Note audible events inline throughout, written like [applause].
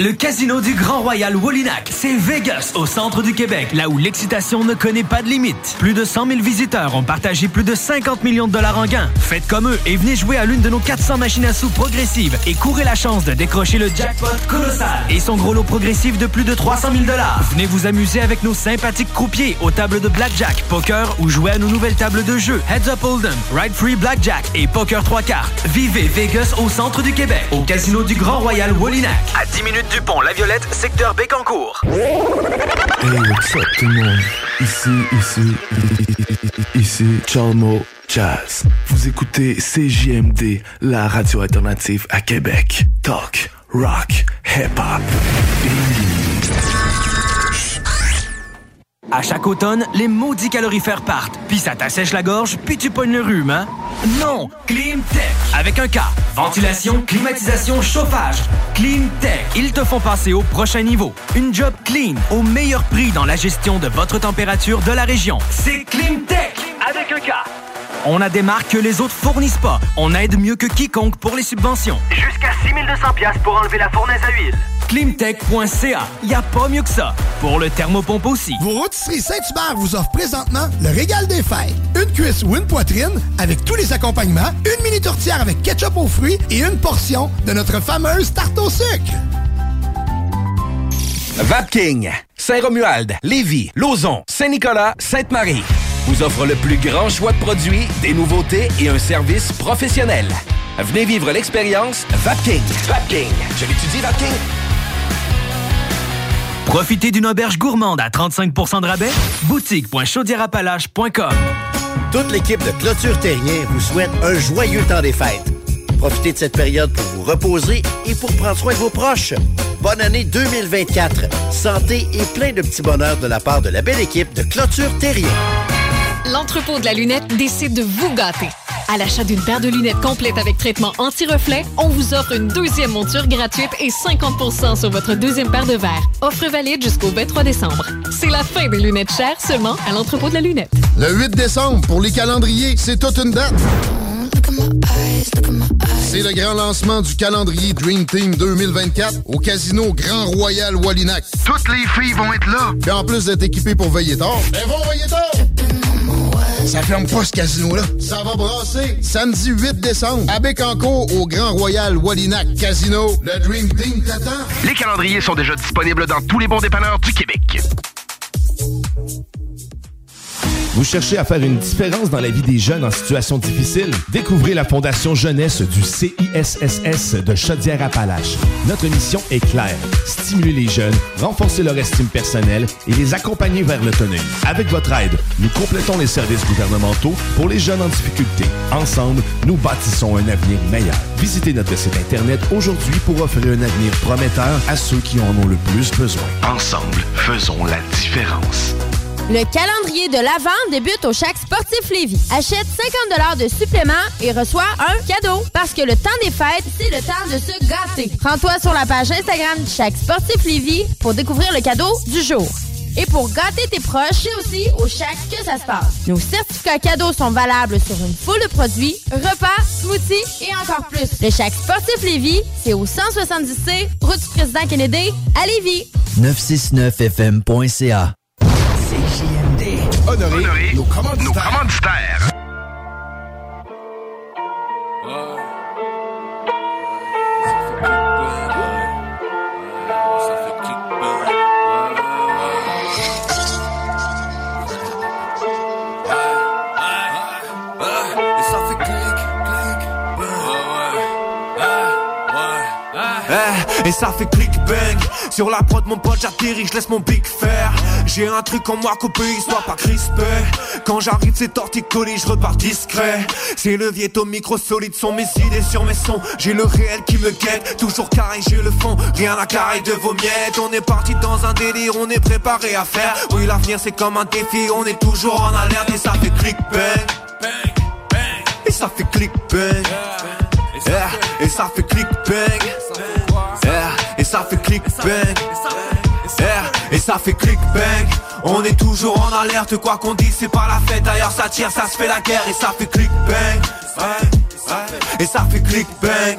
Le casino du Grand Royal Wallinac, c'est Vegas, au centre du Québec, là où l'excitation ne connaît pas de limite. Plus de 100 000 visiteurs ont partagé plus de 50 millions de dollars en gains. Faites comme eux et venez jouer à l'une de nos 400 machines à sous progressives et courez la chance de décrocher le jackpot colossal et son gros lot progressif de plus de 300 000 dollars. Venez vous amuser avec nos sympathiques croupiers aux tables de blackjack, poker ou jouer à nos nouvelles tables de jeu Heads Up Hold'em, Ride Free Blackjack et Poker 3 cartes. Vivez Vegas au centre du Québec, au casino du Grand Royal Wallinac. À 10 minutes du pont La Violette, secteur Bécancourt. Hey, what's up tout le monde? Ici, ici, ici, Chalmo Jazz. Vous écoutez CJMD, la radio alternative à Québec. Talk, rock, hip-hop. À chaque automne, les maudits calorifères partent. Puis ça t'assèche la gorge, puis tu pognes le rhume, hein? Non! Climtech! Avec un K. Ventilation, climatisation, chauffage. Climtech. Ils te font passer au prochain niveau. Une job clean, au meilleur prix dans la gestion de votre température de la région. C'est Climtech! Avec un K. On a des marques que les autres fournissent pas. On aide mieux que quiconque pour les subventions. Jusqu'à 6200 pièces pour enlever la fournaise à huile. Climtech.ca. Y a pas mieux que ça. Pour le thermopompe aussi. Vos rôtisseries Saint-Hubert vous offrent présentement le régal des fêtes. Une cuisse ou une poitrine avec tous les accompagnements, une mini tourtière avec ketchup aux fruits et une portion de notre fameuse tarte au sucre. Vapking, Saint-Romuald, Lévis, Lauson, Saint-Nicolas, Sainte-Marie vous offre le plus grand choix de produits, des nouveautés et un service professionnel. Venez vivre l'expérience Vapking. Vapking. Je l'étudie, Vapking. Profitez d'une auberge gourmande à 35% de rabais? Boutique.chaudierapalache.com Toute l'équipe de Clôture Terrien vous souhaite un joyeux temps des fêtes. Profitez de cette période pour vous reposer et pour prendre soin de vos proches. Bonne année 2024. Santé et plein de petits bonheurs de la part de la belle équipe de Clôture Terrien. L'entrepôt de la lunette décide de vous gâter. À l'achat d'une paire de lunettes complète avec traitement anti-reflet, on vous offre une deuxième monture gratuite et 50% sur votre deuxième paire de verres. Offre valide jusqu'au 23 décembre. C'est la fin des lunettes chères seulement à l'entrepôt de la lunette. Le 8 décembre, pour les calendriers, c'est toute une date. C'est le grand lancement du calendrier Dream Team 2024 au Casino Grand Royal Wallinac. Toutes les filles vont être là. Puis en plus d'être équipées pour veiller tard, elles vont veiller tard. Ça ferme pas ce casino-là. Ça va brasser samedi 8 décembre à Bécancourt au Grand Royal Wallinac Casino. Le Dream Team t'attend. Les calendriers sont déjà disponibles dans tous les bons dépanneurs du Québec. Vous cherchez à faire une différence dans la vie des jeunes en situation difficile? Découvrez la Fondation Jeunesse du CISSS de Chaudière-Appalaches. Notre mission est claire. Stimuler les jeunes, renforcer leur estime personnelle et les accompagner vers l'autonomie. Avec votre aide, nous complétons les services gouvernementaux pour les jeunes en difficulté. Ensemble, nous bâtissons un avenir meilleur. Visitez notre site Internet aujourd'hui pour offrir un avenir prometteur à ceux qui en ont le plus besoin. Ensemble, faisons la différence. Le calendrier de l'Avent débute au Chac Sportif Lévis. Achète 50 de supplément et reçois un cadeau. Parce que le temps des fêtes, c'est le temps de se gâter. Rends-toi sur la page Instagram du Chac Sportif Lévis pour découvrir le cadeau du jour. Et pour gâter tes proches, c'est aussi au Chac que ça se passe. Nos certificats cadeaux sont valables sur une foule de produits, repas, smoothies et encore plus. Le Chac Sportif Lévis, c'est au 170C, route du président Kennedy, à Lévis. 969fm.ca CJMD. Honoré, nos commanditaires. Et ça fait click bang. Sur la prod mon pote j'atterris, je laisse mon big faire. J'ai un truc en moi coupé, soit pas crispé. Quand j'arrive c'est torticolis, je repars discret. C'est le viet au micro solide, sont mes idées sur mes sons. J'ai le réel qui me guette, toujours carré j'ai le fond. Rien à carré de vos miettes. On est parti dans un délire, on est préparé à faire. Oui l'avenir c'est comme un défi, on est toujours en alerte. Et ça fait click bang. Et ça fait click bang. Et ça fait click bang ça fait click bang. Et ça fait click bang. On est toujours en alerte, quoi qu'on dise, c'est pas la fête. D'ailleurs, ça tire, ça se fait la guerre. Et ça fait click bang. Et ça fait click bang.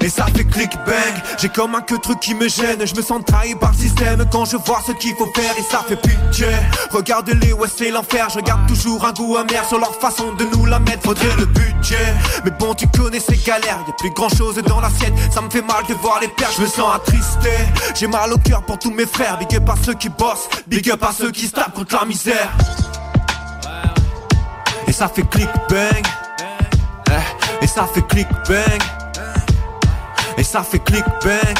Et ça fait click bang. J'ai comme un que truc qui me gêne. Je me sens trahi par le système. Quand je vois ce qu'il faut faire Et ça fait pitié. Regardez-les, ouais c'est l'enfer. Je garde toujours un goût amer sur leur façon de nous la mettre. Faudrait le budget. Mais bon tu connais ces galères. Y'a plus grand chose dans l'assiette. Ça me fait mal de voir les pertes Je me sens attristé. J'ai mal au cœur pour tous mes frères. Big à ceux qui bossent Big up à ceux qui se tapent contre la misère. Et ça fait click bang. Eh, Et ça fait click bang. Et ça fait click bang.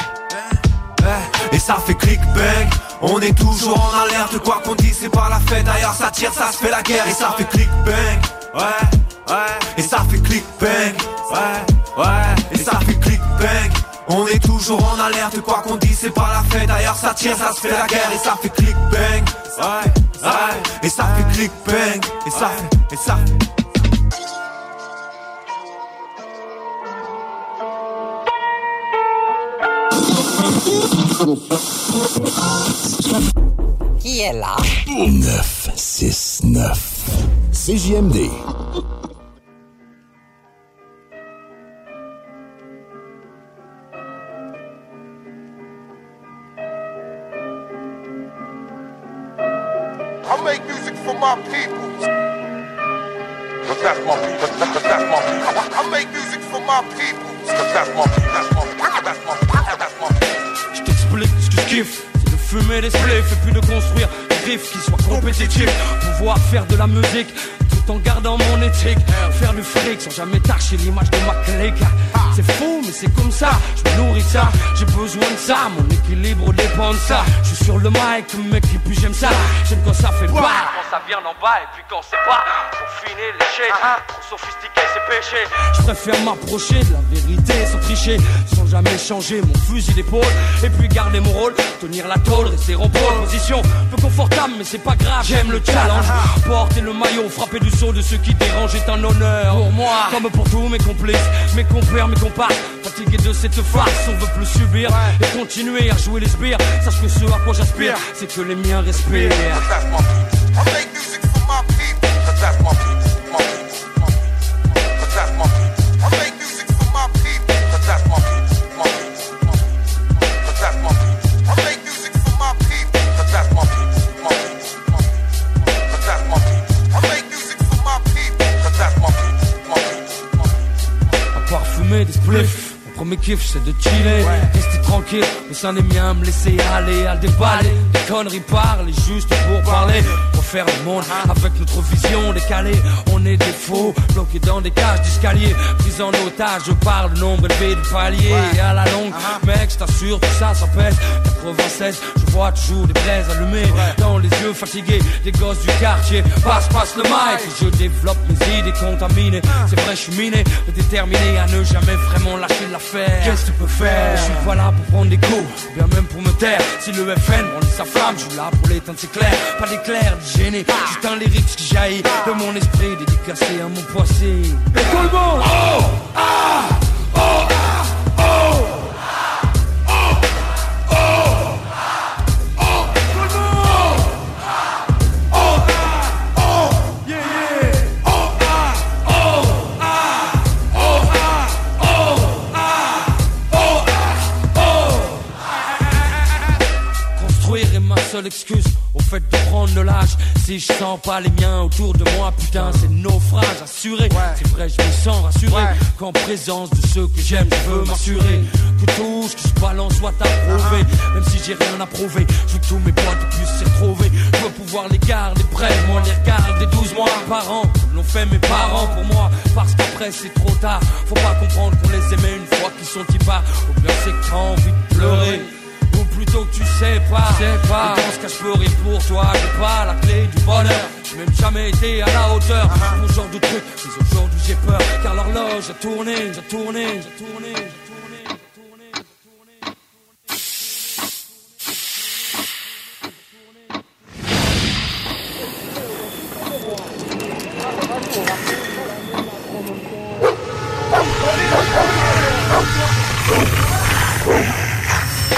Et ça fait click bang. On est toujours en alerte. Quoi qu'on dise c'est pas la fête. D'ailleurs ça tire ça se fait la guerre. Et ça fait click bang. Ouais ouais. Et ça fait click bang. Ouais ouais. Et ça fait click bang. On est toujours en alerte, quoi qu'on dise c'est pas la fête D'ailleurs ça tire, ça se fait la guerre et ça fait click bang. Ouais, ouais Et ça fait click bang Et ça fait, et ça fait. Qui est là? 969 CJMD Je t'explique ce que je kiffe. C'est de fumer des spliffs et puis de construire des riffs qui soient compétitifs. Pouvoir faire de la musique tout en gardant mon éthique. Faire du fric sans jamais tâcher l'image de ma clique. C'est fou, mais c'est comme ça. Je me nourris de ça. J'ai besoin de ça. Mon équilibre dépend de ça. Je suis sur le mic, mec, et puis j'aime ça. J'aime quand ça fait pas. Quand ça vient d'en bas et puis quand c'est pas. Pour finir léché. Trop sophistiqué, c'est péché. Je préfère m'approcher de la vérité sans tricher. Sans jamais changer mon fusil d'épaule. Et puis garder mon rôle. Tenir la tôle, rester en pole position. Peu confortable, mais c'est pas grave. J'aime le challenge. Porter le maillot, frapper du de ceux qui dérangent est un honneur. Pour moi, comme pour tous mes complices, mes compères, mes compas. Fatigué de cette farce, on veut plus subir. Et continuer à jouer les sbires. Sache que ce à quoi j'aspire, c'est que les miens respirent. [laughs] des spliffs. Premier kiff c'est de chiller, rester tranquille, mais ça n'est bien me laisser aller à déballer. Des conneries parler juste pour parler, refaire le monde avec notre vision décalée. On est des faux, bloqués dans des cages d'escalier, pris en otage par le nombre élevé de paliers. Et à la longue, mec, je t'assure, tout ça, ça pèse. 96, je vois toujours des braises allumées dans les yeux fatigués des gosses du quartier. Passe, passe le mic, je développe mes idées contaminées. C'est vrai, je suis miné, déterminé à ne jamais vraiment lâcher l'affaire. Qu'est-ce que tu peux faire? Je suis pas là pour prendre des coups, bien même pour me taire. Si le FN brandit sa flamme, je suis là pour l'éteindre, c'est clair. Pas d'éclair, gêner, juste un lyrique qui jaillit. De mon esprit, dédicacé à mon poissé. Et tout le monde. Oh Ah Oh Ah Oh seule excuse au fait de prendre le lâche. Si je sens pas les miens autour de moi, putain, c'est naufrage assuré. C'est vrai, je me sens rassuré qu'en présence de ceux que j'aime, je veux m'assurer que tout ce que je balance soit approuvé. Même si j'ai rien à prouver, je veux que tous mes potes puissent s'y retrouver. Je veux pouvoir les garder près, moi les regarder 12 mois par an, comme l'ont fait mes parents pour moi. Parce qu'après c'est trop tard, faut pas comprendre qu'on les aimait une fois qu'ils sont y pas. Ou bien c'est que t'as envie de pleurer. Plutôt que tu sais pas, sais pas. Dans ce cas, je peux rire pour toi. J'ai pas la clé du bonheur. J'ai même jamais été à la hauteur. Mon genre de truc, mais aujourd'hui j'ai peur. Car l'horloge a tourné, j'ai tourné, j'ai tourné. CJMD.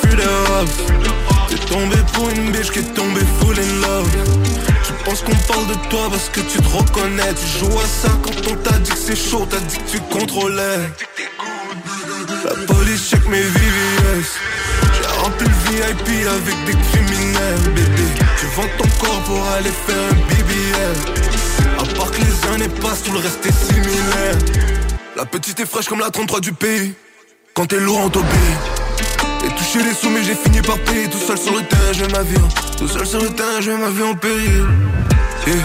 fais les hops T'es tombé pour une biche qui est tombée full in love. Tu penses qu'on parle de toi parce que tu te reconnais. Tu joues à ça quand on t'a dit que c'est chaud. T'as dit que tu contrôlais La police check mes VVS J'ai rempli le VIP avec des criminels Bébé, tu vends ton corps pour aller faire un BBL À part que les années passent, tout le reste est similaire. La petite est fraîche comme la 33 du pays. Quand t'es lourd on t'obéit. J'ai touché les sous mais j'ai fini par payer. Tout seul sur le terrain, je ma vie en- Tout seul sur le terrain, je ma vie en péril. Yeah.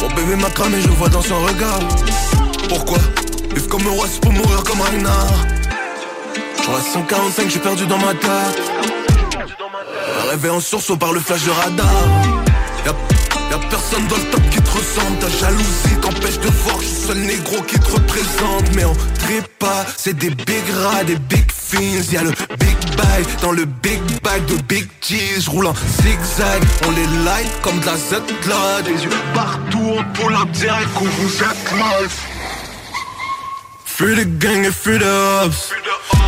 Mon bébé m'a cramé, je vois dans son regard. Pourquoi? Vivre comme un roi, c'est pour mourir comme un renard Reste 145, j'ai perdu dans ma tête Rêvé en sursaut par le flash de radar. Y'a, personne dans le top qui te ressemble. Ta jalousie t'empêche de voir que je suis seul négro qui te représente. Mais on trépas, c'est des big rats, des big fins. Y'a le big bag dans le big bag de big cheese. J'roule en zigzag, on les light comme de la Z-Cloud Des yeux partout, on pull up direct où vous êtes mal Fais les gangs et fais les hops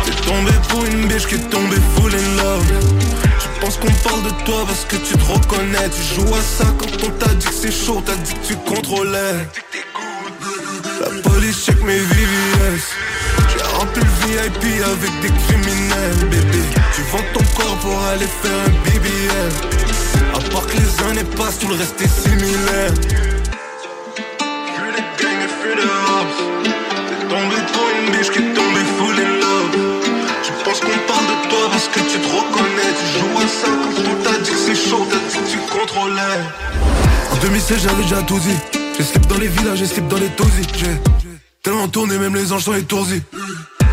T'es tombé pour une biche qui est tombée full in love. Tu penses qu'on parle de toi parce que tu te reconnais. Tu joues à ça quand on t'a dit que c'est chaud T'as dit que tu contrôlais. La police check mes VVS J'ai rempli le VIP avec des criminels Bébé, tu vends ton corps pour aller faire un BBL À part que les années passent, tout le reste est similaire En 2016 j'avais déjà tout dit. J'ai slip dans les villages, j'ai slip dans les tosis J'ai tellement tourné, même les anges sont étourdis.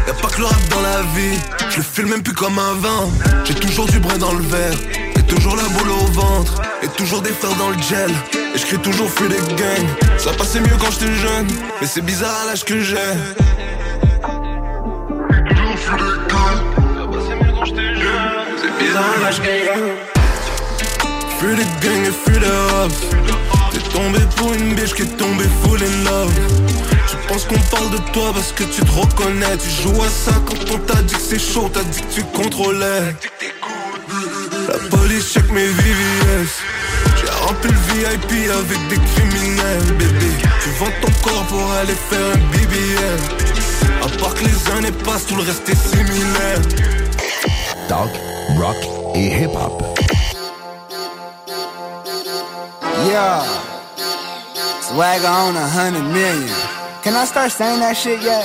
Y'a pas que le rap dans la vie. Je le file même plus comme un vin. J'ai toujours du brin dans le verre. J'ai toujours la boule au ventre. Et toujours des frères dans le gel. Et je crie toujours fais des gangs. Ça passait mieux quand j'étais jeune. Mais c'est bizarre à l'âge que j'ai. C'est bizarre à l'âge que j'ai Fais les gangs et fais les hops T'es tombé pour une biche qui est tombée full in love. Tu penses qu'on parle de toi parce que tu te reconnais. Tu joues à ça quand on t'a dit que c'est chaud T'as dit que tu contrôlais. La police check mes VVS J'ai rempli le VIP avec des criminels Bébé, tu vends ton corps pour aller faire un BBL À part que les années passent, tout le reste est similaire. Talk, rock et hip-hop. Yeah. Swagger on a hundred million. Can I start saying that shit yet?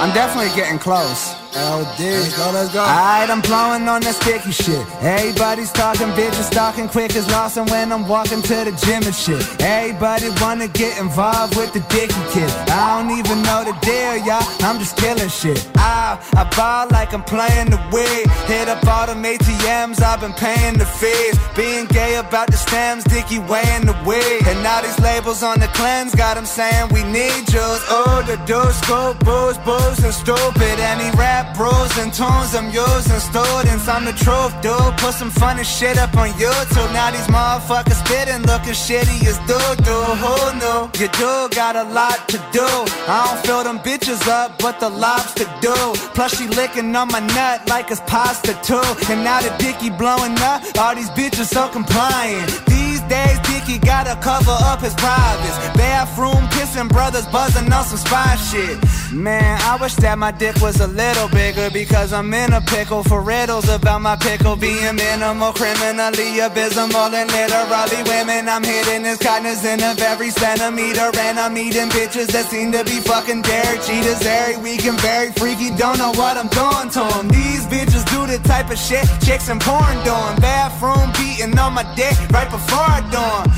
I'm definitely getting close. Oh, LD. Let's go, let's go. Alright, I'm blowing on that sticky shit. Everybody's talking, bitches talking quick as Lawson when I'm walking to the gym and shit. Everybody wanna get involved with the dicky kid. I don't even know the deal, y'all. I'm just killing shit. I, I ball like I'm playing the Wii. Hit up all them ATMs, I've been paying the fees. Being gay about the stems, Dicky weighing the weed. And now these labels on the cleanse got them saying we need juice. Oh, the dude, school, booze, booze, and stupid. Any rap bros and tunes I'm yours using students. I'm the truth, dude. Put some funny shit up on YouTube. Now these motherfuckers spitting, looking shitty as dude, dude. Who knew? You do got a lot to do. I don't fill them bitches up, but the lobster do. Plus she licking on my nut like it's pasta too. And now the dicky blowing up, all these bitches so compliant. These days, Dicky gotta cover up his privates. Bathroom kissing brothers buzzing on some spy shit. Man, I wish that my dick was a little bigger because I'm in a pickle for riddles about my pickle being a minimal, criminally abysmal, and literally women. I'm hitting his cognizant of every centimeter, and I'm eating bitches that seem to be fucking Derek Cheetahs every week and very freaky. Don't know what I'm doing to them. These bitches do the type of shit chicks and porn doing. Bathroom beating on my dick right before I do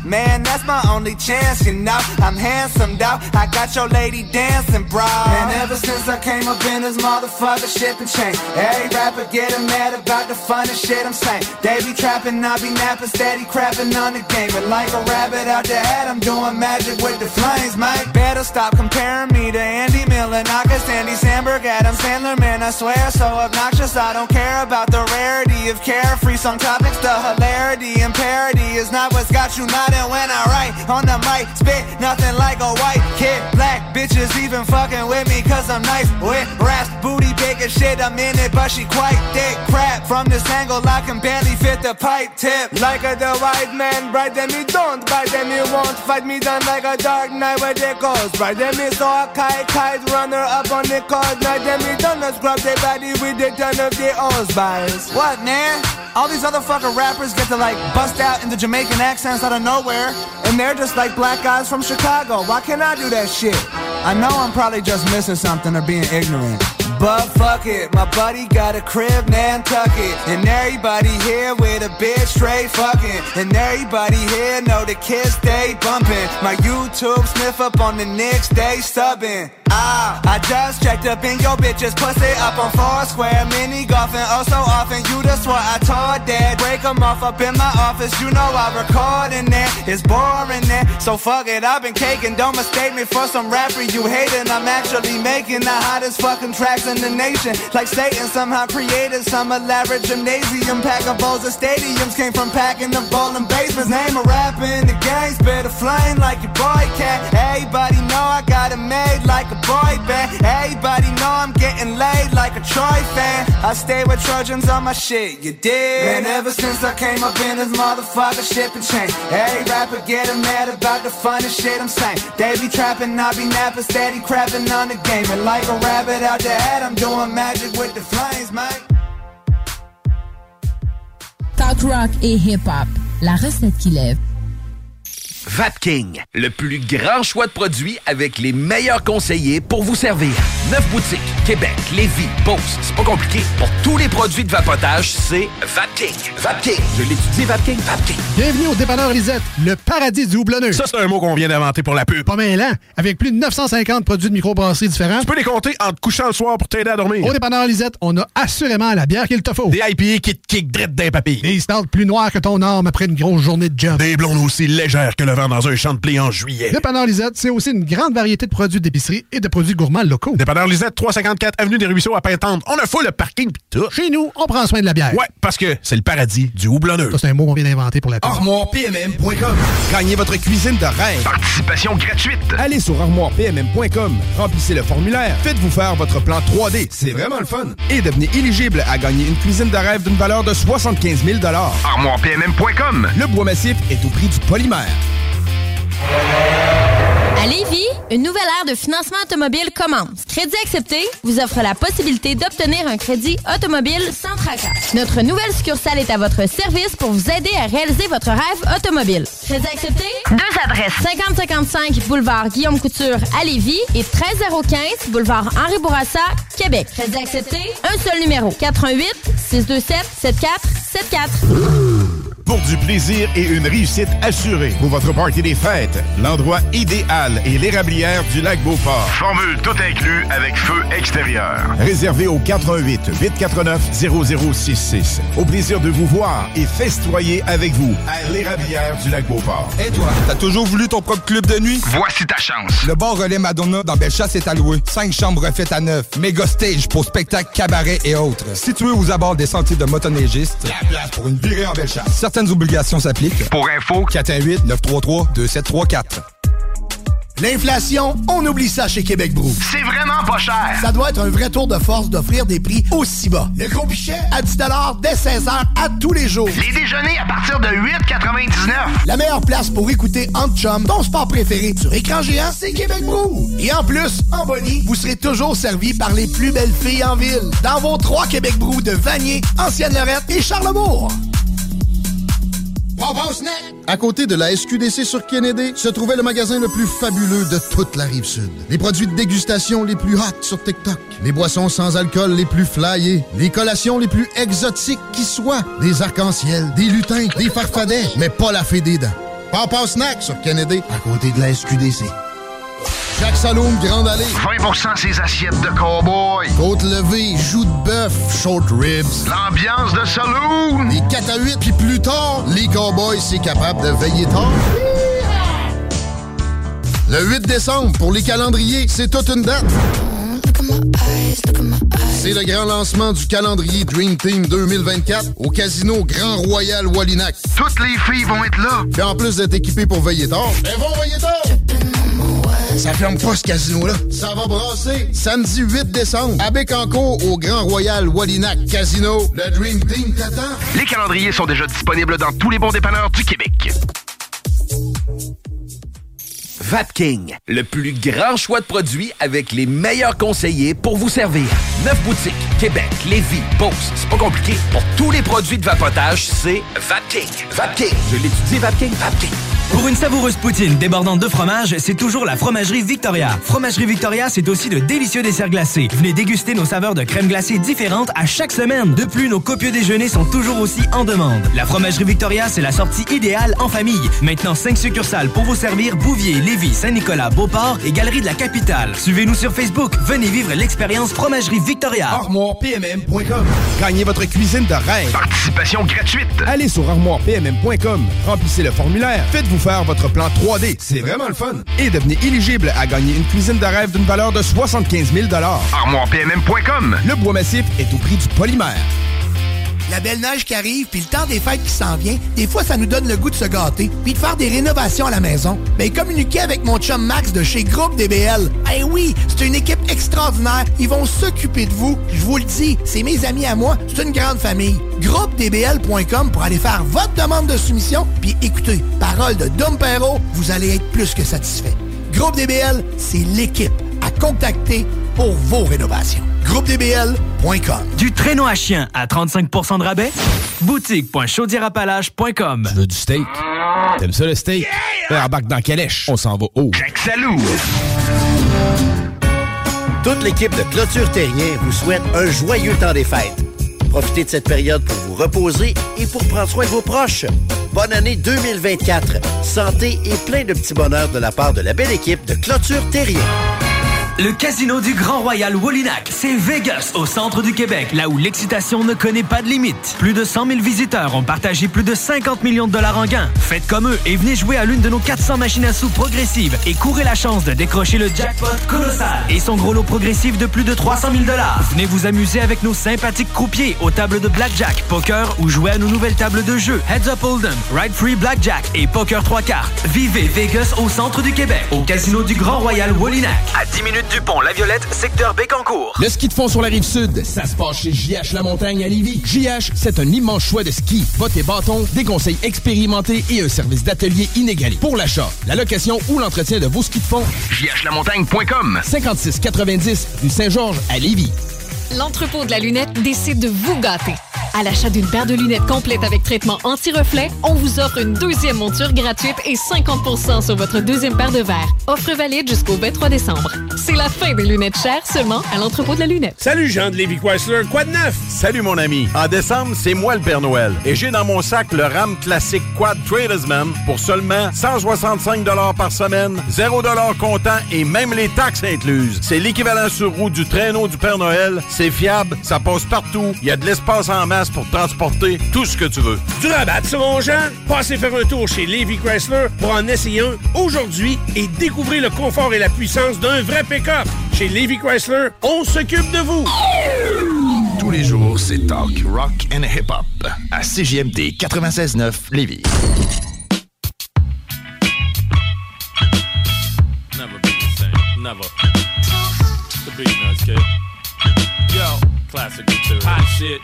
Man, that's my only chance, you know. I'm handsome, though. I got your lady dancing, bro. And ever since I came up in this motherfucker, shit been changed. Every rapper getting mad about the funniest shit I'm saying. They be trapping, I be napping, steady crapping on the game. But like a rabbit out the hat, I'm doing magic with the flames, mate. Better stop comparing me to Andy Miller, Knockers, Andy Sandberg, Adam Sandler, man. I swear, so obnoxious. I don't care about the rarity of carefree song topics. The hilarity and parody is not what's got you nodding when I write on the mic. Spit nothing like a white kid. Black bitches even fucking with me cause I'm nice with raps. Booty big as shit, I'm in it, but she quite thick. Crap, from this angle, I can barely fit the pipe tip. Like a the white man, bright them me don't, bright them me won't. Fight me down like a dark night where they goes. Bright them me so I kite, kite, runner up on the cold night. Them done, let's grab their body with the ton of the O's bias. What, man? All these other fucking rappers get to like bust out into Jamaican accents out of nowhere, and they're just like black guys from Chicago. Why can't I do that shit? I know I'm probably just missing something or being ignorant. But fuck it, my buddy got a crib, Nantucket. And everybody here with a bitch straight fucking. And everybody here know the kids stay bumping. My YouTube sniff up on the Knicks, they subbing. Ah, I just checked up in your bitches, pussy up on Foursquare, mini golfing, oh so often. You just what I told dad, break 'em off up in my office. You know I record in there, it's boring there. So fuck it, I've been caking. Don't mistake me for some rapper you hating. I'm actually making the hottest fucking tracks in the nation. Like Satan somehow created some elaborate gymnasium. Pack of bowls of stadiums came from packing the bowling basements. Name a rapper in the gang, spit a flame like your boy cat. Everybody know I got it made like a boy band. Everybody know I'm getting laid like a Troy fan. I stay with Trojans on my shit, you did. And ever since I came up in this motherfucker, shit been changed. Every rapper getting mad about the funniest shit I'm saying. They be trapping, I be napping, steady crapping on the game. And like a rabbit out the hat, I'm doing magic with the flames, mate. Talk rock et hip-hop. La recette qui lève. Vapking, le plus grand choix de produits avec les meilleurs conseillers pour vous servir. Neuf boutiques, Québec, Lévis, Beauce, c'est pas compliqué. Pour tous les produits de vapotage, c'est Vapking. Vapking, je l'étudie, Vapking, Vapking. Bienvenue au dépanneur Lisette, le paradis du houblonneux. Ça, c'est un mot qu'on vient d'inventer pour la pub. Pas mal, hein? Avec plus de 950 produits de microbrasserie différents. Tu peux les compter en te couchant le soir pour t'aider à dormir. Au dépanneur Lisette, on a assurément la bière qu'il te faut. Des IPA qui te kick drette d'un papy. Des stouts plus noirs que ton arme après une grosse journée de job. Des blondes aussi légères que le vent dans un champ de blé en juillet. Dépanneur Lisette, c'est aussi une grande variété de produits d'épicerie et de produits gourmands locaux. Dépanneur Lisette, 354 Avenue des Ruisseaux à Pintante. On a full le parking pis tout. Chez nous, on prend soin de la bière. Ouais, parce que c'est le paradis du houblonneux. Ça, c'est un mot qu'on vient d'inventer pour la. ArmoirePMM.com Gagnez votre cuisine de rêve. Participation gratuite. Allez sur armoirepmm.com, remplissez le formulaire, faites-vous faire votre plan 3D, c'est vraiment le fun. Et devenez éligible à gagner une cuisine de rêve d'une valeur de 75 000 ArmoirePMM.com Le bois massif est au prix du polymère. À Lévis, Une nouvelle ère de financement automobile commence. Crédit accepté vous offre la possibilité d'obtenir un crédit automobile sans tracas. Notre nouvelle succursale est à votre service pour vous aider à réaliser votre rêve automobile. Crédit accepté? Deux adresses. 5055 boulevard Guillaume Couture à Lévis et 13015 boulevard Henri Bourassa, Québec. Crédit accepté? Un seul numéro. 88 627 7474. Pour du plaisir et une réussite assurée pour votre party des fêtes, l'endroit idéal est l'érablière du lac Beauport. Formule tout inclus avec feu extérieur. Réservé au 418 849 0066. Au plaisir de vous voir et festoyer avec vous à l'érablière du lac Beauport. Et toi, t'as toujours voulu ton propre club de nuit? Voici ta chance. Le bar relais Madonna dans Bellechasse est alloué. Cinq chambres refaites à neuf. Méga stage pour spectacles, cabarets et autres. Situé aux abords des sentiers de motoneigistes. La place pour une virée en Bellechasse. Certaines obligations s'appliquent. Pour info, 418-933-2734. L'inflation, on oublie ça chez Québec Brou. C'est vraiment pas cher. Ça doit être un vrai tour de force d'offrir des prix aussi bas. Le gros pichet? À 10 dès 16h à tous les jours. Les déjeuners à partir de 8,99. La meilleure place pour écouter Hunt Chum, ton sport préféré, sur écran géant, c'est Québec Brou. Et en plus, en bonnie, vous serez toujours servi par les plus belles filles en ville. Dans vos trois Québec Brou de Vanier, Ancienne-Lorette et Charlebourg. À côté de la SQDC sur Kennedy, se trouvait le magasin le plus fabuleux de toute la rive sud. Les produits de dégustation les plus hot sur TikTok. Les boissons sans alcool les plus flyées. Les collations les plus exotiques qui soient. Des arcs-en-ciel, des lutins, des farfadets, mais pas la fée des dents. Papa Snack sur Kennedy, à côté de la SQDC. Jacques Saloon, Grande Allée. 20% ses assiettes de cowboy. Côte levée, joues de bœuf, short ribs. L'ambiance de saloon. Les 4 à 8, puis plus tard, les cowboys, c'est capable de veiller tard. Le 8 décembre, pour les calendriers, c'est toute une date. C'est le grand lancement du calendrier Dream Team 2024 au Casino Grand Royal Wallinac. Toutes les filles vont être là. Puis en plus d'être équipées pour veiller tard, elles vont veiller tard. Ça ferme pas ce casino-là. Ça va brasser samedi 8 décembre à Bécancourt au Grand Royal Wallinac Casino. Le Dream Team t'attend. Les calendriers sont déjà disponibles dans tous les bons dépanneurs du Québec. Vapking, le plus grand choix de produits avec les meilleurs conseillers pour vous servir. Neuf boutiques, Québec, Lévis, Beauce, c'est pas compliqué. Pour tous les produits de vapotage, c'est Vapking. Vapking, je l'étudie, Vapking, Vapking. Pour une savoureuse poutine débordante de fromage, c'est toujours la Fromagerie Victoria. Fromagerie Victoria, c'est aussi de délicieux desserts glacés. Venez déguster nos saveurs de crème glacée différentes à chaque semaine. De plus, nos copieux déjeuners sont toujours aussi en demande. La Fromagerie Victoria, c'est la sortie idéale en famille. Maintenant, 5 succursales pour vous servir Bouvier, Lévis, Saint-Nicolas, Beauport et Galerie de la Capitale. Suivez-nous sur Facebook. Venez vivre l'expérience Fromagerie Victoria. ArmoirePMM.com. Gagnez votre cuisine de rêve. Participation gratuite. Allez sur ArmoirePMM.com. Remplissez le formulaire. Faites-vous faire votre plan 3D. C'est vraiment le fun. Et devenez éligible à gagner une cuisine de rêve d'une valeur de 75 000 ArmoirePMM.com. Le bois massif est au prix du polymère. La belle neige qui arrive, puis le temps des fêtes qui s'en vient, des fois, ça nous donne le goût de se gâter, puis de faire des rénovations à la maison. Mais communiquez avec mon chum Max de chez Groupe DBL. Eh oui, c'est une équipe extraordinaire. Ils vont s'occuper de vous. Je vous le dis, c'est mes amis à moi. C'est une grande famille. GroupeDBL.com pour aller faire votre demande de soumission. Puis écoutez, parole de Dom Perrault, vous allez être plus que satisfait. Groupe DBL, c'est l'équipe à contacter pour vos rénovations. GroupeDBL.com Du traîneau à chien à 35% de rabais? Boutique.chaudierapalache.com Tu veux du steak? T'aimes ça le steak? Yeah! Embarque dans Calèche. On s'en va haut. Jacques Salou. Toute l'équipe de Clôture Terrien vous souhaite un joyeux temps des fêtes. Profitez de cette période pour vous reposer et pour prendre soin de vos proches. Bonne année 2024. Santé et plein de petits bonheurs de la part de la belle équipe de Clôture Terrien. Le casino du Grand Royal Wallinac, c'est Vegas, au centre du Québec, là où l'excitation ne connaît pas de limite. Plus de 100 000 visiteurs ont partagé plus de 50 millions de dollars en gains. Faites comme eux et venez jouer à l'une de nos 400 machines à sous progressives et courez la chance de décrocher le jackpot colossal et son gros lot progressif de plus de 300 000 dollars. Venez vous amuser avec nos sympathiques croupiers aux tables de blackjack, poker ou jouer à nos nouvelles tables de jeu Heads Up Hold'em, Ride Free Blackjack et Poker 3 cartes. Vivez Vegas au centre du Québec, au casino du Grand Royal Wallinac. À 10 minutes Dupont-La-Violette, secteur Bécancourt. Le ski de fond sur la rive sud, ça se passe chez JH La Montagne à Lévis. JH, c'est un immense choix de ski, bottes et bâtons, des conseils expérimentés et un service d'atelier inégalé. Pour l'achat, la location ou l'entretien de vos skis de fond, jhlamontagne.com 5690 rue Saint-Georges à Lévis. L'entrepôt de la lunette décide de vous gâter. À l'achat d'une paire de lunettes complète avec traitement anti-reflet, on vous offre une deuxième monture gratuite et 50% sur votre deuxième paire de verres. Offre valide jusqu'au 23 décembre. C'est la fin des lunettes chères seulement à l'entrepôt de la lunette. Salut Jean de Lévi Chrysler, quoi de neuf? Salut mon ami. En décembre, c'est moi le Père Noël. Et j'ai dans mon sac le RAM classique Quad Tradesman pour seulement 165 par semaine, 0 comptant et même les taxes incluses. C'est l'équivalent sur roue du traîneau du Père Noël. C'est fiable, ça passe partout, il y a de l'espace en masse pour transporter tout ce que tu veux. Du rabat, ça, mon Jean? Passez faire un tour chez Lévi Chrysler pour en essayer un aujourd'hui et découvrir le confort et la puissance d'un vrai pick-up. Chez Lévi Chrysler, on s'occupe de vous. Tous les jours, c'est talk, rock and hip-hop à CJMD 96.9 Lévis. Never be the same. Never. The beat nuts, kid. Yo, classic material. Hot shit.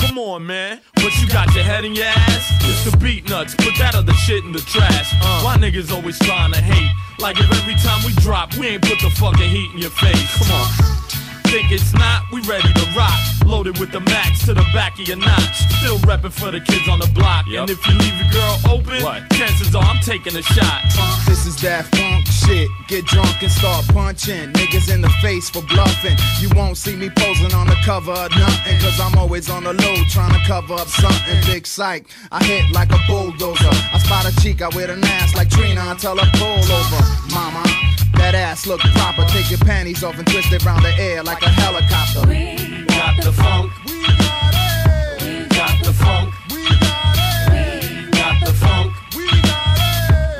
Come on, man. But you got your head in your ass? It's the beat nuts. Put that other shit in the trash. Uh. Why niggas always trying to hate? Like if every time we drop, we ain't put the fucking heat in your face. Come on. Think it's not? We ready to rock. Loaded with the max to the back of your notch. Still reppin' for the kids on the block. And if you leave your girl open, chances are I'm taking a shot. This is that funk shit. Get drunk and start punching. Niggas in the face for bluffing. You won't see me posing on the cover of nothing. Cause I'm always on the low trying to cover up something. Big psych. I hit like a bulldozer. I spot a chica with an ass like Trina. I tell her pull over. Mama, that ass look proper. Take your panties off and twist it round the air like a helicopter. We got the funk. We got it. We got the funk. We got it. We got the funk. We got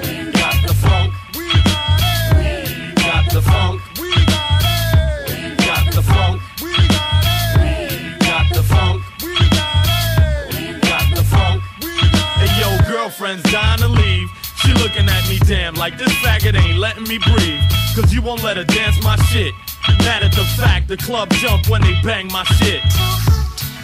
it. We got the funk. We got it. We got the funk. We got it. We got the funk. We got it. We got the funk. We got it. We got the funk. We got it. Hey yo, girlfriend's dying to leave. She looking at me damn like this faggot ain't letting me breathe. Cause you won't let her dance my shit. Mad at the fact the club jump when they bang my shit.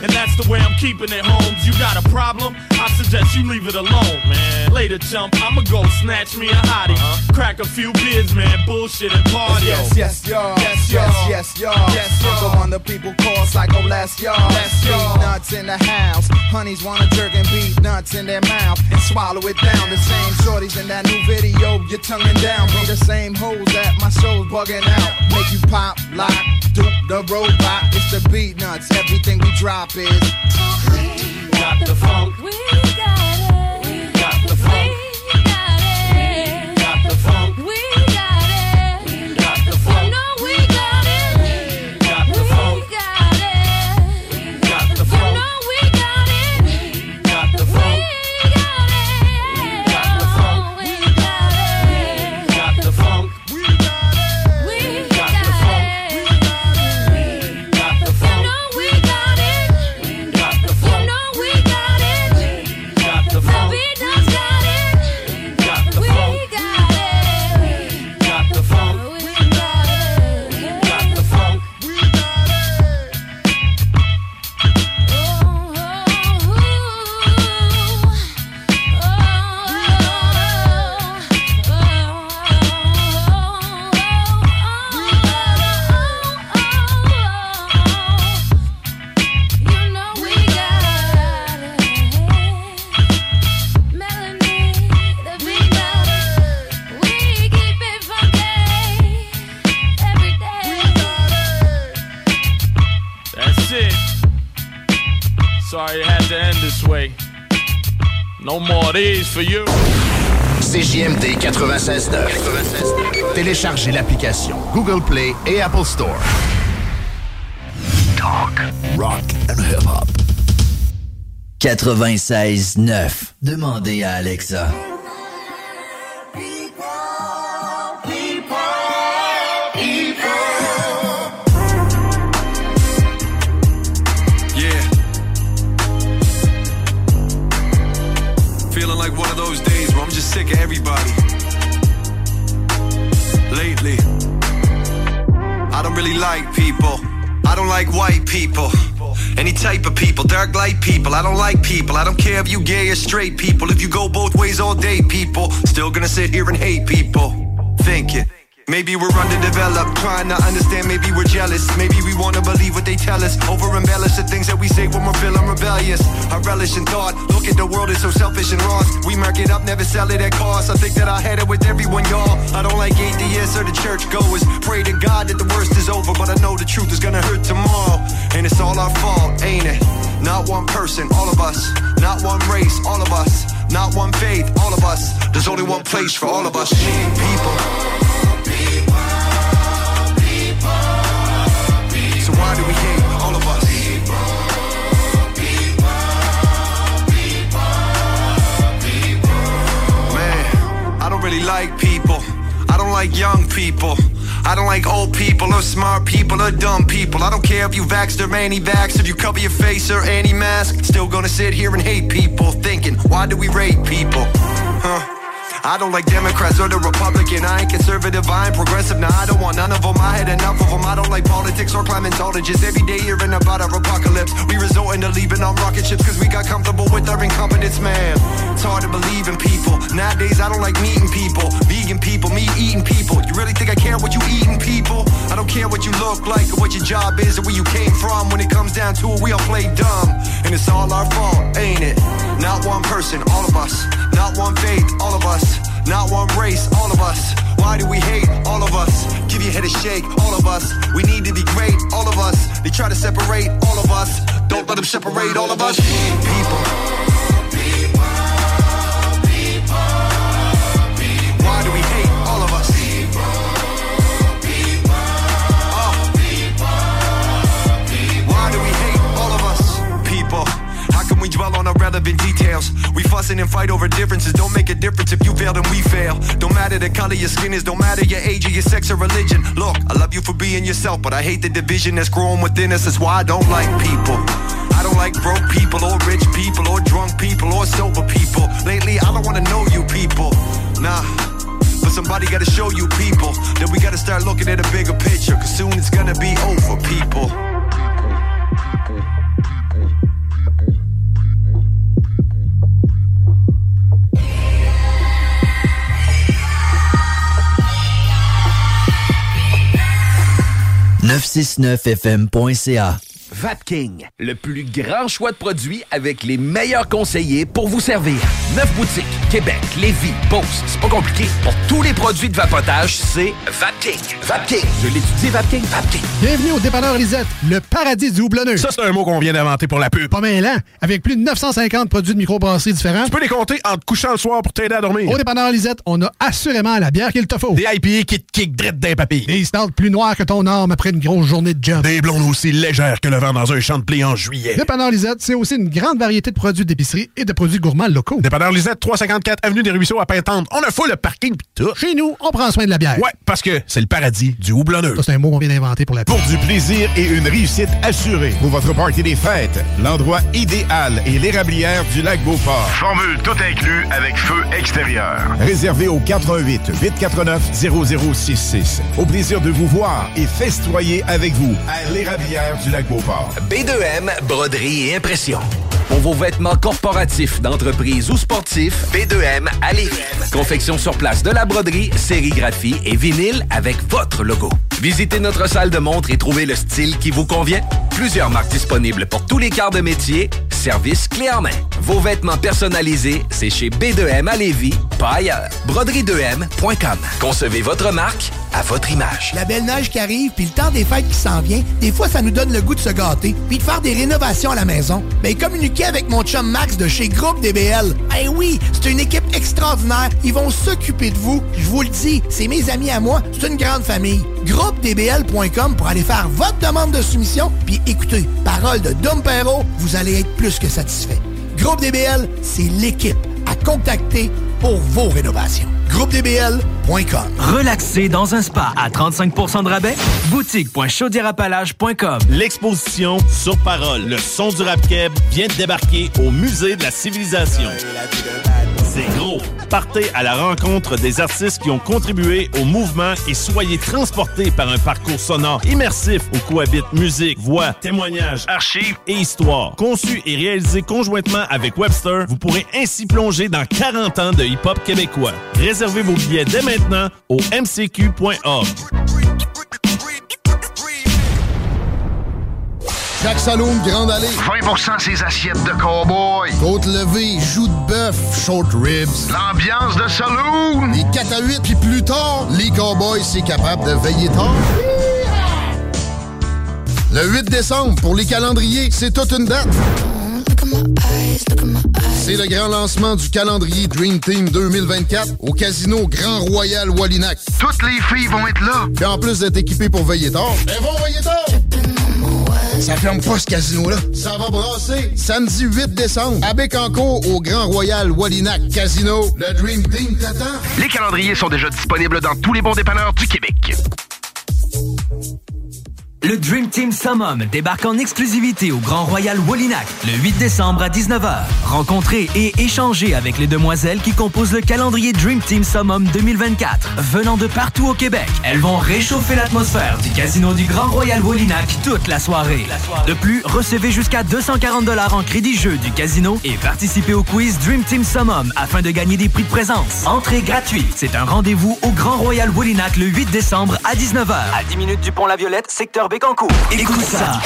And that's the way I'm keeping it, Holmes. You got a problem? I suggest you leave it alone, man. Later, chump, I'ma go snatch me a hottie. Crack a few beers, man. Bullshit and party. Yes, yes, y'all. Yes, yes, yes, y'all. Yes, y'all. The one the people call Psycho Les, y'all. Les, y'all. Nuts in the house. Honeys wanna jerk and beat nuts in their mouth and swallow it down. The same shorties in that new video, you're tonguing down. Be the same hoes that my show's bugging out. Make you pop, lock, duke the robot. It's the beat nuts. Everything we drop is. Got the funk. We got these for you. CJMD 96.9. Téléchargez l'application Google Play et Apple Store. Talk, rock and hip-hop. 96.9. Demandez à Alexa. Like people. I don't like white people. Any type of people, dark light people. I don't like people. I don't care if you gay or straight people. If you go both ways all day, people. Still gonna sit here and hate people. Thinking. Maybe we're underdeveloped, trying to understand. Maybe we're jealous. Maybe we wanna believe what they tell us. Over embellish the things that we say when we're feeling rebellious. I relish in thought. Look at the world is so selfish and lost. We mark it up, never sell it at cost. I think that I had it with everyone, y'all. I don't like atheists or the church goers. Pray to God that the worst is over, but I know the truth is gonna hurt tomorrow. And it's all our fault, ain't it? Not one person, all of us. Not one race, all of us. Not one faith, all of us. There's only one place for all of us. People. Like people. I don't like young people. I don't like old people or smart people or dumb people. I don't care if you vaxxed or anti-vax, if you cover your face or anti-mask. Still gonna sit here and hate people, thinking, why do we rate people? Huh? I don't like Democrats or the Republican. I ain't conservative, I ain't progressive. Nah, I don't want none of them. I had enough of them. I don't like politics or climate climatologists. Every day hearing about our apocalypse. We resorting to leaving on rocket ships because we got comfortable with our incompetence, man. It's hard to believe in people. Nowadays, I don't like meeting people. Vegan people, me eating people. You really think I care what you eating, people? I don't care what you look like or what your job is or where you came from. When it comes down to it, we all play dumb. And it's all our fault, ain't it? Not one person, all of us. Not one faith, all of us. Not one race, all of us. Why do we hate all of us? Give your head a shake, all of us. We need to be great, all of us. They try to separate all of us. Don't let them separate all of us. People. On irrelevant details? We fussing and fight over differences. Don't make a difference if you fail, then we fail. Don't matter the color your skin is, don't matter your age or your sex or religion. Look, I love you for being yourself, but I hate the division that's growing within us. That's why I don't like people. I don't like broke people or rich people or drunk people or sober people. Lately, I don't wanna know you people. Nah. But somebody gotta show you people that we gotta start looking at a bigger picture. Cause soon it's gonna be over, people. fm.ca. Vapking, le plus grand choix de produits avec les meilleurs conseillers pour vous servir. Neuf boutiques, Québec, Lévis, Beauce, c'est pas compliqué. Pour tous les produits de vapotage, c'est Vapking. Vapking, je l'étudie, Vapking, Vapking. Bienvenue au dépanneur Lisette, le paradis du houblonneux. Ça, c'est un mot qu'on vient d'inventer pour la pub. Pas mêlant, avec plus de 950 produits de microbrasserie différents. Tu peux les compter en te couchant le soir pour t'aider à dormir. Au dépanneur Lisette, on a assurément la bière qu'il te faut. Des IPA qui te kick drette d'un papy. Des stouts plus noirs que ton arme après une grosse journée de job. Des blondes aussi légères que le vent dans un champ de blé en juillet. Dépanneur Lisette, c'est aussi une grande variété de produits d'épicerie et de produits gourmands locaux. Dépanneur Lisette, 354 Avenue des Ruisseaux à Pintante. On a full le parking pis tout. Chez nous, on prend soin de la bière. Ouais, parce que c'est le paradis du houblonneux. Ça, c'est un mot qu'on vient d'inventer pour la Pour du plaisir et une réussite assurée pour votre party des fêtes, l'endroit idéal est l'érablière du lac Beauport. Formule tout inclus avec feu extérieur. Réservé au 88 849 0066. Au plaisir de vous voir et festoyer avec vous à l'érablière du lac Beauport. B2M, broderie et impression. Pour vos vêtements corporatifs, d'entreprise ou sportifs, B2M à Lévis. Confection sur place de la broderie, sérigraphie et vinyle avec votre logo. Visitez notre salle de montre et trouvez le style qui vous convient. Plusieurs marques disponibles pour tous les quarts de métier. Service clé en main. Vos vêtements personnalisés, c'est chez B2M à Lévis, pas ailleurs. Broderie2M.com. Concevez votre marque à votre image. La belle neige qui arrive, puis le temps des fêtes qui s'en vient, des fois, ça nous donne le goût de se gâter, puis de faire des rénovations à la maison. Ben, communiquez avec mon chum Max de chez Groupe DBL. Eh oui, c'est une équipe extraordinaire. Ils vont s'occuper de vous. Je vous le dis, c'est mes amis à moi. C'est une grande famille. GroupeDBL.com pour aller faire votre demande de soumission. Puis écoutez, parole de Dom Perrault, vous allez être plus que satisfait. Groupe DBL, c'est l'équipe à contacter pour vos rénovations. GroupeDBL.com Relaxer dans un spa à 35% de rabais? Boutique.chaudierapalage.com L'exposition Sur Parole, le son du rap keb vient de débarquer au Musée de la Civilisation. Partez à la rencontre des artistes qui ont contribué au mouvement et soyez transportés par un parcours sonore immersif où cohabitent musique, voix, témoignages, archives et histoire. Conçu et réalisé conjointement avec Webster, vous pourrez ainsi plonger dans 40 ans de hip-hop québécois. Réservez vos billets dès maintenant au mcq.org. Jacques Saloon, Grande Allée. 20% ses assiettes de cowboy. Côte levée, joues de bœuf, short ribs. L'ambiance de saloon. Les 4 à 8, puis plus tard, les cowboys, c'est capable de veiller tard. Le 8 décembre, pour les calendriers, c'est toute une date. C'est le grand lancement du calendrier Dream Team 2024 au Casino Grand Royal Wallinac. Toutes les filles vont être là. Puis en plus d'être équipées pour veiller tard, elles vont veiller tard. Ça ferme pas ce casino-là. Ça va brasser. Samedi 8 décembre, à Bécancourt, au Grand Royal Wallinac Casino. Le Dream Team t'attend. Les calendriers sont déjà disponibles dans tous les bons dépanneurs du Québec. Le Dream Team Summum débarque en exclusivité au Grand Royal Wallinac le 8 décembre à 19h. Rencontrez et échangez avec les demoiselles qui composent le calendrier Dream Team Summum 2024. Venant de partout au Québec, elles vont réchauffer l'atmosphère du casino du Grand Royal Wallinac toute la soirée. De plus, recevez jusqu'à 240 en crédit jeu du casino et participez au quiz Dream Team Summum afin de gagner des prix de présence. Entrée gratuite. C'est un rendez-vous au Grand Royal Wallinac le 8 décembre à 19h. À 10 minutes du pont La Violette, secteur Bécancourt. Écoute ça.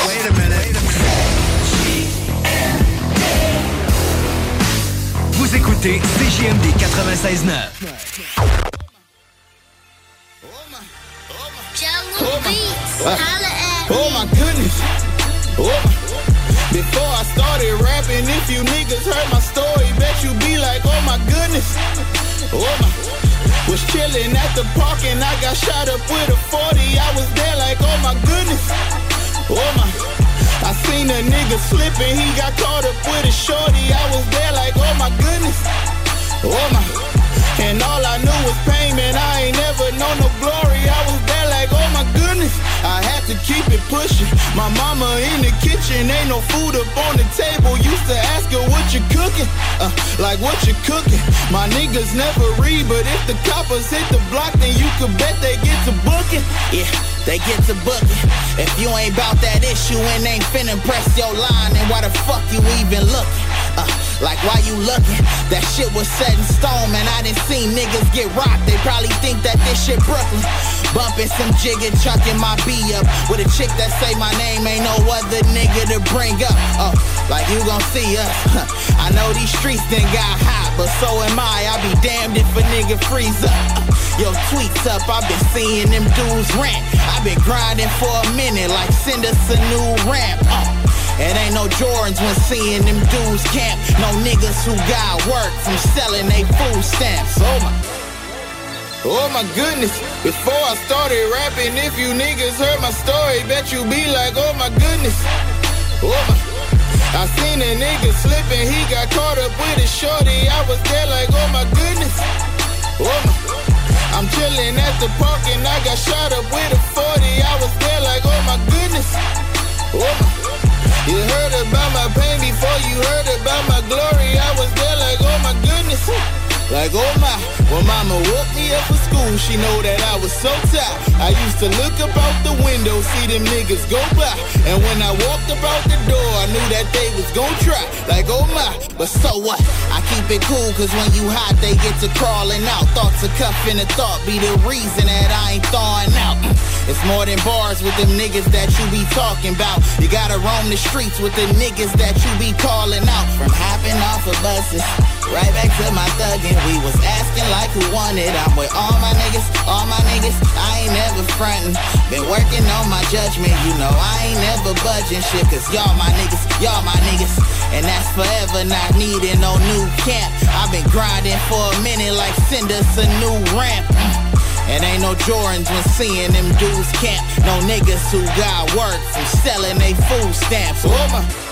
Vous écoutez CJMD 96.9. Oh my goodness. Oh. Before I started rapping, if you niggas heard my story, bet you be like, oh my goodness. Oh my. Was chilling at the park and I got shot up with a 40. I was there like, oh my goodness. Oh my. I seen a nigga slipping, he got caught up with a shorty. I was there like, oh my goodness. Oh my. And all I knew was pain, man. I ain't never known no glory. I was there oh my goodness. I had to keep it pushing. My mama in the kitchen, ain't no food up on the table. Used to ask her what you cooking, uh, like what you cooking. My niggas never read, but if the coppers hit the block, then you could bet they get to booking. Yeah, they get to booking. If you ain't bout that issue and ain't finna press your line, then why the fuck you even looking? Uh, like why you looking? That shit was set in stone, man. I didn't see niggas get rocked. They probably think that this shit Brooklyn. Bumping some jig and chucking my B up with a chick that say my name ain't no other nigga to bring up. Oh, like you gon' see us. [laughs] I know these streets done got hot, but so am I. I be damned if a nigga freeze up. [laughs] Yo, tweets up, i been seeing them dudes rant. i been grinding for a minute, like send us a new ramp. Uh, it ain't no Jordans when seeing them dudes camp. No niggas who got work from selling they food stamps. Oh my. Oh my goodness. Before I started rapping, if you niggas heard my story, bet you be like, oh my goodness. Oh my. I seen a nigga slipping, he got caught up with a shorty. I was there like, oh my goodness. Oh my. I'm chilling at the park and I got shot up with a 40. I was there like, oh my goodness. Oh my. You heard about my pain before you heard about my glory. I was there like, oh my goodness. Like, oh my, when mama woke me up for school, she know that I was so tired. I used to look up out the window, see them niggas go by. And when I walked up out the door, I knew that they was gon' try. Like, oh my, but so what? I keep it cool, cause when you hot, they get to crawling out. Thoughts of cuffing a thought be the reason that I ain't thawing out. Mm, it's more than bars with them niggas that you be talking about. You gotta roam the streets with the niggas that you be calling out. From hopping off of buses, right back to my thuggin'. We was asking like who wanted. I'm with all my niggas, all my niggas. I ain't never frontin'. Been working on my judgment, you know I ain't never budging shit. Cause y'all my niggas, y'all my niggas. And that's forever not needing no new camp. I've been grinding for a minute like send us a new ramp. Mm. And ain't no Jordans when seeing them dudes camp. No niggas who got work from selling they food stamps. My.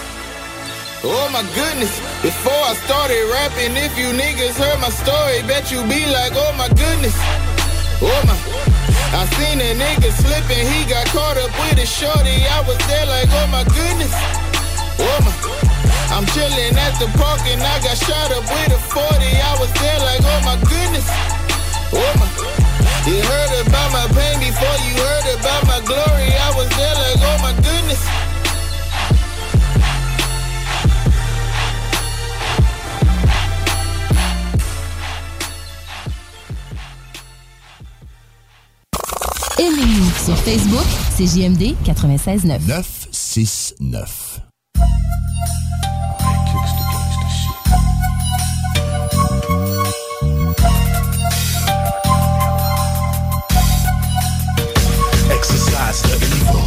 Oh my goodness, before I started rapping, if you niggas heard my story, bet you be like, oh my goodness. Oh my. I seen a nigga slipping, he got caught up with a shorty. I was there like, oh my goodness. Oh my. I'm chilling at the park and I got shot up with a 40. I was there like, oh my goodness. Oh my. You heard about my pain before you heard about my glory. I Aimez-nous sur Facebook, c'est JMD 96.9. 969. Exercise the evil.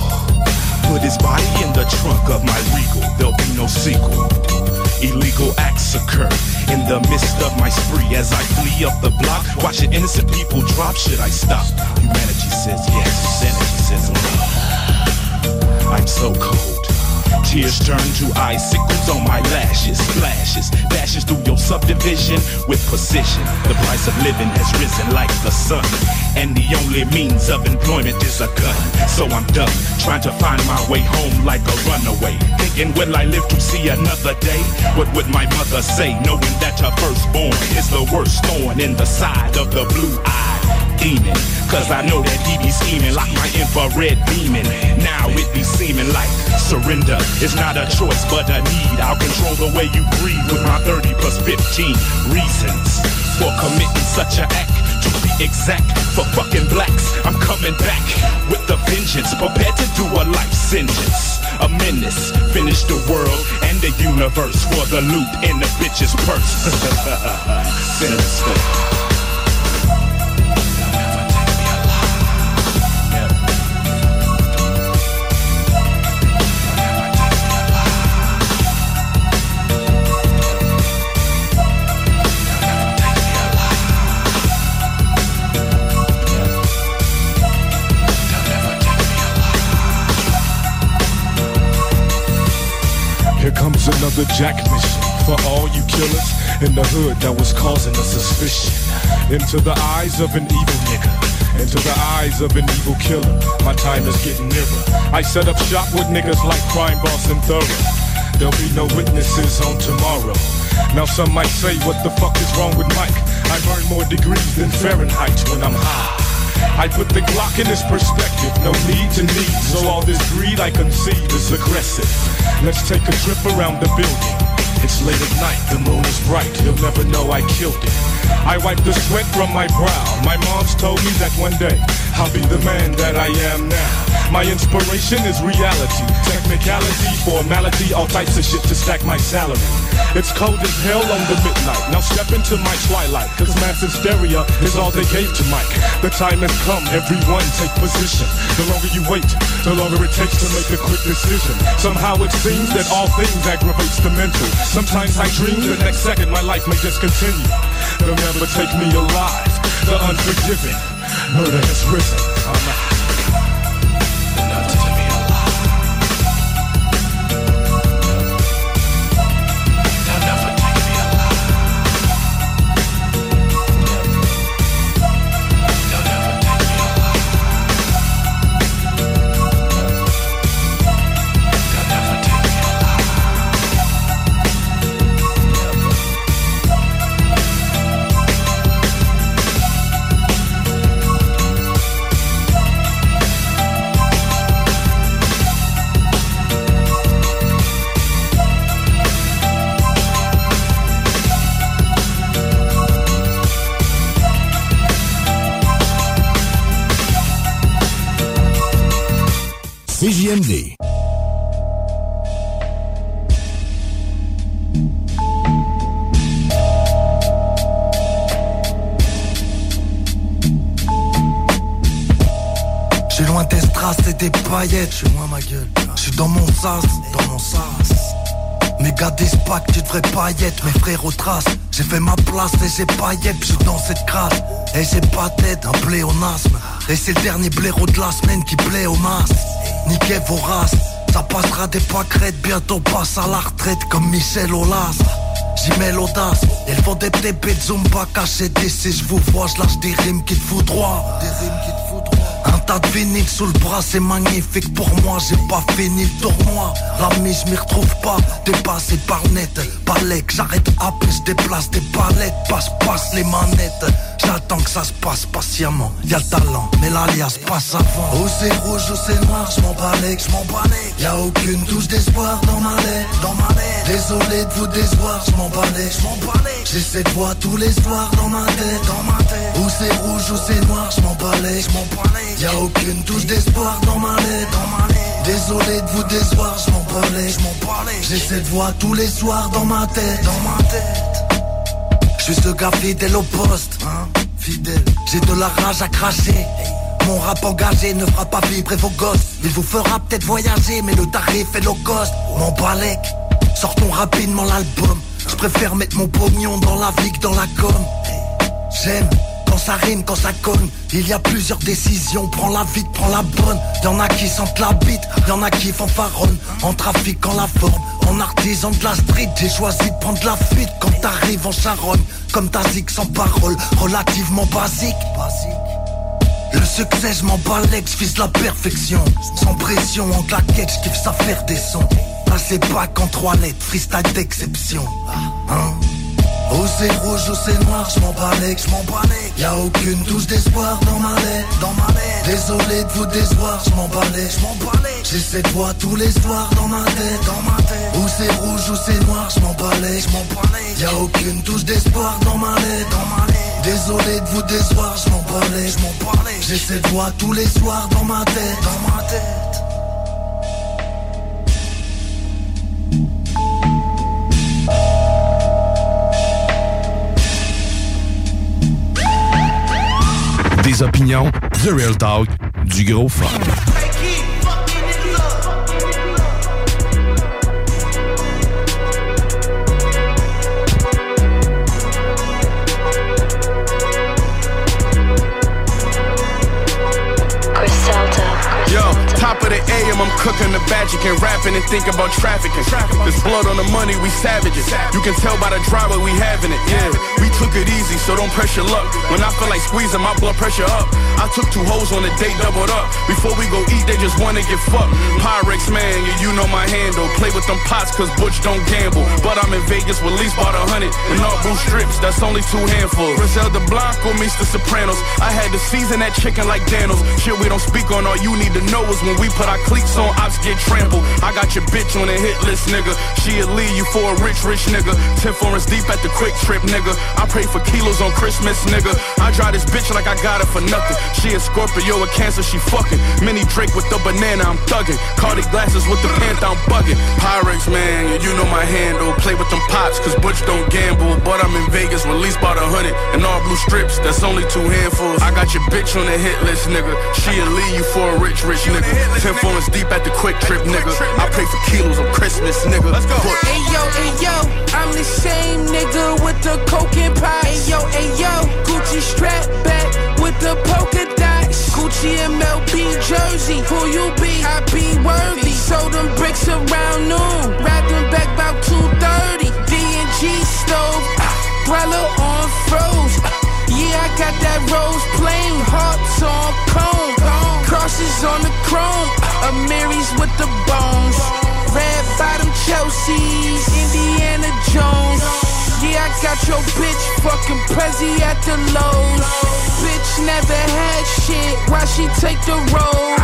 Put his body in the trunk of my regal. There'll be no sequel. Illegal acts occur in the midst of my spree as I flee up the block. Watching innocent people drop. Should I stop? Humanity says yes. Sanity says no. I'm so cold. Tears turn to icicles on my lashes, flashes, dashes through your subdivision with precision. The price of living has risen like the sun, and the only means of employment is a gun. So I'm done trying to find my way home like a runaway. Thinking, will I live to see another day? What would my mother say, knowing that her firstborn is the worst thorn in the side of the blue-eyed demon? Cause I know that he be scheming like my infrared beaming. Now it be seeming like surrender is not a choice but a need. I'll control the way you breathe with my 30 plus 15 reasons for committing such an act. To be exact, for fucking blacks, I'm coming back with a vengeance, prepared to do a life sentence. A menace, finish the world and the universe for the loot in the bitch's purse. [laughs] Sinister. Another jack mission for all you killers in the hood that was causing a suspicion. Into the eyes of an evil nigga, into the eyes of an evil killer. My time is getting nearer. I set up shop with niggas like Crime Boss and Thorough. There'll be no witnesses on tomorrow. Now some might say, what the fuck is wrong with Mike? I earn more degrees than Fahrenheit when I'm high. I put the Glock in its perspective, no need to need. So all this greed I conceive is aggressive. Let's take a trip around the building. It's late at night, the moon is bright, you'll never know I killed it. I wipe the sweat from my brow. My mom's told me that one day I'll be the man that I am now. My inspiration is reality, technicality, formality, all types of shit to stack my salary. It's cold as hell on the midnight. Now step into my twilight, cause mass hysteria is all they gave to Mike. The time has come, everyone take position. The longer you wait, the longer it takes to make a quick decision. Somehow it seems that all things aggravates the mental. Sometimes I dream the next second my life may discontinue. They'll never take me alive. The unforgiving, murder has risen. Dans mon sas. Des SPAC, tu devrais pas y être, mes frères aux traces. J'ai fait ma place et j'ai pas y être, je dans cette crasse. Et j'ai pas tête, un pléonasme. Et c'est le dernier blaireau de la semaine qui plaît au masque. Niquez vos races, ça passera des pâquerettes, bientôt passe à la retraite comme Michel Aulas. J'y mets l'audace, ils font des TP de Zumba cachés d'ici, je vous vois, je lâche des rimes qui te foudroient. Un tas de sous le bras, c'est magnifique pour moi. J'ai pas fini le tournoi. L'ami, je m'y retrouve pas. Dépassé par net. Balek, j'arrête hop, je déplace des palettes. Passe, passe les manettes. J'attends que ça se passe patiemment. Y'a le talent, mais l'alias passe avant. Où c'est rouge, où c'est noir, je m'en balèque, je m'en. Y'a aucune touche d'espoir dans ma lettre, dans ma lettre. Désolé de vous décevoir, je m'en balèque, je m'en. J'ai cette voix tous les soirs dans ma tête, dans ma tête. Où c'est rouge, où c'est noir, je m'en balèque, je m'en. Y'a aucune touche d'espoir dans ma lettre, dans ma lettre. Désolé de vous décevoir, je m'en balèque, je m'en. J'ai cette voix tous les soirs dans ma tête, dans ma tête. Suis ce gars fidèle au poste, hein, fidèle. J'ai de la rage à cracher. Mon rap engagé ne fera pas vibrer vos gosses. Il vous fera peut-être voyager, mais le tarif est low cost. Mon balèque, sortons rapidement l'album. Je préfère mettre mon pognon dans la vie que dans la com. J'aime quand ça rime, quand ça cogne. Il y a plusieurs décisions, prends la vite, prends la bonne. Y'en a qui sentent la bite, y'en a qui fanfaronnent. En trafiquant la forme, en artisan de la street, j'ai choisi de prendre la fuite quand t'arrives en charonne. Comme ta zig sans parole, relativement basique. Le succès, je m'en je vise la perfection. Sans pression, en claquette, je kiffe ça faire des sons. Passer bac en trois lettres, freestyle d'exception. Hein? Où c'est rouge, où c'est noir, je m'en je m'en. Y'a aucune touche d'espoir dans ma lettre, dans ma lettre. Désolé de vous décevoir, je m'en je m'en. J'ai cette voix tous les soirs dans ma tête, dans ma tête. Où c'est rouge, où c'est noir, je m'en je m'en. Y'a aucune touche d'espoir dans ma lettre, dans ma lettre. Désolé de vous décevoir, je m'en je m'en. J'ai cette voix tous les soirs dans ma tête, dans ma tête. Opinions, The Real Talk, du gros fun. The AM, I'm cooking the. You can rapping and think about trafficking. There's blood on the money, we savages. You can tell by the driveway we having it. Yeah, we took it easy, so don't pressure luck. When I feel like squeezing, my blood pressure up. I took two hoes on a date, doubled up. Before we go eat, they just wanna get fucked. Pyrex man, yeah, you know my handle. Play with them pots, cause Butch don't gamble. But I'm in Vegas with least about a hundred. And all blue strips, that's only two handfuls. Griselda Blanco meets the Sopranos. I had to season that chicken like Daniels. Shit we don't speak on, all you need to know is when we put our cleats on, ops get trampled. Got your bitch on the hit list, nigga. She'll leave you for a rich, rich nigga. Ten foreigns deep at the quick trip, nigga. I pray for kilos on Christmas, nigga. I drive this bitch like I got it for nothing. She a Scorpio, a Cancer, she fucking. Mini Drake with the banana, I'm thugging. Cardi glasses with the panther, I'm bugging. Pyrex, man, you know my handle. Play with them pots, cause Butch don't gamble. But I'm in Vegas least about a hundred. And all blue strips, that's only two handfuls. I got your bitch on the hit list, nigga. She'll leave you for a rich, rich nigga. Ten foreigns deep at the quick trip, nigga. I pray for kilos on Christmas, nigga. Let's go. Hey yo, hey yo, I'm the same nigga with the coke and pie. Hey yo, hey yo, Gucci strap back with the polka dots. Gucci MLB jersey, who you be? I be worthy. Sold them bricks around noon, wrapped them back about 2:30. D&G stove, dweller on froze. Yeah, I got that rose plain, hearts on cone, crosses on the chrome, a Mary's with the bones. Red bottom Chelsea's, Indiana Jones. Yeah, I got your bitch fucking Prezi at the lows. Bitch never had shit, why she take the road?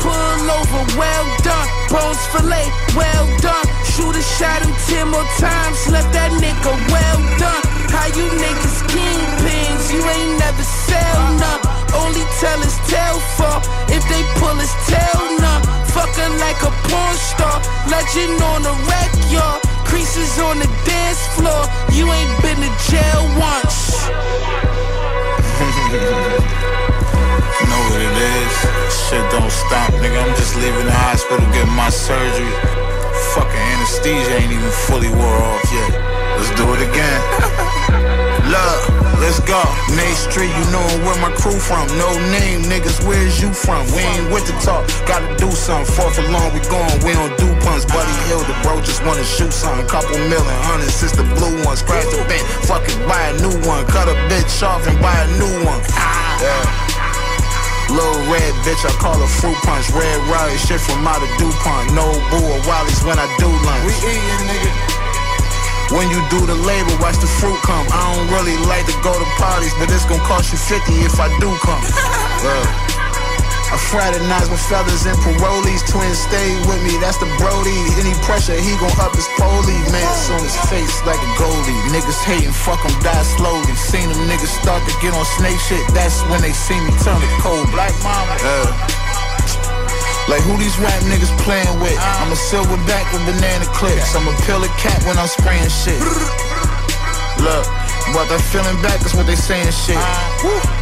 Pull over, well done. Bones fillet, well done. Shoot a shot him ten more times, left that nigga well done. How you niggas kingpins, you ain't never sell none. Only tell his tail fall if they pull his tail none. Fucking like a porn star, legend on the wreck, y'all. Creases on the dance floor, you ain't been to jail once. [laughs] Know what it is. Shit don't stop, nigga. I'm just leaving the hospital getting my surgery. Fucking anesthesia ain't even fully wore off yet. Let's do it again. [laughs] Let's go. Main Street, you know where my crew from. No name, niggas, where's you from? We ain't with the talk, gotta do something. Fourth along, we going, we don't do punts. Buddy Hill, the bro just wanna shoot something. Couple million, hundred, since the blue one. Scratch the bent, fuck it, buy a new one. Cut a bitch off and buy a new one. Yeah. Little red bitch, I call her fruit punch. Red riot shit from out of DuPont. No boo or Wally's when I do lunch. We eatin', nigga. When you do the labor, watch the fruit come. I don't really like to go to parties, but it's gonna cost you 50 if I do come. Look. [laughs] I fraternize with fellas and parolees. Twins stay with me, that's the Brody. Any pressure, he gon' up his poli. Man, on his face like a goalie. Niggas hating, fuck 'em, die slowly. Seen them niggas start to get on snake shit. That's when they see me turn to cold. Black mama. Uh, like who these rap niggas playing with? Uh. I'm a silverback with banana clips. I'm a pill a cat when I'm spraying shit. [laughs] Look, but that feeling back is what they saying shit. Uh. Woo.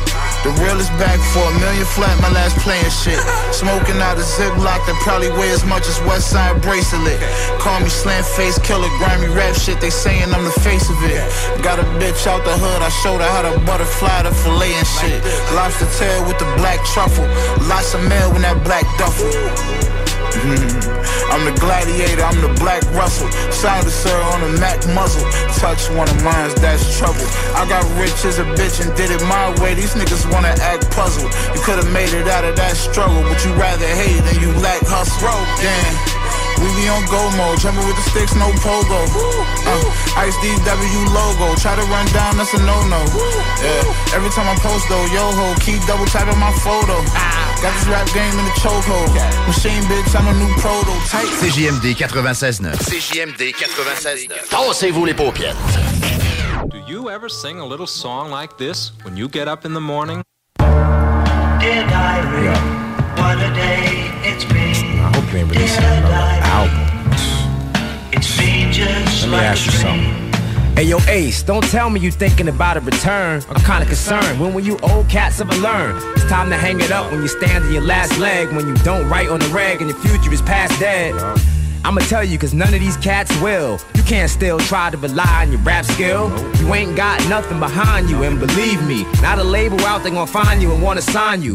The real is back for a million flat, my last playing shit. Smoking out a ziplock that probably weigh as much as West Side bracelet. Call me slam face killer, grimy rap shit, they saying I'm the face of it. Got a bitch out the hood, I showed her how to butterfly the fillet and shit. Lobster tail with the black truffle, lots of mail in that black duffel. Mm-hmm. I'm the gladiator, I'm the black Russell. Silencer on a Mac muzzle. Touch one of mine, that's trouble. I got rich as a bitch and did it my way. These niggas wanna act puzzled. You could've made it out of that struggle, but you rather hate than you lack hustle. Damn. We be on go mode, jumping with the sticks, no pogo. Uh, Ice DW logo, try to run down, that's a no-no. Yeah. Every time I post though, yo ho, keep double tapping my photo. Got this rap game in the chokehold. Machine bitch, I'm a new prototype. CJMD 96.9. CJMD 96.9. Tassez-vous les paupières. Do you ever sing a little song like this when you get up in the morning? Dear diary, what a day it's been. I hope they ain't releasing another album. It's been just Let me like ask you a something. Hey yo, Ace, don't tell me you thinking about a return. I'm kinda concerned. When will you old cats ever learn? It's time to hang it up when you stand on your last leg. When you don't write on the rag and your future is past dead. I'ma tell you, cause none of these cats will. You can't still try to rely on your rap skill. You ain't got nothing behind you, and believe me, not a label out there gonna find you and wanna sign you.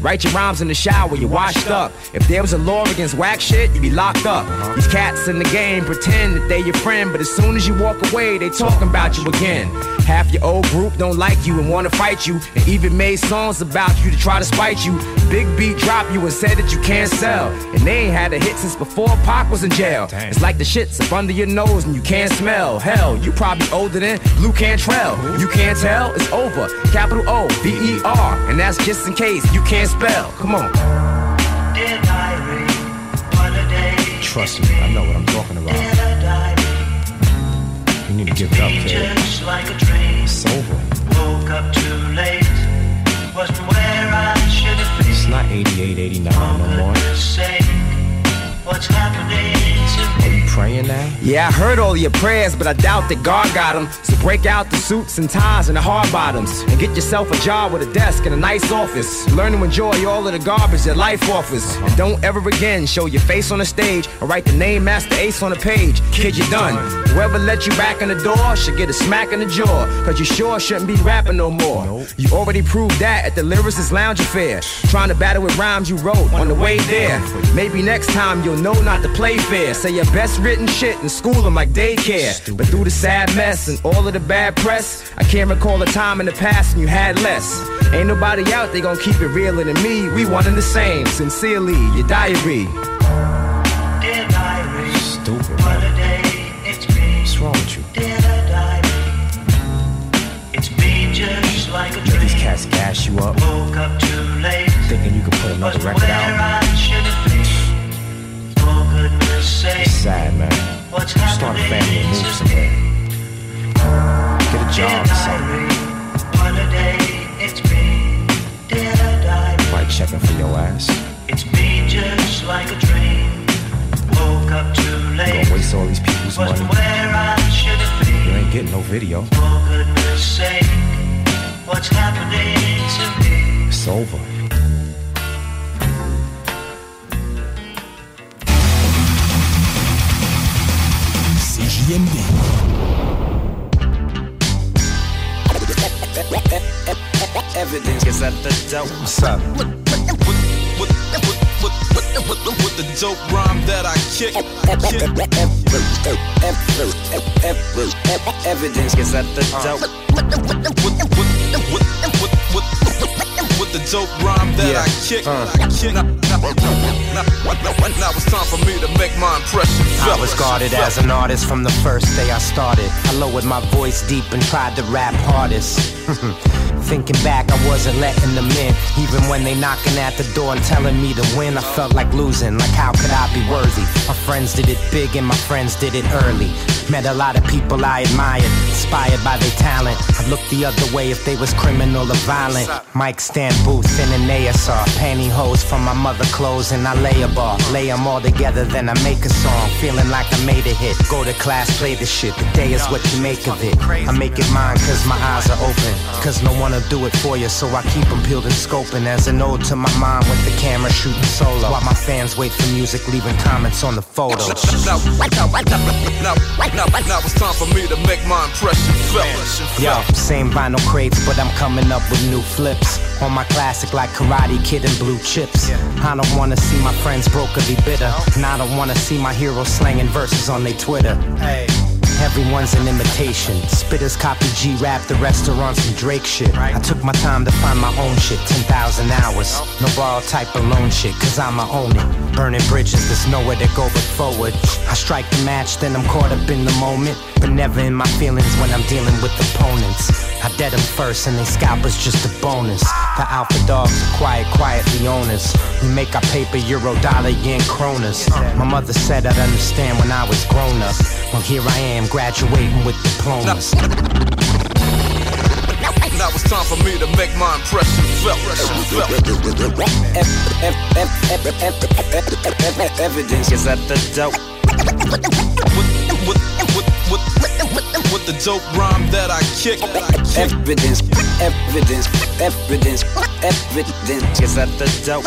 Write your rhymes in the shower, you're washed up. If there was a law against whack shit, you'd be locked up. These cats in the game pretend that they your friend, but as soon as you walk away, they talking about you again. Half your old group don't like you and wanna fight you, and even made songs about you to try to spite you. Big beat drop you and said that you can't sell, and they ain't had a hit since before Pac was in jail. It's like the shit's up under your nose and you can't smell. Hell, you probably older than Blue Cantrell. You can't tell, it's over. Capital O V E R, and that's just in case you can't spell. Come on. Dear diary, what a day Trust me, I know what I'm talking about. You need to give it up, kid. like. It's over. Woke up too late, wasn't where I should have been. It's not 88, 89 no more. Say, what's happening to Are you praying now? Yeah, I heard all your prayers, but I doubt that God got them. So break out the suits and ties and the hard bottoms. And get yourself a job with a desk and a nice office. Learn to enjoy all of the garbage that life offers. And don't ever again show your face on the stage or write the name Master Ace on the page. Kid, you're done. Whoever let you back in the door should get a smack in the jaw. Cause you sure shouldn't be rapping no more. You already proved that at the Lyricist Lounge Affair. Trying to battle with rhymes you wrote on the way there. Maybe next time you'll know not to play fair. Say your best written shit and school them like daycare. But through the sad mess and all of the bad press, I can't recall a time in the past when you had less. Ain't nobody out there gonna keep it realer than me. We one and the same. Sincerely, your diary. Dear diary, Stupid. what a day it's been. What's wrong with you? Dear diary, it's been just like a Let these cats gas you up, Woke up too late, thinking you could put another record out. It's sad, man. what's Start a family and move somewhere. Get a job or something. diary, what a day it's been. Dear diary, Nobody checking for your ass. It's me just like a dream. Woke up too late, gonna waste all these people's money. where I should have been. You ain't getting no video. For goodness sake, what's happening to me? It's over. Evidence is at the dope. What's up? With, with, with, with, with the dope rhyme that I kick. Evidence is at the dope. With, the dope rhyme that Yeah. I kick. Uh. I kick. Now, now, now, now, now it's time for me to make my impression I was guarded as an artist from the first day I started. I lowered my voice deep and tried to rap hardest. Thinking back, I wasn't letting them in. Even when they knocking at the door and telling me to win, I felt like losing. Like how could I be worthy? My friends did it big and my friends did it early. Met a lot of people I admired, inspired by their talent. I'd look the other way if they was criminal or violent. Mike stand booth in an ASR, pantyhose from my mother clothes and I lay a bar. Lay 'em all together, then I make a song. Feeling like I made a hit. Go to class, play the shit. The day is what you make of it. I make it mine cause my eyes are open. Cause no one will do it for you, so I keep 'em peeled and scoping. As an ode to my mind with the camera shooting solo. While my fans wait for music, leaving comments on the photos. Now, now, now, now, now it's time for me to make my impression felt. Yo, same vinyl crates, but I'm coming up with new flips. On my classic like Karate Kid and Blue Chips. I don't wanna see my friends broke or be bitter. And I don't wanna see my heroes slanging verses on their Twitter. Everyone's an imitation. Spitters copy G rap, the restaurants and Drake shit. I took my time to find my own shit, 10,000 hours. No borrow type of alone shit, cause I'ma own it. Burning bridges, there's nowhere to go but forward. I strike the match, then I'm caught up in the moment. But never in my feelings when I'm dealing with opponents. I dead them first and they scalp is just a bonus. The alpha dogs are quiet, quietly owners. We make our paper euro, dollar, yen, kronas. My mother said I'd understand when I was grown up. Well, here I am, graduating with diplomas. Now it's time for me to make my impression felt. Evidence is at the dope. With, with, with, with, with the dope rhyme that I kick. Evidence, evidence, evidence, evidence is at the dope.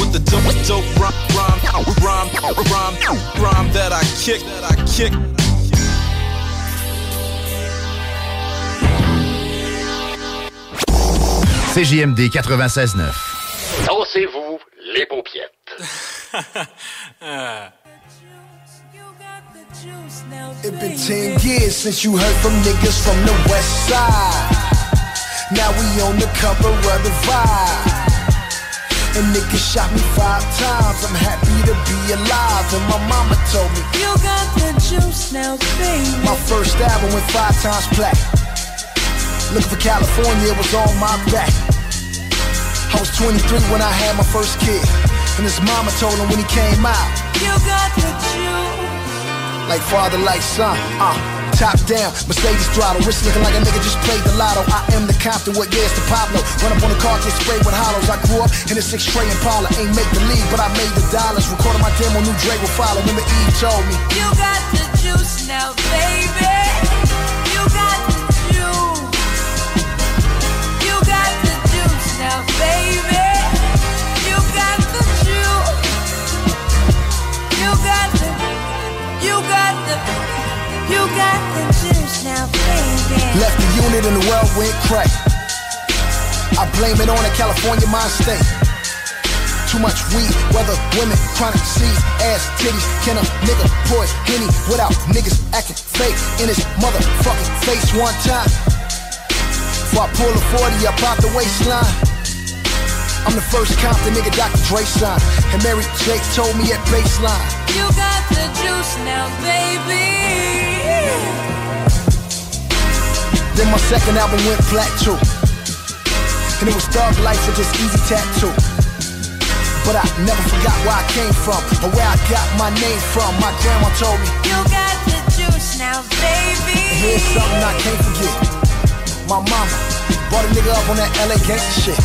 With the dope, dope rhyme, rhyme, rhyme, rhyme, rhyme that I kick. That I kick. CJMD 96.9. Dansez-vous les paupiètes. [laughs] It been 10 years since you heard from niggas from the west side. Now we on the cover of the vibe. And niggas shot me five times. I'm happy to be alive. And my mama told me, You got the juice now, baby. my first album went five times black. Looking for California was on my back. I was 23 when I had my first kid. And his mama told him when he came out. You got the juice. like father, like son. Uh, top down, Mercedes throttle, wrist looking like a nigga just played the lotto. I am the Compton, what years the Pablo? Run up on the car, get sprayed with hollows. I grew up in a six tray Impala, ain't make the league, but I made the dollars. Recorded my demo, new Dre will follow. Remember Eve told me, You got the juice now, baby. You got the juice now, baby. left the unit and the world went crack. I blame it on the California mind state. Too much weed, weather, women, chronic seeds, ass, titties. Can a nigga pour Henny without niggas acting fake in his motherfucking face one time? Before I pull a 40 up out the waistline. I'm the first Compton nigga Dr. Dre signed. And Mary J told me at baseline. You got the juice now, baby. Then my second album went flat too. And it was Thug Life with this easy tattoo. But I never forgot where I came from or where I got my name from. My grandma told me, You got the juice now, baby. and here's something I can't forget. My mama brought a nigga up on that LA gangsta shit.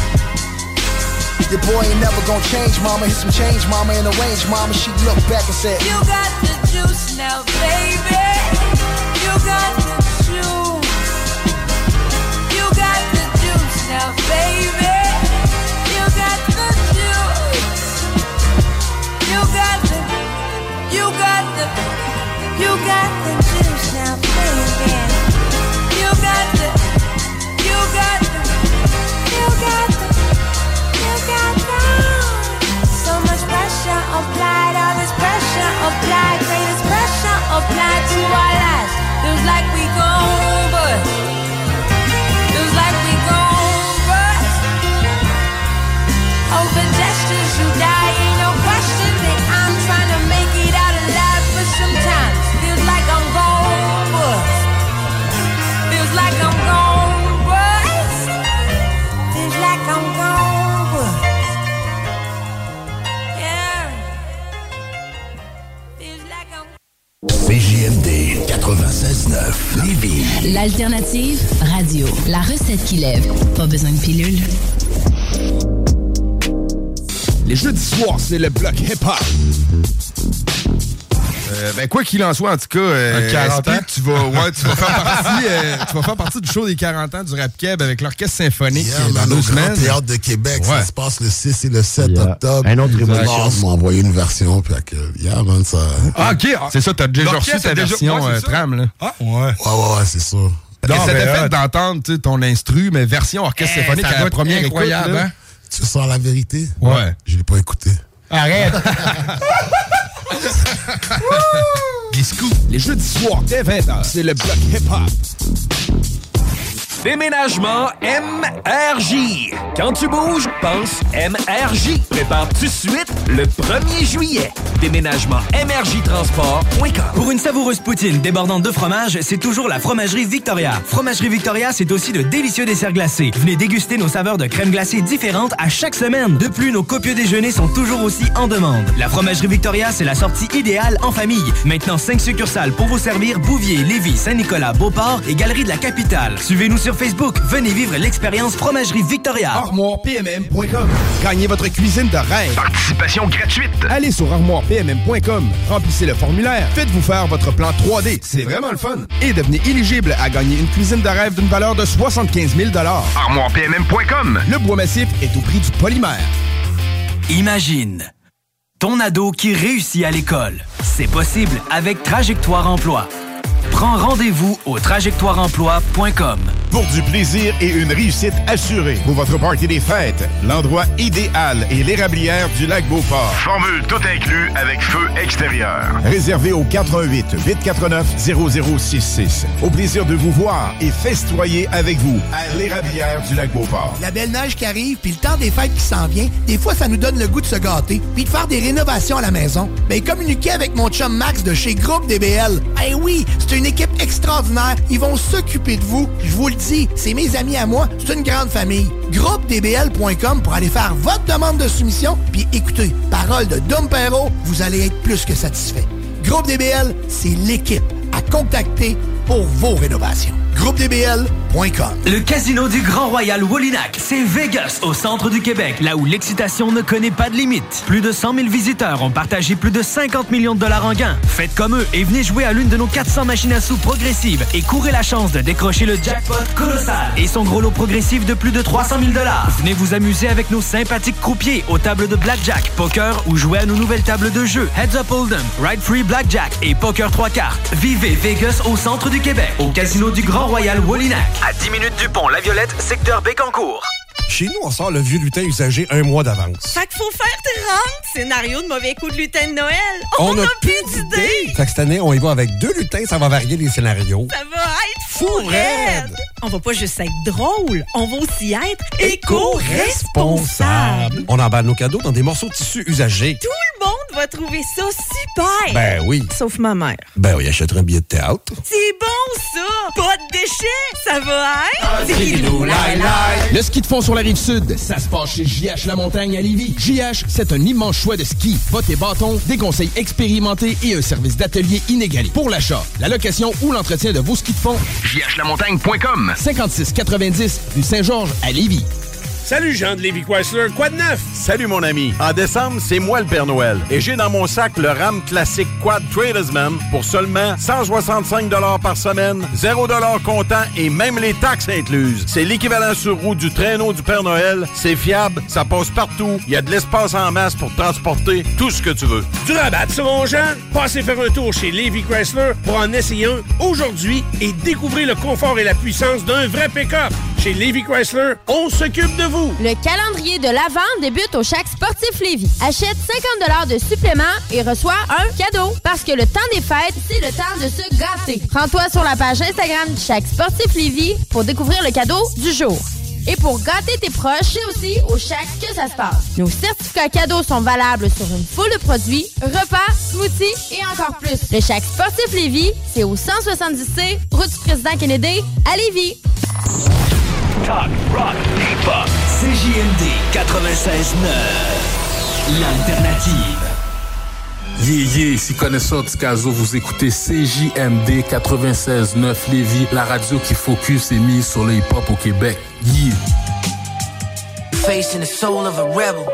Your boy ain't never gonna change, mama. Hit some change, mama, and arrange, mama. She looked back and said, You got the juice now, baby. You got the juice. You got the juice now, baby. You got the juice. You got the, you got the, you got the juice now, baby. You got the, you got the, you got the, you got the. So much pressure applied, all this pressure applied, greatest pressure applied to our lives. Feels like we gon' 96.9 Lévis. L'alternative radio. La recette qui lève. Pas besoin de pilule. Les jeudis soirs, c'est le bloc hip-hop. Euh, ben, quoi qu'il en soit, en tout cas, euh, Un 40 SP, ans? tu vas, ouais, tu vas faire [laughs] partie, euh, tu vas faire partie du show des 40 ans du Rap Keb avec l'orchestre symphonique Yeah, euh, dans man, deux au Grand semaines. Théâtre de Québec, Ouais. ça se passe le 6 et le 7 Yeah. octobre. Un autre Exact. Lars m'a envoyé une version, puis que, yeah, man, ça... Ah, ok. C'est ça, t'as déjà reçu L'orchestre ta a déjà- version ouais, c'est euh, ça. tram, là. Ah, ouais. Ouais, ouais, ouais, c'est ça. Et ça t'a fait d'entendre tu sais, ton instru, mais version orchestre Eh, symphonique ça à la être première incroyable, écoute. là. hein? Tu sens la vérité? Ouais. Je l'ai pas écouté. Arrête! [laughs] Les scoops, les jeudis soirs, dès 20h, c'est le bloc hip-hop. Déménagement MRJ. Quand tu bouges, pense MRJ. Prépare tout de suite le 1er juillet. Déménagement MRJtransport.com. Pour une savoureuse poutine débordante de fromage, c'est toujours la Fromagerie Victoria. Fromagerie Victoria, c'est aussi de délicieux desserts glacés. Venez déguster nos saveurs de crème glacée différentes à chaque semaine. De plus, nos copieux déjeuners sont toujours aussi en demande. La Fromagerie Victoria, c'est la sortie idéale en famille. Maintenant, 5 succursales pour vous servir Bouvier, Lévis, Saint-Nicolas, Beauport et Galerie de la Capitale. Suivez-nous sur Facebook. Venez vivre l'expérience Fromagerie Victoria. ArmoirePMM.com. Gagnez votre cuisine de rêve. Participation gratuite. Allez sur armoirepmm.com, remplissez le formulaire, faites-vous faire votre plan 3D, c'est vraiment le fun. Et devenez éligible à gagner une cuisine de rêve d'une valeur de 75 000 ArmoirePMM.com. Le bois massif est au prix du polymère. Imagine ton ado qui réussit à l'école. C'est possible avec Trajectoire Emploi. Prends rendez-vous au trajectoireemploi.com. Pour du plaisir et une réussite assurée. Pour votre party des fêtes, l'endroit idéal est l'érablière du lac Beauport. Formule tout inclus avec feu extérieur. Réservé au 88 849 0066. Au plaisir de vous voir et festoyer avec vous à l'érablière du lac Beauport. La belle neige qui arrive, puis le temps des fêtes qui s'en vient, des fois, ça nous donne le goût de se gâter, puis de faire des rénovations à la maison. Ben, communiquer avec mon chum Max de chez Groupe DBL. Eh oui, c'est une équipe extraordinaire. Ils vont s'occuper de vous. Je vous le dis, c'est mes amis à moi. C'est une grande famille. GroupeDBL.com pour aller faire votre demande de soumission. Puis écoutez, parole de Dom Perrault, vous allez être plus que satisfait. Groupe DBL, c'est l'équipe à contacter pour vos rénovations. GroupeDBL.com Le casino du Grand Royal Wallinac, c'est Vegas, au centre du Québec, là où l'excitation ne connaît pas de limite. Plus de 100 000 visiteurs ont partagé plus de 50 millions de dollars en gains. Faites comme eux et venez jouer à l'une de nos 400 machines à sous progressives et courez la chance de décrocher le jackpot colossal et son gros lot progressif de plus de 300 000 dollars. Venez vous amuser avec nos sympathiques croupiers aux tables de blackjack, poker ou jouer à nos nouvelles tables de jeu Heads Up Hold'em, Ride Free Blackjack et Poker 3 cartes. Vivez Vegas au centre du Au casino du Grand Royal Wallinac. À 10 minutes du pont La Violette, secteur Bécancourt. Chez nous, on sort le vieux lutin usagé un mois d'avance. Fait qu'il faut faire 30 scénarios de mauvais coups de lutin de Noël. On On a n'a plus d'idées. Fait que cette année, on y va avec deux lutins, ça va varier les scénarios. Ça va être fou raide. On va pas juste être drôle, on va aussi être éco-responsable. On emballe nos cadeaux dans des morceaux de tissu usagés. Tout le monde va trouver ça super. Ben oui. Sauf ma mère. Ben oui, achèterait un billet de théâtre. C'est bon ça. Pas de déchets. Ça va être... Le ski de fond sur la rive sud, ça se passe chez JH La Montagne à Lévis. JH, c'est un immense choix de ski, bottes et bâtons, des conseils expérimentés et un service d'atelier inégalé. Pour l'achat, la location ou l'entretien de vos skis de fond, jhlamontagne.com 56 90 rue Saint-Georges à Lévis. Salut Jean de Lévis Chrysler, quoi de neuf? Salut mon ami. En décembre, c'est moi le Père Noël. Et j'ai dans mon sac le RAM classique Quad Tradesman pour seulement 165 par semaine, 0 comptant et même les taxes incluses. C'est l'équivalent sur roue du traîneau du Père Noël. C'est fiable, ça passe partout. Il y a de l'espace en masse pour transporter tout ce que tu veux. Du rabat sur mon Jean? Passez faire un tour chez Lévis Chrysler pour en essayer un aujourd'hui et découvrir le confort et la puissance d'un vrai pick-up. Chez Lévis Chrysler, on s'occupe de vous. Le calendrier de l'Avent débute au Chac Sportif Lévis. Achète 50 de supplément et reçois un cadeau. Parce que le temps des fêtes, c'est le temps de se gâter. Rends-toi sur la page Instagram du Chac Sportif Lévis pour découvrir le cadeau du jour. Et pour gâter tes proches, c'est aussi au Chac que ça se passe. Nos certificats cadeaux sont valables sur une foule de produits, repas, smoothies et encore plus. Le Chac Sportif Lévis, c'est au 170C, route du président Kennedy, à Lévis. Talk, rock, hip-hop. CJMD 96.9. L'alternative. Est Yeah, ici connaisseur du Caso, vous écoutez CJMD 96.9 Lévis, la radio qui focus et mise sur le hip-hop au Québec. Yeah. Facing the soul of a rebel.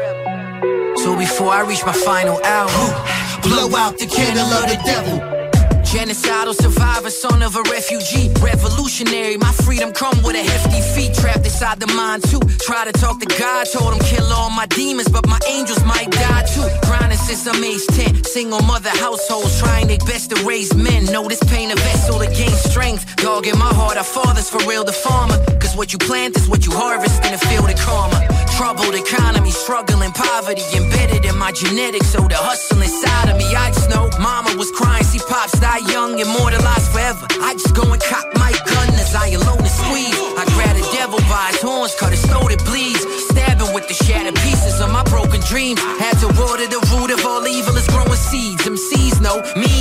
So before I reach my final album, blow out the candle of the devil. Genocidal survivor, son of a refugee. Revolutionary, my freedom come with a hefty fee. Trapped inside the mind too. Try to talk to God, told him kill all my demons, but my angels might die too. Grinding since I'm age 10. Single mother households trying their best to raise men. Know this pain a vessel to gain strength. Dog in my heart, our fathers for real, the farmer. What you plant is what you harvest in the field of karma. Troubled economy, struggling poverty, embedded in my genetics. So the hustle inside of me, I just know mama was crying, see pops die young, immortalized forever. I just go and cock my gun as I alone and squeeze. I grab the devil by his horns, cut his throat, it bleeds. Stabbing with the shattered pieces of my broken dreams. Had to water the root of all evil is growing seeds. Them seeds know mean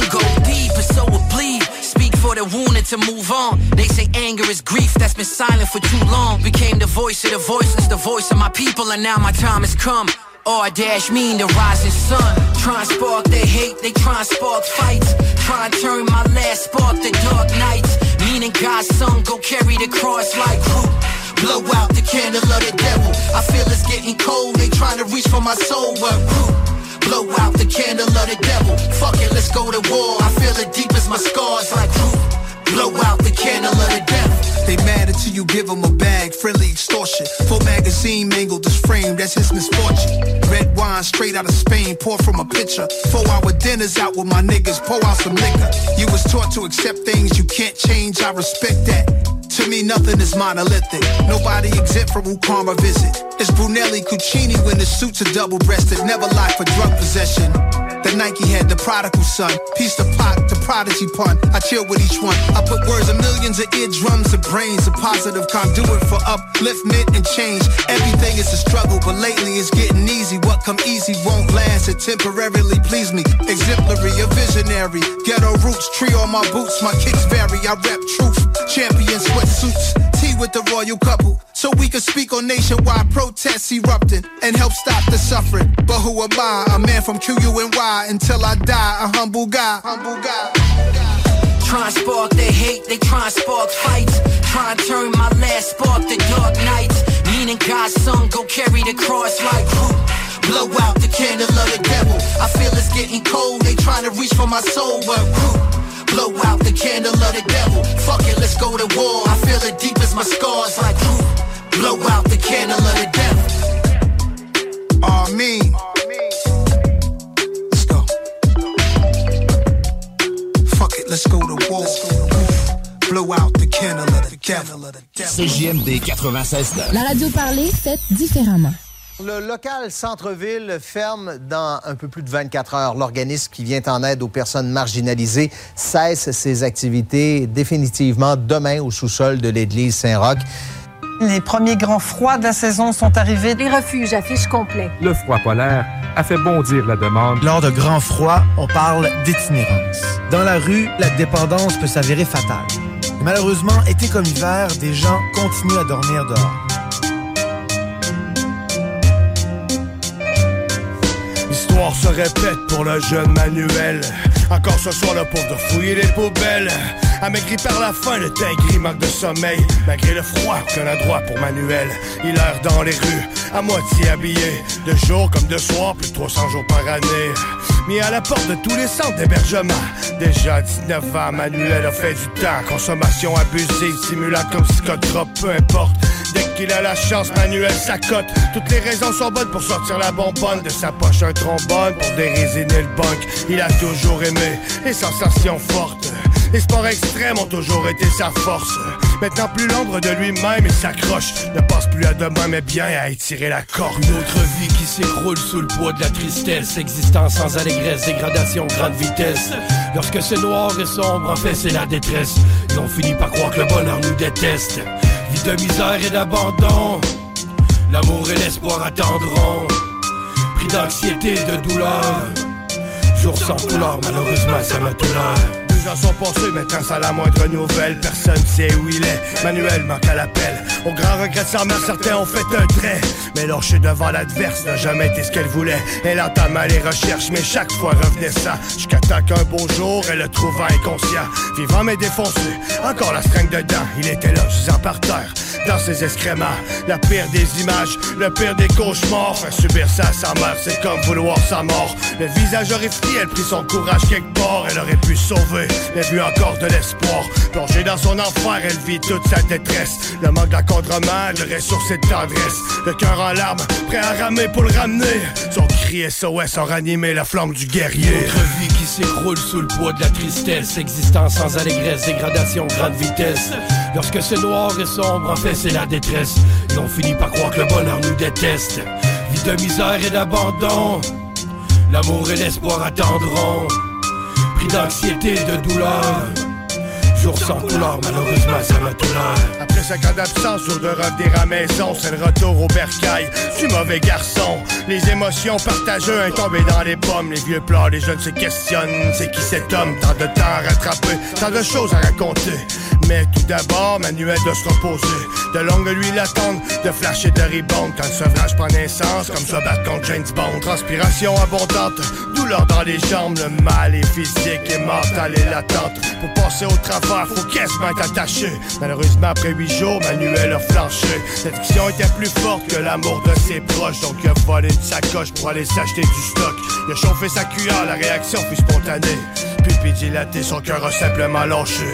The wounded to move on. They say anger is grief that's been silent for too long. Became the voice of the voiceless, the voice of my people, and now my time has come. Or dash mean the rising sun. Try and spark their hate, they try and spark fights. Try and turn my last spark to dark nights. Meaning God's son go carry the cross like who? Blow out the candle of the devil. I feel it's getting cold, they trying to reach for my soul, but who? Blow out the candle of the devil. Fuck it, let's go to war. I feel it deep as my scars like? Blow out the candle of the devil. They mad until you give them a bag, friendly extortion. Full magazine mangled this frame, that's his misfortune. Red wine straight out of Spain, pour from a pitcher. Four hour dinners out with my niggas, pour out some liquor. You was taught to accept things you can't change, I respect that. To me, nothing is monolithic. Nobody exempt from who karma visit. It's Brunelli Cucini when the suits are double breasted, never lie for drug possession. The Nike head, the prodigal son. Piece to Pac, the prodigy pun. I chill with each one. I put words in millions of eardrums and brains. A positive conduit for upliftment and change. Everything is a struggle, but lately it's getting easy. What come easy won't last. It temporarily please me. Exemplary, a visionary. Ghetto roots, tree on my boots. My kicks vary. I rep truth. Champion sweatsuits. With the royal couple. So we can speak on nationwide protests erupting and help stop the suffering. But who am I? A man from QUNY until I die. A humble guy. Humble guy. Try and spark their hate, they try and spark fights. Try and turn my last spark to dark nights. Meaning God's son go carry the cross like who? Blow out the candle of the devil. I feel it's getting cold, they trying to reach for my soul, but who? Blow out the candle of the devil. Fuck it, let's go to war. I feel it deep as my scars like who? Blow out the candle of the devil. Amen. Let's go. Fuck it, let's go to war. Blow out the candle of the devil. CJMD 96.9. La radio parlée, faite différemment. Le local centre-ville ferme dans un peu plus de 24 heures. L'organisme qui vient en aide aux personnes marginalisées cesse ses activités définitivement demain au sous-sol de l'église Saint-Roch. Les premiers grands froids de la saison sont arrivés. Les refuges affichent complet. Le froid polaire a fait bondir la demande. Lors de grands froids, on parle d'itinérance. Dans la rue, la dépendance peut s'avérer fatale. Malheureusement, été comme hiver, des gens continuent à dormir dehors. L'histoire se répète pour le jeune Manuel. Encore ce soir, le pauvre de fouiller les poubelles. Amaigri par la faim, le teint gris manque de sommeil. Malgré le froid, aucun endroit pour Manuel. Il erre dans les rues, à moitié habillé. De jour comme de soir, plus de 300 jours par année. Mis à la porte de tous les centres d'hébergement. Déjà 19 ans, Manuel a fait du temps. Consommation abusive, simulacre comme psychotrope, peu importe. Dès qu'il a la chance, Manuel s'accote. Toutes les raisons sont bonnes pour sortir la bonbonne de sa poche, un trombone pour dérésiner le bunk. Il a toujours aimé les sensations fortes. Les sports extrêmes ont toujours été sa force. Maintenant plus l'ombre de lui-même, il s'accroche. Ne pense plus à demain, mais bien à étirer la corde. Une autre vie qui s'écroule sous le poids de la tristesse. Existence sans allégresse, dégradation grande vitesse. Lorsque c'est noir et sombre, en fait c'est la détresse. Et on finit par croire que le bonheur nous déteste. Vie de misère et d'abandon. L'amour et l'espoir attendront. Pris d'anxiété et de douleur. Jour sans couleur, malheureusement ça m'a tout. Gens sont passés, maintenant sans la moindre nouvelle, personne sait où il est. Manuel manque à l'appel. Au grand regret de sa mère, certains ont fait un trait. Mais lâcher devant l'adverse n'a jamais été ce qu'elle voulait. Elle entama les recherches, mais chaque fois revenait ça. Jusqu'à temps qu'un beau jour, elle le trouva inconscient. Vivant mais défoncé, encore la string dedans. Il était là, gisant par terre, dans ses excréments. La pire des images, le pire des cauchemars. Faire subir ça à sa mère, c'est comme vouloir sa mort. Le visage horrifié, elle prit son courage quelque part. Elle aurait pu sauver, mais vu encore de l'espoir. Plongée dans son enfer, elle vit toute sa détresse. Le manque d'encadrement, le reste sur ses tendresses. Le cœur en larmes, prêt à ramer pour le ramener. Son cri SOS a ranimé la flamme du guerrier. Notre vie qui s'écroule sous le poids de la tristesse. Existence sans allégresse, dégradation grande vitesse. Lorsque c'est noir et sombre, en fait c'est la détresse. Et on finit par croire que le bonheur nous déteste. Vie de misère et d'abandon. L'amour et l'espoir attendront. D'anxiété et de douleur. Sans couleur, malheureusement ça m'a tout. Après cinq ans d'absence, jour de revenir à maison, c'est le retour au bercail du mauvais garçon. Les émotions partagées, un tombé dans les pommes, les vieux pleurs, les jeunes se questionnent. C'est qui cet homme? Tant de temps à rattraper, tant de choses à raconter. Mais tout d'abord, Manuel doit se reposer. De longues nuits l'attendent, de flash et de rebound. Quand le sevrage prend naissance, comme ça bat contre James Bond. Transpiration abondante, douleur dans les jambes, le mal est physique et mental et latente. Pour passer au travers, faut attaché. Malheureusement, après huit jours, Manuel a flanché. L'addiction était plus forte que l'amour de ses proches. Donc il a volé une sacoche pour aller s'acheter du stock. Il a chauffé sa cuillère, la réaction fut spontanée. Pupille dilatée, son cœur a simplement lâché.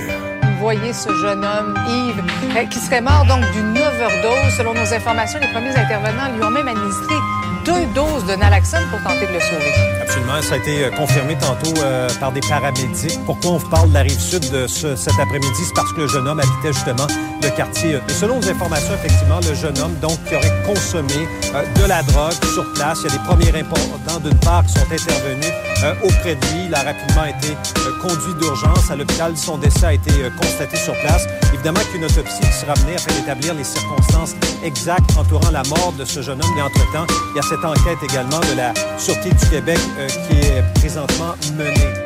Voyez ce jeune homme, Yves, euh, qui serait mort donc d'une overdose. Selon nos informations, les premiers intervenants lui ont même administré deux doses de naloxone pour tenter de le sauver. Absolument, ça a été euh, confirmé tantôt euh, par des paramédics. Pourquoi on vous parle de la rive sud de ce- cet après-midi? C'est parce que le jeune homme habitait justement le quartier. Et selon nos informations, effectivement, le jeune homme donc qui aurait consommé euh, de la drogue sur place. Il y a des premiers importants d'une part qui sont intervenus euh, auprès de lui. Il a rapidement été euh, conduit d'urgence à l'hôpital. Son décès a été euh, constaté sur place. Évidemment qu'une autopsie sera menée afin d'établir les circonstances exactes entourant la mort de ce jeune homme. Et entre-temps, il y a cette enquête également de la Sûreté du Québec euh, qui est présentement menée.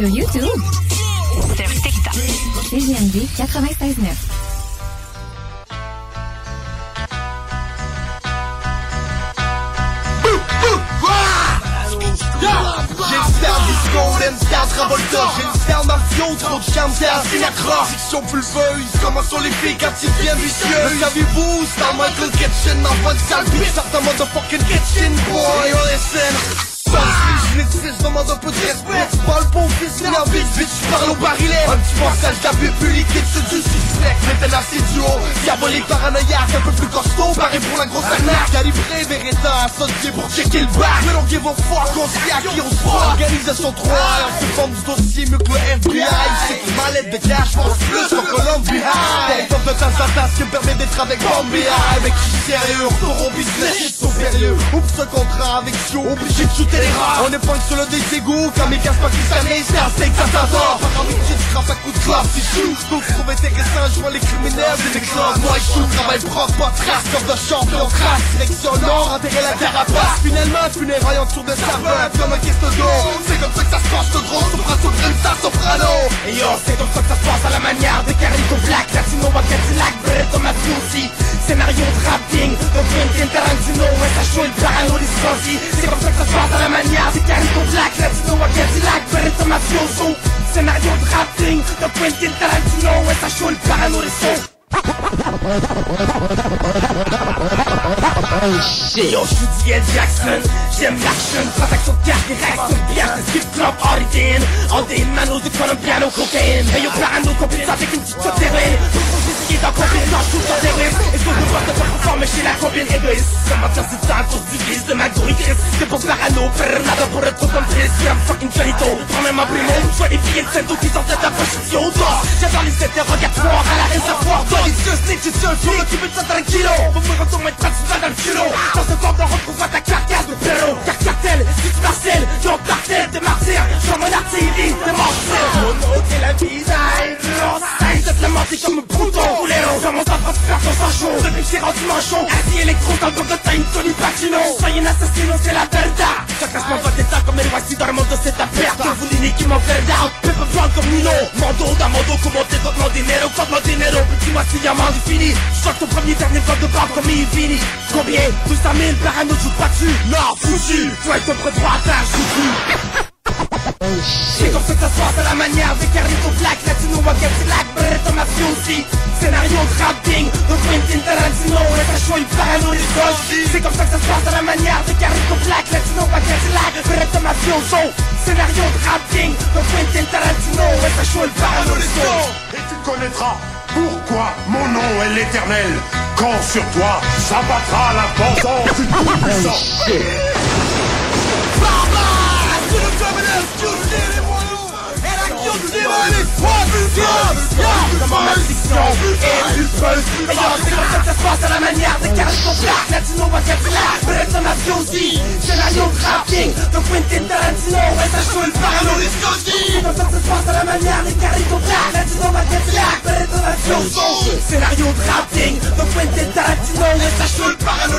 Sur YouTube. Sur TikTok. CGMD 96.9. J'ai le style disco, le style Travolta. J'ai le style Marcio, trop de charme, c'est un Sinatra Fiction pulveuse, comment sont les filles quand ils deviennent vicieux. Le savez-vous, c'est un Michael Kitchen Envoie de sale bitch, certains motherfucking kitchen boy. Listen je demande un peu de respect. Tu parles pas au fils de la bitch, bitch, je parle au barillet. Un petit passage d'abus plus liquide, c'est du suspect Maintenant c'est duo, diabolique, paranoïaque Un peu plus costaud, barré pour la grosse arnaque. Calibré, Beretta, associé pour checker le bac. Mais don't give a fuck, on sait à qui on se Organisation 3, on se forme du dossier mieux que le FBI C'est que ma lettre de cash, pense plus Columbia High. Top de en temps, ce qui me permet d'être avec Mec, je suis sérieux, retour au business, je suis sérieux. Oups, ce contrat avec Joe, obligé de shooter les rats Pas sur le des comme les casse pakistanais, c'est un steak, ça Pas envie que tu à coups de classe, c'est chou Donc je trouve intéressant, je vois les criminels, des éclases Moi, je shoot, travail propre, pas trace, comme de champion crasse Direction nord, enterrer la carapace. Finalement, funérailles en dessous de serveur, comme un caisse d'eau. C'est comme ça que ça se passe, le drone, soprano, grimsa, soprano. Et yo, c'est comme ça que ça se passe à la manière des Carico Black. Latino, Cadillac, Beretta, Mafiosi Scénario de rapping, de Quentin Tarantino Ouais, ça chaud, le parano, les C'est comme ça que ça se passe Cadillac, Beretta, Mafioso Scénario de rapping, de Quentin Tarantino Ouais, ça chaud, le les sons. Yo, je suis. Jackson, j'aime l'action, transaction de carte, réaction de bière, c'est skip club, Origin All day in manos, des colombiano, cocaine Hey yo, parano, avec une petite qui est en compétence, tout sur des riffs Est-ce qu'on peut voir de faire performer chez la copine égoïste Comment dire c'est ça, cause du vice de ma Chris C'est pour parano, faire nada pour être comme Chris. Yeah, I'm fucking Johnito, prends même un primo. Les filles et le centre qui de ta poche, idiot J'adore les interrogatoires à la et savoir Toi les yeux snitch et seul sur le tube de ça tranquillo va me retourner mettre tu vas dans le culot Dans ce corps on retrouve ta carcasse de perro. Car cartel, tu Marcel, Jean Cartel, des martyrs Sur mon artillerie, des morceaux Mon nom c'est la visage L'enceinte. De te lamenter comme un brouton Léo, comment ça se faire sang chaud Depuis j'ai rendu manchon Assis électro dans le de time, Tony Pacino Soyez un assassino, c'est la verdad Chacun se va d'état comme les voici dans le monde de cette Que vous qui m'en fait down Pepper Brown comme Nino. Mando comment t'es contre mon dinero? Contre mon dinero, petit moi si y'a man fini Je ton premier dernier vol de barbe comme il finit. Combien? 200 000, parano, joue pas dessus Non, foutu, faut être près droit, t'as foutu [laughs] c'est comme ça que ça se passe à la manière des Carlito Black, Latino, Wagner, Black, Beretta Mafiosi Scénario de rapping, de Quentin Tarantino, et ta choix, parano, les gosses C'est comme ça que ça se passe à la manière des Carlito Black, Latino, Wagner, Black, Beretta Mafioso Scénario de rapping, de Quentin Tarantino, et ta choix, il parano, les gosses Et tu connaîtras pourquoi mon nom est l'éternel. Quand sur toi s'abattra la vengeance. Du Ça se passe à la manière des Carlitos Black Latino, Wacatila, Beretta Mafiosi Scénario de rapping de Quentin Tarantino Et ça ça à la manière des Latino, Mafiosi Scénario de joue le parano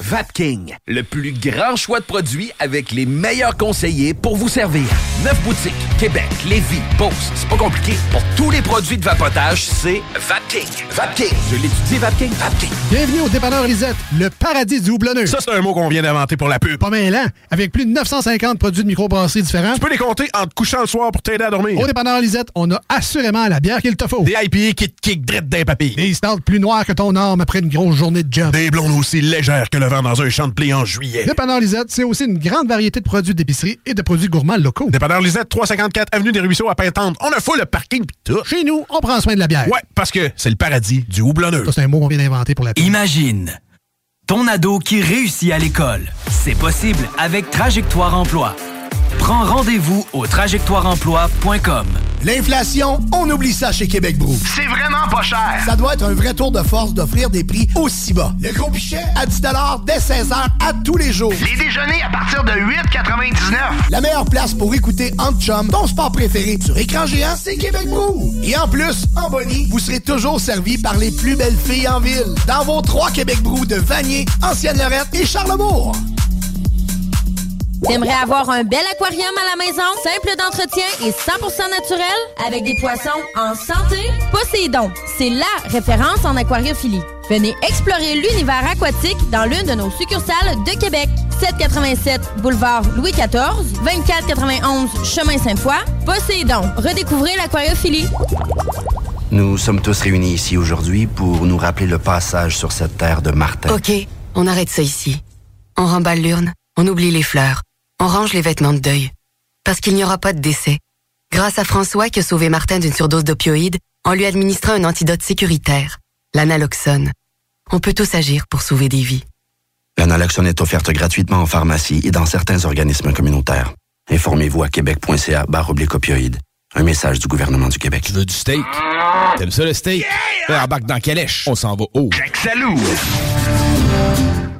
Vapking, le plus grand choix de produits avec les meilleurs conseillers pour vous servir. Neuf boutiques, Québec, Lévis, Beauce, c'est pas compliqué. Pour tous les produits de vapotage, c'est Vapking. Vapking, je l'étudie, Vapking, Vapking. Bienvenue au dépanneur Lisette, le paradis du houblonneux. Ça, c'est un mot qu'on vient d'inventer pour la pub. Pas mêlant, avec plus de 950 produits de microbrasserie différents. Tu peux les compter en te couchant le soir pour t'aider à dormir. Au dépanneur Lisette, on a assurément la bière qu'il te faut. Des IPA qui te kick drette d'un papy. Des stouts plus noirs que ton arme après une grosse journée de job. Des blondes aussi légères que le vent dans un champ de blé en juillet. Dépanneur Lisette, c'est aussi une grande variété de produits d'épicerie et de produits gourmands locaux. Dépanneur Lisette, 354 Avenue des Ruisseaux à Pintante. On a fou le parking pis tout. Chez nous, on prend soin de la bière. Ouais, parce que c'est le paradis du houblonneux. Ça, c'est un mot qu'on vient d'inventer pour la pub. Imagine ton ado qui réussit à l'école. C'est possible avec Trajectoire Emploi. Prends rendez-vous au trajectoireemploi.com. L'inflation, on oublie ça chez Québec Brou. C'est vraiment pas cher. Ça doit être un vrai tour de force d'offrir des prix aussi bas. Le gros pichet à 10 dès 16h à tous les jours. Les déjeuners à partir de 8,99. La meilleure place pour écouter Ant Chum, ton sport préféré, sur écran géant, c'est Québec Brou. Et en plus, en bonnie, vous serez toujours servi par les plus belles filles en ville. Dans vos trois Québec Brou de Vanier, Ancienne-Lorette et Charlebourg. T'aimerais avoir un bel aquarium à la maison, simple d'entretien et 100% naturel, avec des poissons en santé? Poséidon, c'est LA référence en aquariophilie. Venez explorer l'univers aquatique dans l'une de nos succursales de Québec. 787 boulevard Louis XIV, 2491 chemin Sainte-Foy. Poséidon, redécouvrez l'aquariophilie. Nous sommes tous réunis ici aujourd'hui pour nous rappeler le passage sur cette terre de Martin. OK, on arrête ça ici. On remballe l'urne, on oublie les fleurs, on range les vêtements de deuil. Parce qu'il n'y aura pas de décès. Grâce à François qui a sauvé Martin d'une surdose d'opioïdes en lui administrant un antidote sécuritaire, l'analoxone. On peut tous agir pour sauver des vies. L'analoxone est offerte gratuitement en pharmacie et dans certains organismes communautaires. Informez-vous à québec.ca barre oblique opioïdes. Un message du gouvernement du Québec. Tu veux du steak? T'aimes ça le steak? Yeah! Embarque dans Calèche. On s'en va haut. Jack Salou!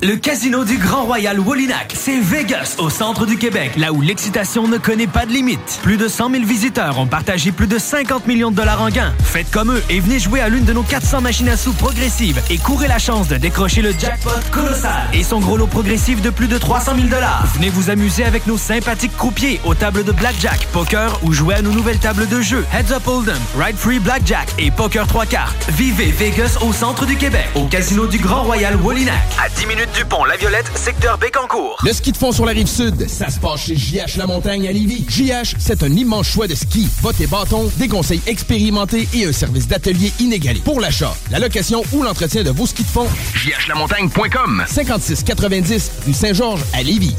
Le casino du Grand Royal Wallinac, c'est Vegas, au centre du Québec, là où l'excitation ne connaît pas de limite. Plus de 100 000 visiteurs ont partagé plus de 50 millions de dollars en gains. Faites comme eux et venez jouer à l'une de nos 400 machines à sous progressives et courez la chance de décrocher le jackpot colossal et son gros lot progressif de plus de 300 000 dollars. Venez vous amuser avec nos sympathiques croupiers aux tables de blackjack, poker ou jouer à nos nouvelles tables de jeu Heads Up Hold'em, Ride Free Blackjack et Poker 3 cartes. Vivez Vegas au centre du Québec, au casino du Grand Royal Wallinac. À 10 minutes du pont La Violette, secteur Bécancourt. Le ski de fond sur la rive sud, ça se passe chez JH La Montagne à Lévis. JH, c'est un immense choix de ski, bottes et bâtons, des conseils expérimentés et un service d'atelier inégalé. Pour l'achat, la location ou l'entretien de vos skis de fond, jhlamontagne.com 5690 rue Saint-Georges à Lévis.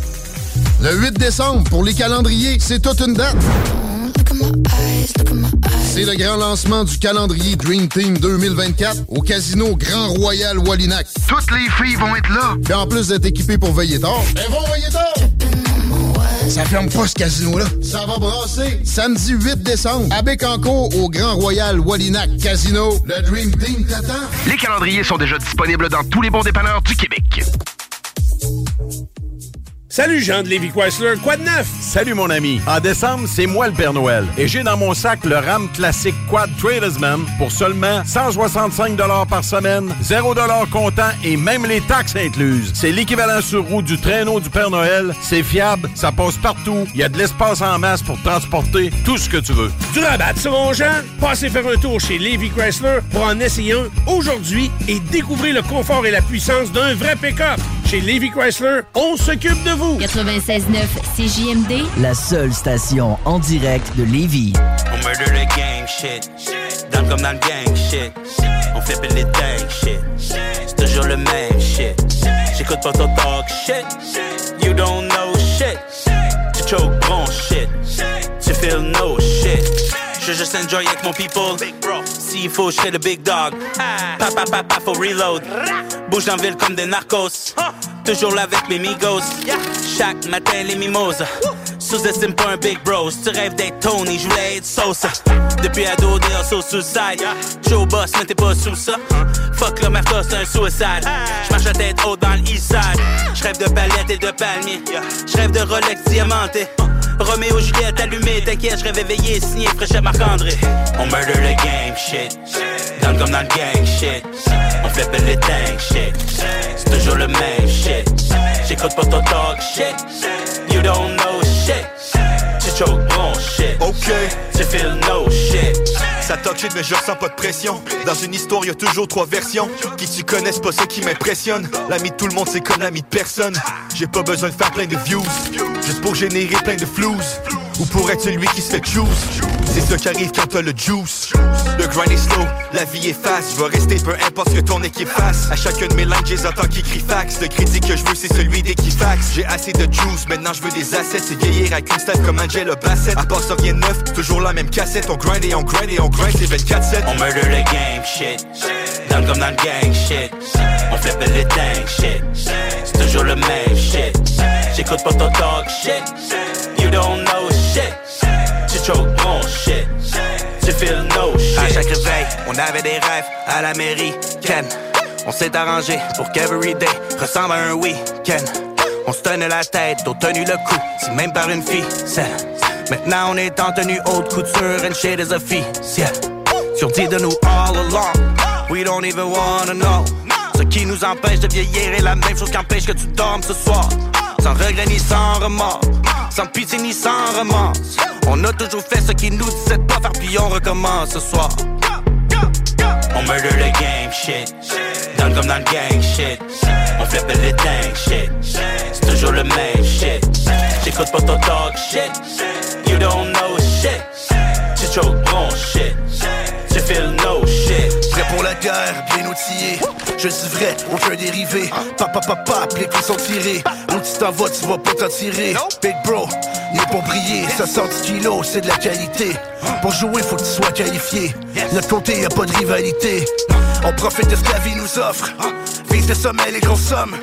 Le 8 décembre, pour les calendriers, c'est toute une date. C'est le grand lancement du calendrier Dream Team 2024 au Casino Grand Royal Wallinac. Toutes les filles vont être là. Puis en plus d'être équipées pour veiller tard, elles vont veiller tard. Ça ferme pas ce casino-là. Ça va brasser. Samedi 8 décembre, à Bécancourt, au Grand Royal Wallinac Casino. Le Dream Team t'attend. Les calendriers sont déjà disponibles dans tous les bons dépanneurs du Québec. Salut Jean de Lévi Chrysler, quoi de neuf? Salut mon ami. En décembre, c'est moi le Père Noël. Et j'ai dans mon sac le RAM classique Quad Tradesman pour seulement 165 par semaine, 0 comptant et même les taxes incluses. C'est l'équivalent sur roue du traîneau du Père Noël. C'est fiable, ça passe partout. Il y a de l'espace en masse pour transporter tout ce que tu veux. Du rabat sur mon Jean? Passez faire un tour chez Lévi Chrysler pour en essayer un aujourd'hui et découvrir le confort et la puissance d'un vrai pick-up. Chez Lévi Chrysler, on s'occupe de vous. 96.9 CJMD, la seule station en direct de Lévis. On murder the game shit. Dans comme dans le gang shit. On fait les dingues shit. C'est toujours le même shit. J'écoute pas ton talk shit. You don't know shit. Tu choke bon shit. Tu feel no shit. Je juste enjoy avec mon people. S'il faut, chez le big dog. Papa, papa, faut reload. Bouge dans ville comme des narcos. Toujours là avec mes migos. Chaque matin, les mimosas. Sous-estime pas un big bro. Si tu rêves d'être Tony, je voulais être Sosa. Depuis ado, des hustle suicide. Au boss, mais t'es pas sous ça. Fuck le marteau, c'est un suicide. J'marche la tête haute dans l'east side. J'rêve de palettes et de palmiers. J'rêve de Rolex diamanté. Roméo Juliette allumé, t'inquiète, je rêve éveillé, signé fraîche à Marc-André. On murder the game shit. Dans le comme dans le gang shit. On flippe les tank shit. C'est toujours le même shit. J'écoute pas ton talk shit. You don't know shit. Tu choke bon shit. Ok. Tu feel no shit. Ça shit mais je ressens pas de pression. Dans une histoire y a toujours trois versions. Qui tu connais c'est pas ça qui m'impressionne L'ami de tout le monde c'est comme l'ami de personne. J'ai pas besoin de faire plein de views. Juste pour générer plein de floues Ou pour être celui qui se fait choose? C'est ça qui arrive quand t'as le juice. Le grind est slow, la vie est fast. Je vais rester peu importe ce que ton équipe fasse. À chacun de mes lines j'ai entends qui crie fax. Le crédit que je veux c'est celui d'Equifax J'ai assez de juice, maintenant je veux des assets. C'est vieillir avec une style comme Angela Bassett. À part ça rien de neuf, toujours la même cassette. On grind et on grind et on grind c'est 24-7 On murder the game shit. Le comme dans le gang shit. On flippe les dingues shit. C'est toujours le même shit. J'écoute pas ton talk shit. You don't know shit Shit. Tu feel no shit. À chaque réveil, on avait des rêves à l'américaine On s'est arrangé pour qu'Everyday ressemble à un week-end. On se tenait la tête, on tenu le coup, si même par une fille, c'est Maintenant on est en tenue haute couture and shit is officiel. Sur dit de nous all along, we don't even wanna know. Ce qui nous empêche de vieillir est la même chose qu'empêche que tu dormes ce soir. Sans regret ni sans remords, sans pitié ni sans remords. On a toujours fait ce qui nous disait de pas faire puis on recommence ce soir. On murder the game shit. Le comme dans le gang shit. On flippe les dingues shit. C'est toujours le même shit. J'écoute pas ton talk shit. You don't know shit. Tu choke bon shit. Tu feel no Pour la guerre, bien outillé. Je dis vrai, aucun dérivé. Papa papa, les coups sont tirés. Où tu t'en vas, tu vas pas t'en tirer. Big bro, il est pour briller. 60 kilos, c'est de la qualité. Pour jouer, faut que tu sois qualifié. Notre côté, y a pas de rivalité. On profite de ce que la vie nous offre. Vise le sommet, les grosses sommes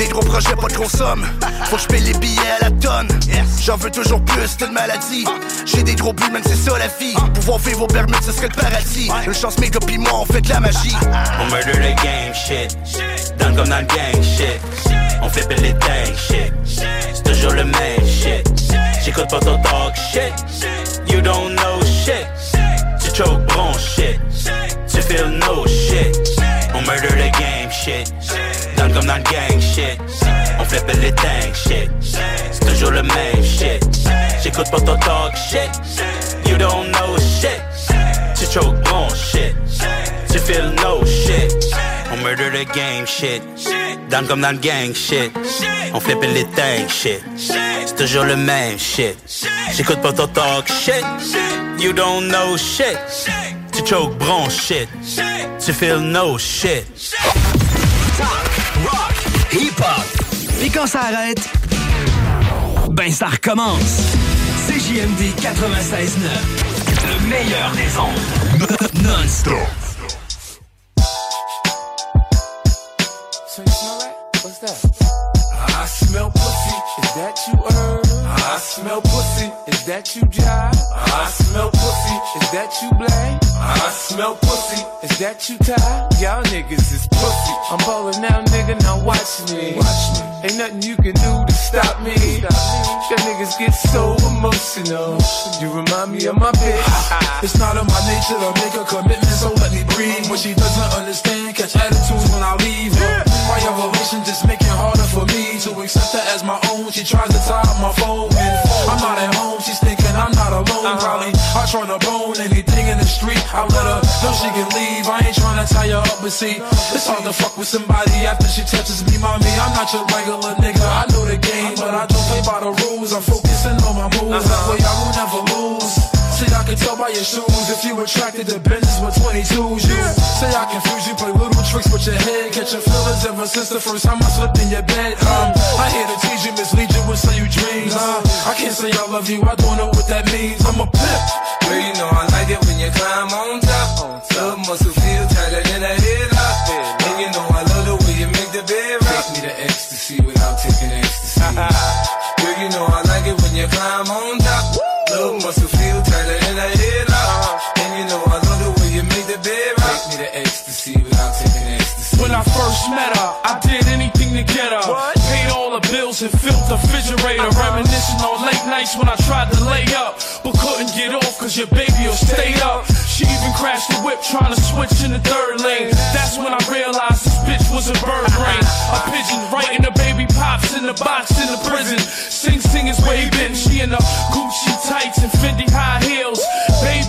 des gros projets, pas de gros sommes. Faut que je paye les billets à la tonne. J'en veux toujours plus, de maladie. J'ai des gros buts, même c'est ça la vie. Pouvoir vivre au permis, ce serait le paradis. Une chance, mes gars, moi, on fait de la magie. On murder the game shit. Dans le comme dans le gang shit. On flippe les dingues shit. C'est toujours le même shit. J'écoute pas ton talk shit. You don't know shit. Tu choke bon shit. Tu feel no shit. On murder the game shit. Le comme dans le gang shit. On flippe les dingues shit. C'est toujours le même shit. J'écoute pas ton talk shit. You don't know shit. Tu choke bon shit. Tu feel no shit. On murder the game shit. Le comme dans le gang shit. On flippe les dingues shit. C'est toujours le même shit. J'écoute pas ton talk shit. You don't know shit. Tu choke bon shit. Tu feel no shit. Rock, hip-hop. Et quand ça arrête, ben ça recommence. C'est CJMD 96.9. Le meilleur des ondes. Non-stop. So you smell that? What's that? I smell pussy. Is that you heard? I smell pussy. Is that you jive? I smell pussy. Is that you black? I smell pussy. Is that you tired? Y'all niggas is pussy. I'm ballin' now, nigga. Now watch me. Watch me. Ain't nothing you can do to stop me. Y'all niggas get so emotional. You remind me of my bitch. It's not in my nature to make a commitment, so let me breathe. When she doesn't understand, catch attitudes when I leave her. My elevation just make it harder for me to accept her as my own. She tries to tie up my phone. I'm not at home, she's thinking I'm not alone. Uh-huh. Probably I try to bone anything street. I let her know she can leave. I ain't trying to tie her up, but see, it's hard to fuck with somebody after she touches me, mommy. I'm not your regular nigga. I know the game, but I don't play by the rules. I'm focusing on my moves. That way I will never lose. Can tell by your shoes if you attracted to business with 22s. You say I confuse you, play little tricks with your head. Catch your feelings ever since the first time I slipped in your bed. Um, I hear to tease you, mislead you with say you dreams. Uh, I can't say I love you, I don't know what that means. I'm a pimp. Girl, you know I like it when you climb on top. And filled the refrigerator. Uh-huh. Reminiscing on late nights when I tried to lay up, but couldn't get off cause your baby will stay up. She even crashed the whip trying to switch in the third lane. That's when I realized this bitch was a bird uh-huh. brain. A pigeon right in the baby pops in the box in the prison. Sing Sing is where he been. She in the Gucci tights and Fendi high heels.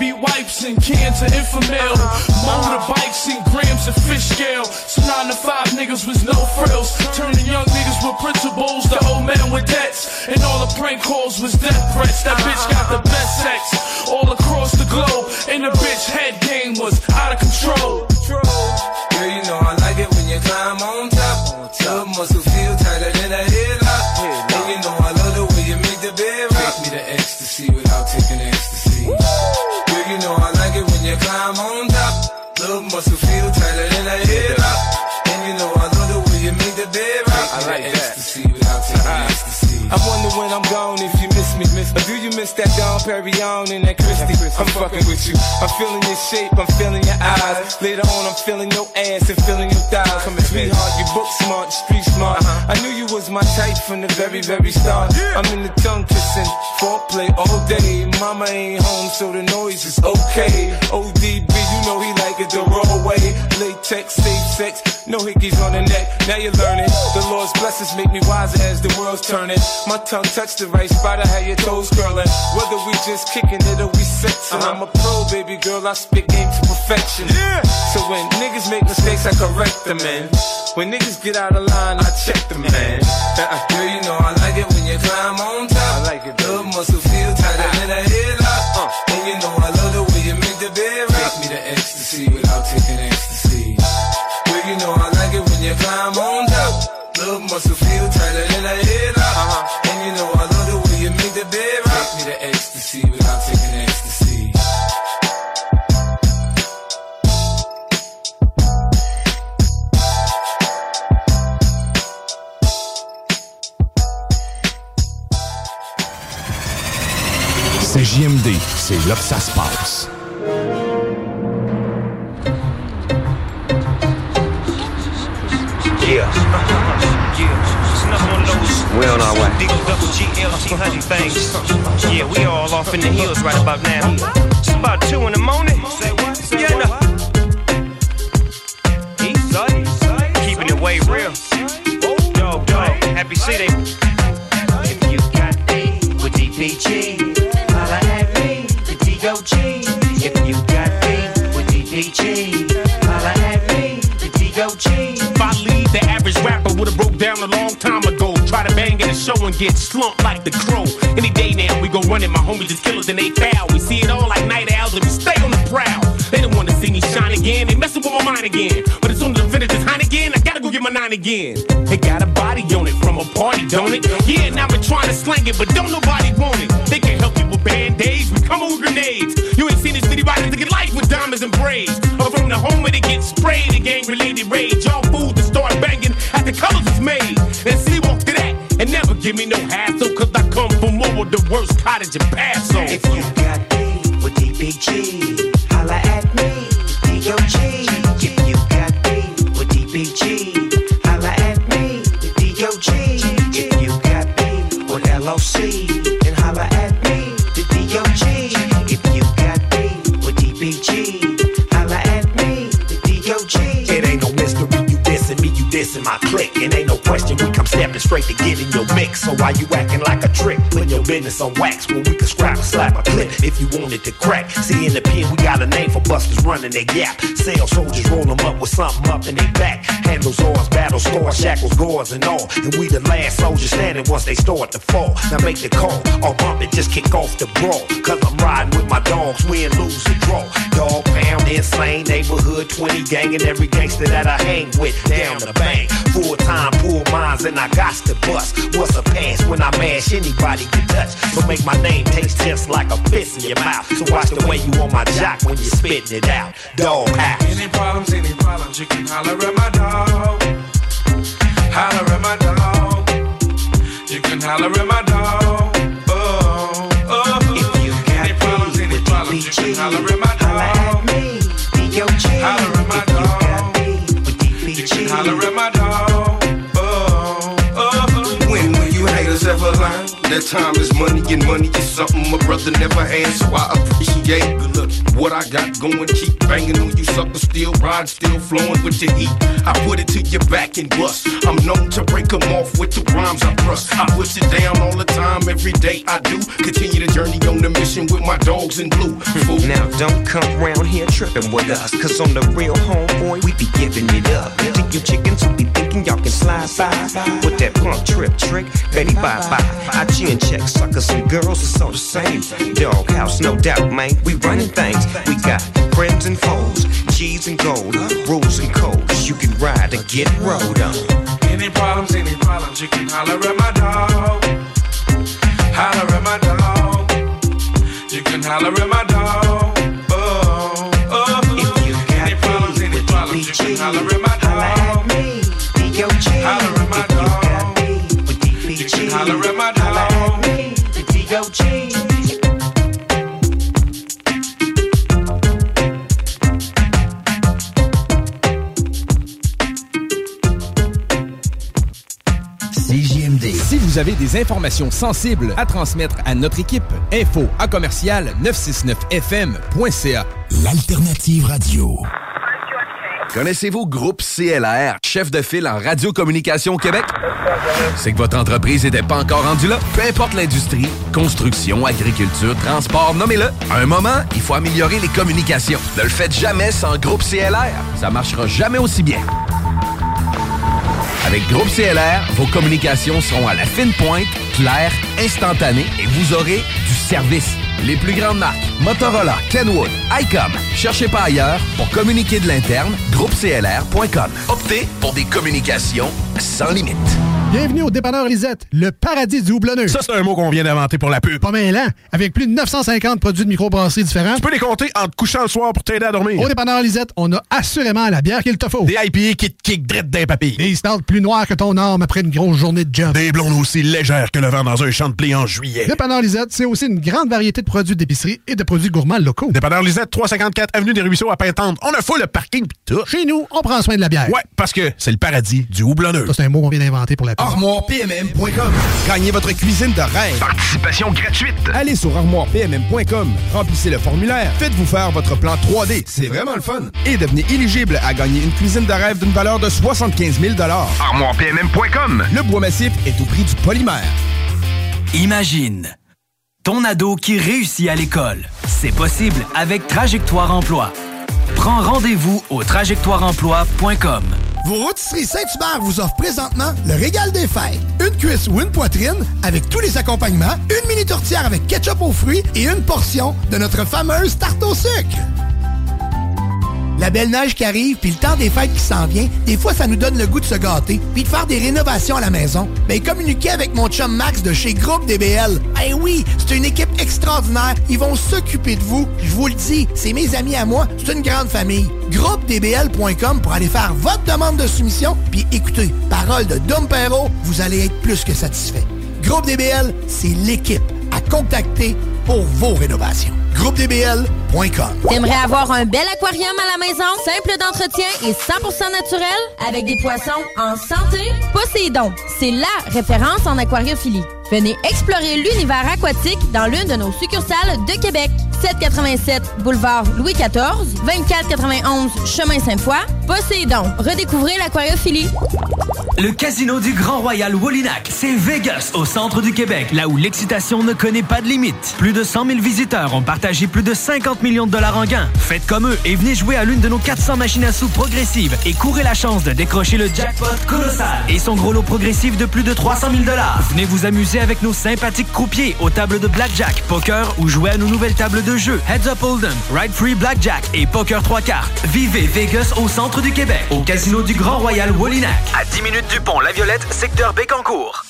Baby wipes and cans of Infamil. Motorbikes and grams of fish scale. So nine to five niggas was no frills. Turning young niggas with principles to old men with debts. And all the prank calls was death threats. That bitch got the best sex all across the globe. And the bitch head game was out of control. I wonder when I'm gone if you miss me. Or do you miss that Dom Perignon and that Christie? I'm fucking with you. I'm feeling your shape, I'm feeling your eyes. Later on, I'm feeling your ass and feeling your thighs. From a sweetheart, you book smart, street smart. I knew you was my type from the very, very start. I'm in the tongue kissing, foreplay all day. Mama ain't home, so the noise is okay. ODB, you know he like it the raw way. Latex, safe sex, no hickeys on the neck. Now you're learning. The Lord's blessings make me wiser as the world's turning. My tongue touched the right spot, I had your toes curling. Whether we just kicking it or we sexing. Uh-huh. I'm a pro, baby girl, I spit game to perfection. Yeah. So when niggas make mistakes, I correct them, man. When niggas get out of line, I check them, man. Uh, uh, girl, you know I like it when you climb on top. I like it, Love muscle feel tighter than a headlock. Uh. And you know I love the way you make the bed rock. Take me to ecstasy without taking ecstasy. Girl, you know I like it when you climb on top. Love muscle feel tighter c'est là que ça se passe. Yeah. yeah. It's another one of those. We on our way. Deep double G LC honey things. Yeah, we all off in the hills right about now. It's about two in the morning. Yeah, no. Keeping it way real. Dog, dog. Happy city. If you got A with DPG, If you got B with DPG, holla at me, the D-O-G. If I lead, the average rapper would've broke down a long time ago. Try to bang at a show and get slumped like the crow. Any day now, we go run it. My homies just killers and they foul. We see it all like night owls and we stay on the prowl. They don't wanna see me shine again. They messing with my mind again. But as soon as I finish this high again, I gotta go get my nine again. It got a body on it from a party, don't it? Yeah, now I'm trying to slang it, but don't nobody want it. They can help band-aids, we come with grenades. You ain't seen this city riding to get life with diamonds and braids. Or from the home where they get sprayed in gang-related rage. All fools that start banging at the colors is made. And see, walk to that and never give me no hassle, cause I come from of the worst cottage in Paso. If you got beef with DPG, holla at me, D.O.G. In my clique, and ain't no question we stepping straight to get in your mix. So why you acting like a trick? Putting your business on wax when we can scrap and slap a clip if you wanted to crack. See, in the pen, we got a name for busters running their gap. Sales soldiers roll them up with something up in their back. Handles oars, battle scores, shackles, gores, and all. And we the last soldiers standing once they start to fall. Now make the call or bump it, just kick off the brawl. Cause I'm riding with my dogs, win, lose, or draw. Dog pound, insane, neighborhood 20 gang, and every gangster that I hang with down the bank. Full time, pool minds, and I got to bust. What's a pass when I mash anybody can touch? So make my name taste just like a piss in your mouth. So watch the way you on my jock when you're spitting it out. Dog house. Any problems, any problems, you can holler at my dog. Holler at my dog. You can holler at my dog. Oh, oh. oh. If you got any problems, any problems, you can holler at my dog. Holler at my dog. You can holler at my dog. That time is money and money is something my brother never had. So I appreciate what I got going. Keep banging on you suckers, still ride, still flowing with the heat. I put it to your back and bust. I'm known to break them off with the rhymes I thrust. I push it down all the time, every day I do. Continue the journey on the mission with my dogs in blue. Hmm, Fool. Now don't come round here tripping with us, cause on the real homeboy, we be giving it up. Think you chickens who be thinking y'all can slide by with that punk trip trick, Betty bye bye. I chin check suckers and girls, it's all the same. Doghouse, no doubt, man. We running things. We got friends and foes, G's and gold, rules and codes. You can ride or get rode on. Any problems, any problems, you can holler at my dog. Holler at my dog. You can holler at my dog. Oh, oh, oh. If you got any problems, any problems, you can holler at my dog. Holler at my dog. You can holler at my dog. Vous avez des informations sensibles à transmettre à notre équipe, info à commercial 969fm.ca. L'alternative radio. Connaissez-vous Groupe CLR, chef de file en radiocommunication au Québec? C'est que votre entreprise n'était pas encore rendue là? Peu importe l'industrie, construction, agriculture, transport, nommez-le. À un moment, il faut améliorer les communications. Ne le faites jamais sans Groupe CLR. Ça marchera jamais aussi bien. Avec Groupe CLR, vos communications seront à la fine pointe, claires, instantanées et vous aurez du service. Les plus grandes marques, Motorola, Kenwood, ICOM. Cherchez pas ailleurs pour communiquer de l'interne, groupeclr.com. Optez pour des communications sans limite. Bienvenue au dépanneur Lisette, le paradis du houblonneux. Ça, c'est un mot qu'on vient d'inventer pour la pub. Pas mêlant, avec plus de 950 produits de microbrasserie différents. Tu peux les compter en te couchant le soir pour t'aider à dormir. Au dépanneur Lisette, on a assurément la bière qu'il te faut. Des IPA qui te kick drette d'un papier. Des stouts plus noirs que ton arme après une grosse journée de job. Des blondes aussi légères que le vent dans un champ de blé en juillet. Dépanneur Lisette, c'est aussi une grande variété de produits d'épicerie et de produits gourmands locaux. Dépanneur Lisette, 354 Avenue des Ruisseaux à Pintante. On a fou le parking pis tout. Chez nous, on prend soin de la bière. Ouais, parce que c'est le paradis du houblonneux. Ça, c'est un mot qu'on vient d'inventer pour la. ArmoirePMM.com. Gagnez votre cuisine de rêve. Participation gratuite. Allez sur armoirepmm.com, remplissez le formulaire, faites-vous faire votre plan 3D, c'est vraiment le fun. Et devenez éligible à gagner une cuisine de rêve d'une valeur de 75 000 ArmoirePMM.com. Le bois massif est au prix du polymère. Imagine ton ado qui réussit à l'école. C'est possible avec Trajectoire Emploi. Prends rendez-vous au trajectoireemploi.com. Vos rôtisseries Saint-Hubert vous offrent présentement le régal des fêtes. Une cuisse ou une poitrine avec tous les accompagnements, une mini tourtière avec ketchup aux fruits et une portion de notre fameuse tarte au sucre. La belle neige qui arrive, puis le temps des fêtes qui s'en vient, des fois, ça nous donne le goût de se gâter, puis de faire des rénovations à la maison. Ben, communiquez avec mon chum Max de chez Groupe DBL. Eh oui, c'est une équipe extraordinaire. Ils vont s'occuper de vous. Je vous le dis, c'est mes amis à moi. C'est une grande famille. GroupeDBL.com pour aller faire votre demande de soumission. Puis écoutez, parole de Dom vous allez être plus que satisfait. Groupe DBL, c'est l'équipe à contacter pour vos rénovations. GroupeDBL.com T'aimerais avoir un bel aquarium à la maison, simple d'entretien et 100% naturel, avec des poissons en santé? Poséidon, c'est LA référence en aquariophilie. Venez explorer l'univers aquatique dans l'une de nos succursales de Québec. 787 boulevard Louis XIV, 2491 chemin Sainte-Foy. Poséidon, redécouvrez l'aquariophilie. Le casino du Grand Royal Wallinac, c'est Vegas, au centre du Québec, là où l'excitation ne connaît pas de limite. Plus de 100 000 visiteurs ont partagé plus de 50 millions de dollars en gains. Faites comme eux et venez jouer à l'une de nos 400 machines à sous progressives et courez la chance de décrocher le jackpot colossal et son gros lot progressif de plus de 300 000 dollars. Venez vous amuser avec nos sympathiques croupiers aux tables de blackjack, poker ou jouer à nos nouvelles tables de jeu Heads Up Hold'em, Ride Free Blackjack et Poker 3 cartes. Vivez Vegas au centre du Québec, au casino du Grand Royal Wallinac. À 10 minutes du pont La Violette, secteur Bécancourt.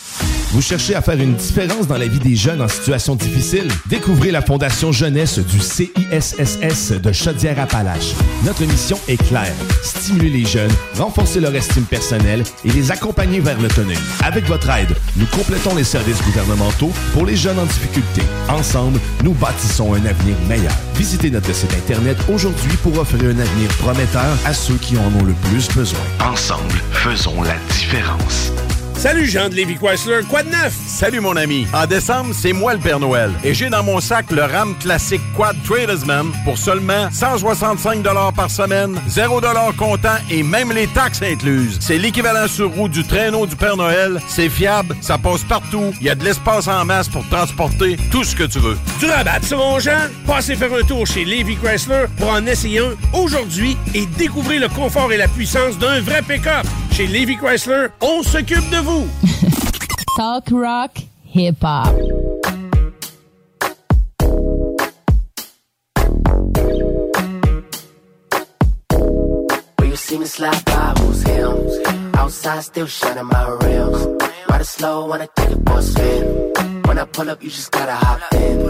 Vous cherchez à faire une différence dans la vie des jeunes en situation difficile? Découvrez la Fondation Jeunesse du CISSS de Chaudière-Appalaches. Notre mission est claire. Stimuler les jeunes, renforcer leur estime personnelle et les accompagner vers l'autonomie. Avec votre aide, nous complétons les services gouvernementaux pour les jeunes en difficulté. Ensemble, nous bâtissons un avenir meilleur. Visitez notre site Internet aujourd'hui pour offrir un avenir prometteur à ceux qui en ont le plus besoin. Ensemble, faisons la différence. Salut Jean de Lévi Chrysler, quoi de neuf? Salut mon ami. En décembre, c'est moi le Père Noël. Et j'ai dans mon sac le RAM classique Quad Tradesman pour seulement 165 par semaine, 0 comptant et même les taxes incluses. C'est l'équivalent sur roue du traîneau du Père Noël. C'est fiable, ça passe partout. Il y a de l'espace en masse pour transporter tout ce que tu veux. Tu rabattes ça, mon Jean? Passez faire un tour chez Lévi Chrysler pour en essayer un aujourd'hui et découvrir le confort et la puissance d'un vrai pick-up. Chez Lévi Chrysler, on s'occupe de vous. [laughs] Talk rock, hip hop. When you see me slide by, who's him? Outside still shining my rims. Ride it slow, wanna take it for a spin. When I pull up, you just gotta hop in.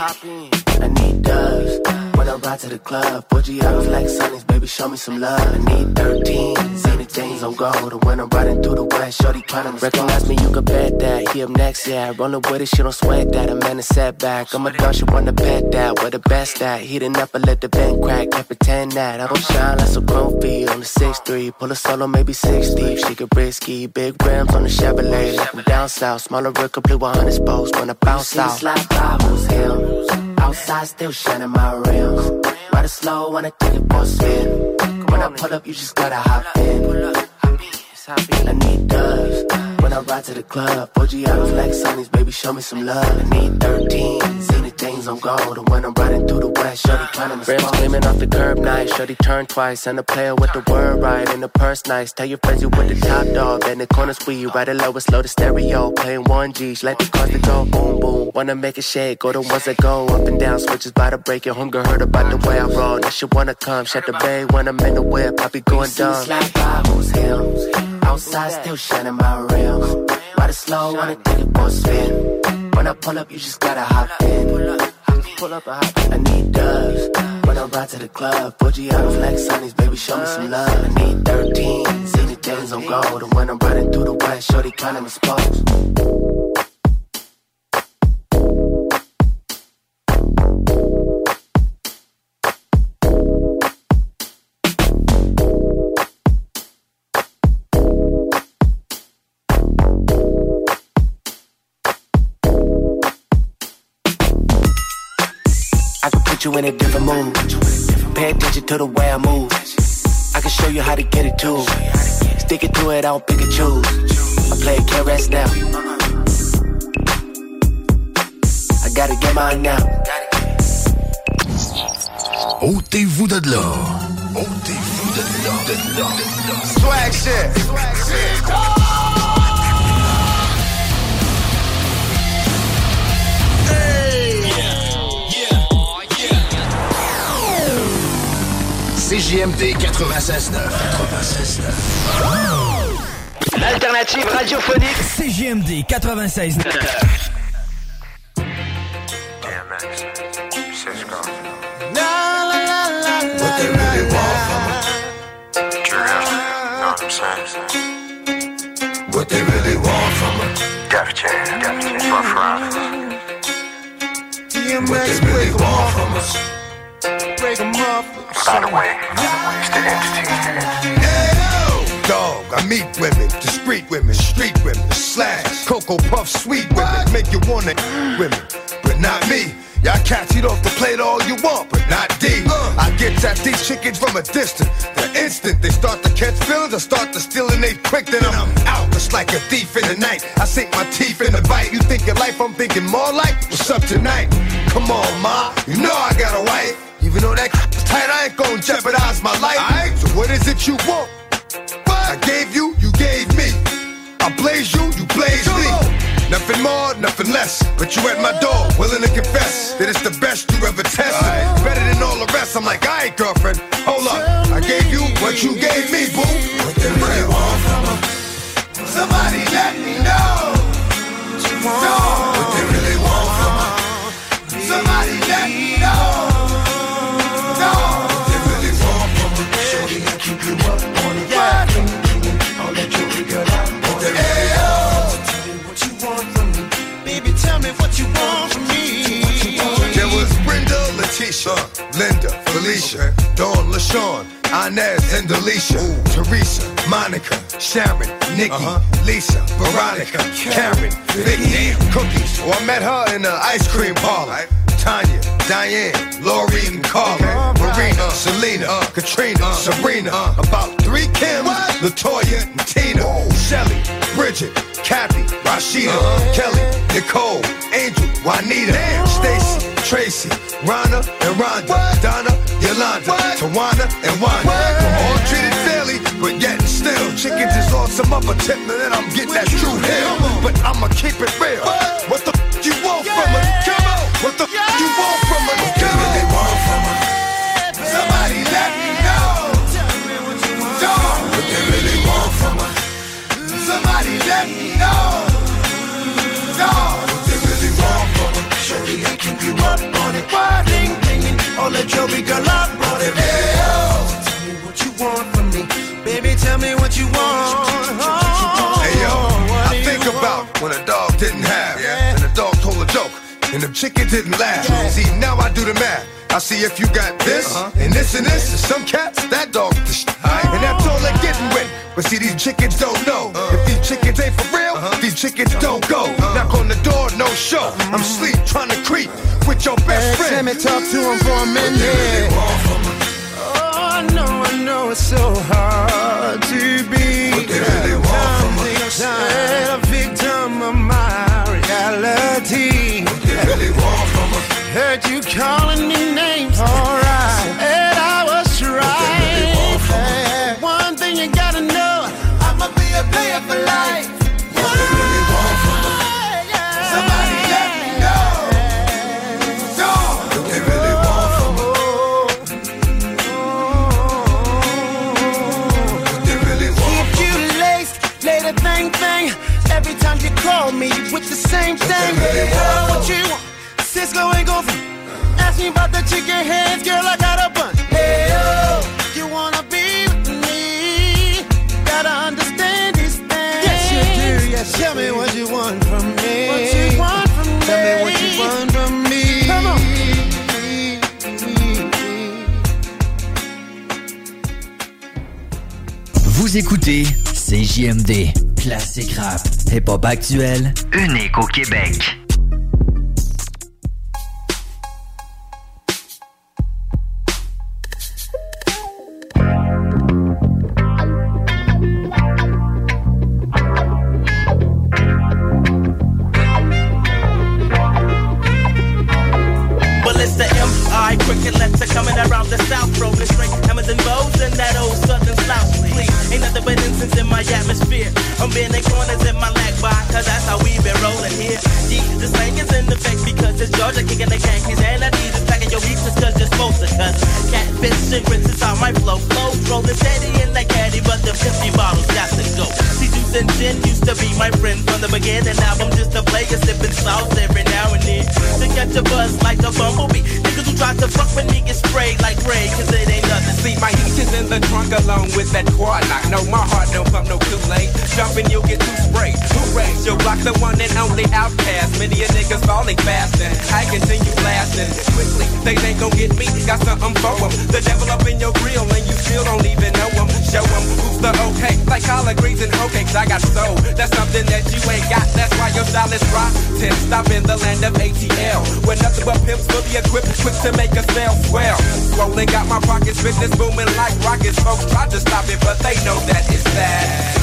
Hop in. I need dubs. When I ride to the club, Bougie I like Sunnies, baby, show me some love. I need 13, Zany James on gold. And when I'm riding through the west, shorty tryna recognize me, you can bet that. He up next, yeah, rollin' with it, she don't sweat that. A man is setback, I'm a dog, she wanna pet that. Where the best at? He didn't ever let the vent crack, can't pretend that. I don't shine like some chrome feet on the 6'3. Pull a solo, maybe 6 deep. She get risky, big rims on the Chevrolet. Like I'm down south, smaller real complete 100 spokes when I bounce out. Slide by, who's him? Outside still shining my rims. Ride it slow, wanna take it for a spin. When I pull up, you just gotta hop in. I need dubs. When I ride to the club, Bougie I like Sunnies, baby, show me some love. I need 13, see the things on gold. And when I'm riding through the west, shorty trying to Rims gleaming off the curb, nice. Shorty turn twice, and a player with the word right. And the purse nice. Tell your friends you with the top dog. And the corner squeeze, ride it low and slow the stereo. Playing one G, let the cars that go boom boom. Wanna make it shake, go the ones that go up and down. Switches by the break, your hunger heard about the way I roll. Now she wanna come, shut the bay when I'm in the whip. I be going dumb. Slide by, who's him? Outside still shining my rims. Ride it slow, wanna take it for a spin. When I pull up, you just gotta hop in. Pull up. I need dubs. When I ride to the club, out of flex Sunnies, baby, show me some love. I need 13, see the things on gold. And when I'm riding through the west, shorty kinda expose. I put you in a different mood. Pay attention to the way I move. I can show you how to get it too. Stick it to it, I don't pick and choose. I play a caress now. I gotta get mine now. Ôtez-vous de là. Ôtez-vous de là, de là, de là. Swag shit. CJMD 96.9. 96.9. L'alternative radiophonique CGMD 96. What they really want from us. What they really want from us. Def Jam, Def Jam, Rough Riders. What they really want from us. Break them up. By the way, it's the entity. Dog, I meet women, discreet women, street women, slash, cocoa puff, sweet women, make you wanna [gasps] women, but not me. Y'all cats eat off the plate all you want, but not D. Uh. I get at these chickens from a distance. The instant they start to catch feelings, I start to steal and they quick, then I'm out. It's like a thief in the night. I sink my teeth in the bite. You think your life, I'm thinking more like, what's up tonight? Come on, ma, you know I got a wife. Even though that is tight, I ain't gonna jeopardize my life. Alright, so what is it you want? I gave you, you gave me. I blaze you, you blaze me. Nothing more, nothing less. But you at my door, willing to confess that it's the best you ever tested. Better than all the rest. I'm like, alright, girlfriend, hold up. I gave you what you gave me, boo. What they really want from her? Somebody let me know. What you want? What Felicia, Dawn, LaShawn, Inez, and Alicia, Teresa, Monica, Sharon, Nikki, Lisa, Veronica, Karen, Vicky, Cookies. Oh, I met her in the ice cream parlor. Tanya, Diane, Lori, and Carla, Marina, Selena, Katrina, Sabrina, about three Kims, Latoya, and Tina, Shelly, Bridget, Kathy, Rashida, Kelly, Nicole, Angel, Juanita, Stacy, Tracy, Rhonda, and Rhonda, Donna, Yolanda, Tawana, and Wanda. All treated fairly, but yet still, chickens is on some other tip, and then I'm getting that true hell. But I'ma keep it real. What the f you want from us? Come on. What the f you want from us? What they really want from us? Somebody let me know. Dog, what they really want from us? Somebody let me know. I keep you up on it. Why ding? All that Joey girl up on it. Hey, yo. Tell me what you want from me. Baby, tell me what you want. Hey yo, I think about when a dog didn't have, yeah. and the dog told a joke, and the chicken didn't laugh. See, now I do the math. I see if you got this, uh-huh. and this and this, and some cats, that dog, sh- and that's all they're getting with. But see, these chickens don't know. Uh. If these chickens ain't for real, uh-huh. these chickens don't go. Uh-huh. Knock on the door, no show. Uh-huh. I'm sleep, trying to creep with your best friend. Let me talk to him for a minute. Oh, I know, I know it's so hard to be a victim of my reality. What they really want from us. Heard you calling me names, alright, and a. Vous écoutez CJMD, classique rap, hip-hop actuel, unique au Québec. Well, it's the M.I. cricket letter coming around the south, rolling straight hammers and bows and that old southern ain't nothing but incense in my atmosphere. I'm bending corners in my lag by, cause that's how we been rolling here. G, the slang is in effect because it's Georgia kicking the Yankees, and I need is packing your beats cause you're supposed to cuss. Cats ambition, rinses out my flow. Flow rolling steady in that caddy, but the 50 bottles got to go. See, juice and gin used to be my friend from the beginning. Now I'm just a player sipping sauce every now and then. To catch a buzz like a bumblebee. Try to fuck with me get sprayed like Ray, cause it ain't nothing. See, my heat is in the trunk along with that quad lock. No, my heart don't pump no Kool-Aid. Jumping, you'll get too sprayed. Hooray, Joe Block, the one and only outcast. Many a niggas falling fast and I continue blasting quickly. They ain't gon' get me, got something for 'em. The devil up in your grill and you still don't even know 'em. Show 'em who's the okay. Like collard greens and hoe cakes, I got soul. That's something that you ain't got. That's why your style is rotten. Stop in the land of ATL. Where nothing but pimps fully equipped, quick to make a sale swell. Swollen, got my pockets, business booming like rockets. Folks tried to stop it, but they know that it's bad.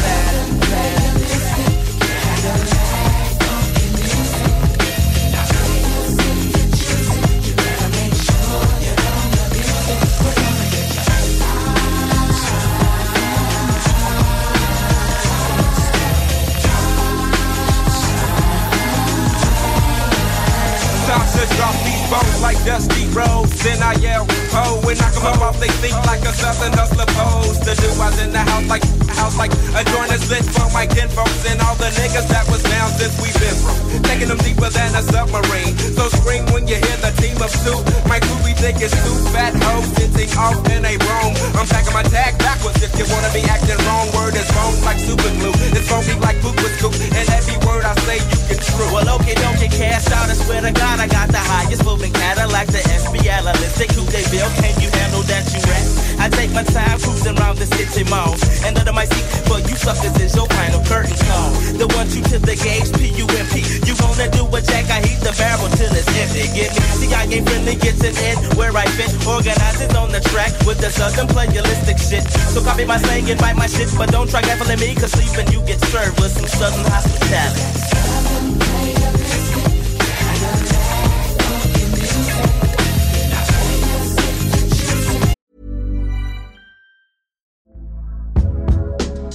Time to drop these bones like dusty roads. Then I yell, ho, when I come up off, they think like a southern hustler pose. The do was in the house like house like a joint is lit for my kinfolks and all the niggas that was down since we been from. Taking them deeper than a submarine. So scream when you hear the team of two. My crew we think is two fat hoes sitting off in a room. I'm packing my tag backwards if you wanna be acting wrong. Word is bone like super glue. It's funky like poop with scoop. And every word I say you can true. Well, okay, don't get cast out. I swear to God, I got the highest moving Cadillac, the FBI. Listen, who they bill? Can you handle that you rap? I take my time cruising around the city mall. And under my seat, for you suckers is your final curtain call. The one, two to the gauge, P-U-M-P. You gonna do a jack, I heat the barrel till it's empty. Get me? See, I ain't friendly, gets an end where I fit. Organizers on the track with the southern playalistic shit. So copy my slang and bite my shit, but don't try gaffling me, cause sleeping you get served with some southern hospitality.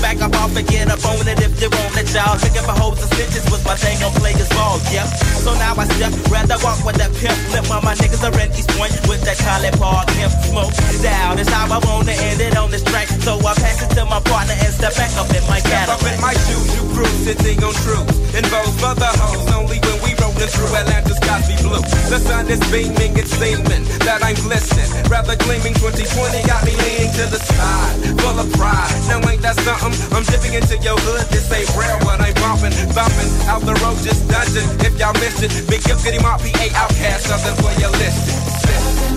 back up off get up on it if you want it, y'all. Looking for hoes and stitches was my thing on players ball, yeah. So now I step, rather walk with that pimp lip while my niggas are in East Point with that Collie Park pimp smoke. Down, that's how I wanna end it on this track. So I pass it to my partner and step back up in my Step up Cadillac. in my shoes, you cruise, sitting on truth. For the hoes, only when we rolling through Atlanta's Cosby Blue. The sun is beaming, it's seeming that I'm glistening. Rather gleaming 2020 got me leaning to the side, full of pride. Now ain't that something? I'm dipping into your hood, this ain't rare what I'm bumping. Bumping out the road, just dungeon. If y'all missed it, big gift getting my PA outcast, something for your listed.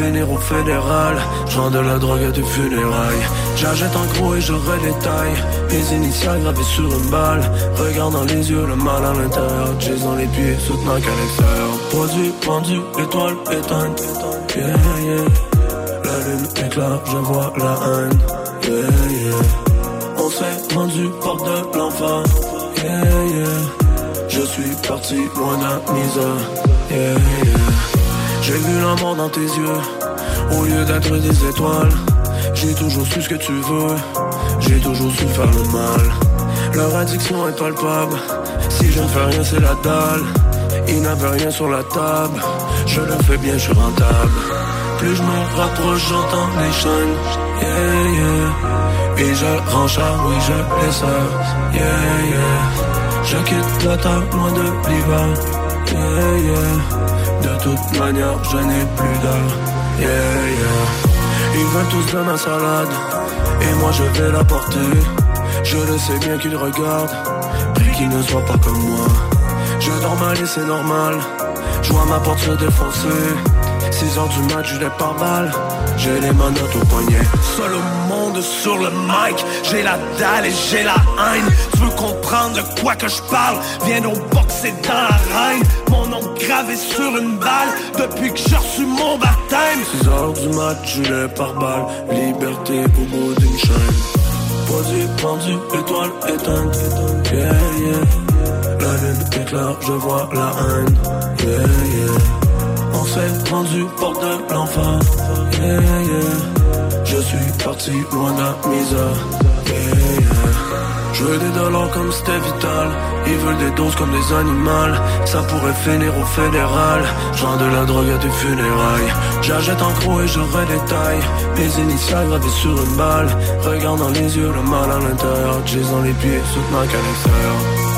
Finir au fédéral. Genre de la drogue à des funérailles. J'achète en gros et je détaille. Les initiales gravées sur une balle. Regarde dans les yeux le mal à l'intérieur. J'ai dans les pieds, soutenant qu'à l'extérieur. Produit, vendu, étoile éteinte. Yeah, yeah. La lune éclate, je vois la haine. Yeah, yeah. On s'est rendu porte de l'enfant. Yeah, yeah. Je suis parti loin de la misère. Yeah, yeah. J'ai vu la mort dans tes yeux. Au lieu d'être des étoiles. J'ai toujours su ce que tu veux. J'ai toujours su faire le mal. Leur addiction est palpable. Si je ne fais rien, c'est la dalle. Ils n'avaient rien sur la table. Je le fais bien, je suis rentable. Plus je me rapproche, j'entends les chaînes. Yeah, yeah. Et je renchard, oui, je sers. Yeah, yeah. Je quitte la table loin de l'hiver. Yeah, yeah. De toute manière, je n'ai plus d'heure. Yeah, yeah. Ils veulent tous de ma salade. Et moi, je vais la porter. Je le sais bien qu'ils regardent. Puis qu'ils ne soient pas comme moi. Je dors mal et c'est normal. Je vois ma porte se défoncer. 6 heures du match, je les par balle. J'ai les manottes au poignet. Seul au monde sur le mic. J'ai la dalle et j'ai la haine. Tu veux comprendre de quoi que je parle? Viens nous boxer dans l'arène. Mon nom gravé sur une balle. Depuis que j'ai reçu mon baptême. 6 heures du match, je les par balle. Liberté au bout d'une chaîne. Produit, pendu, étoile éteinte. Yeah, yeah. La lune éclaire, je vois la haine. Yeah, yeah. S'est rendu porte de l'enfant. Yeah, yeah. Je suis parti loin de la misère. Yeah. Je veux des dollars comme c'était vital. Ils veulent des doses comme des animaux. Ça pourrait finir au fédéral. Genre de la drogue à des funérailles. J'achète en gros et je redétaille. Mes initiales gravées sur une balle. Regarde dans les yeux le mal à l'intérieur. J'ai dans les pieds, soutenant qu'à l'extérieur.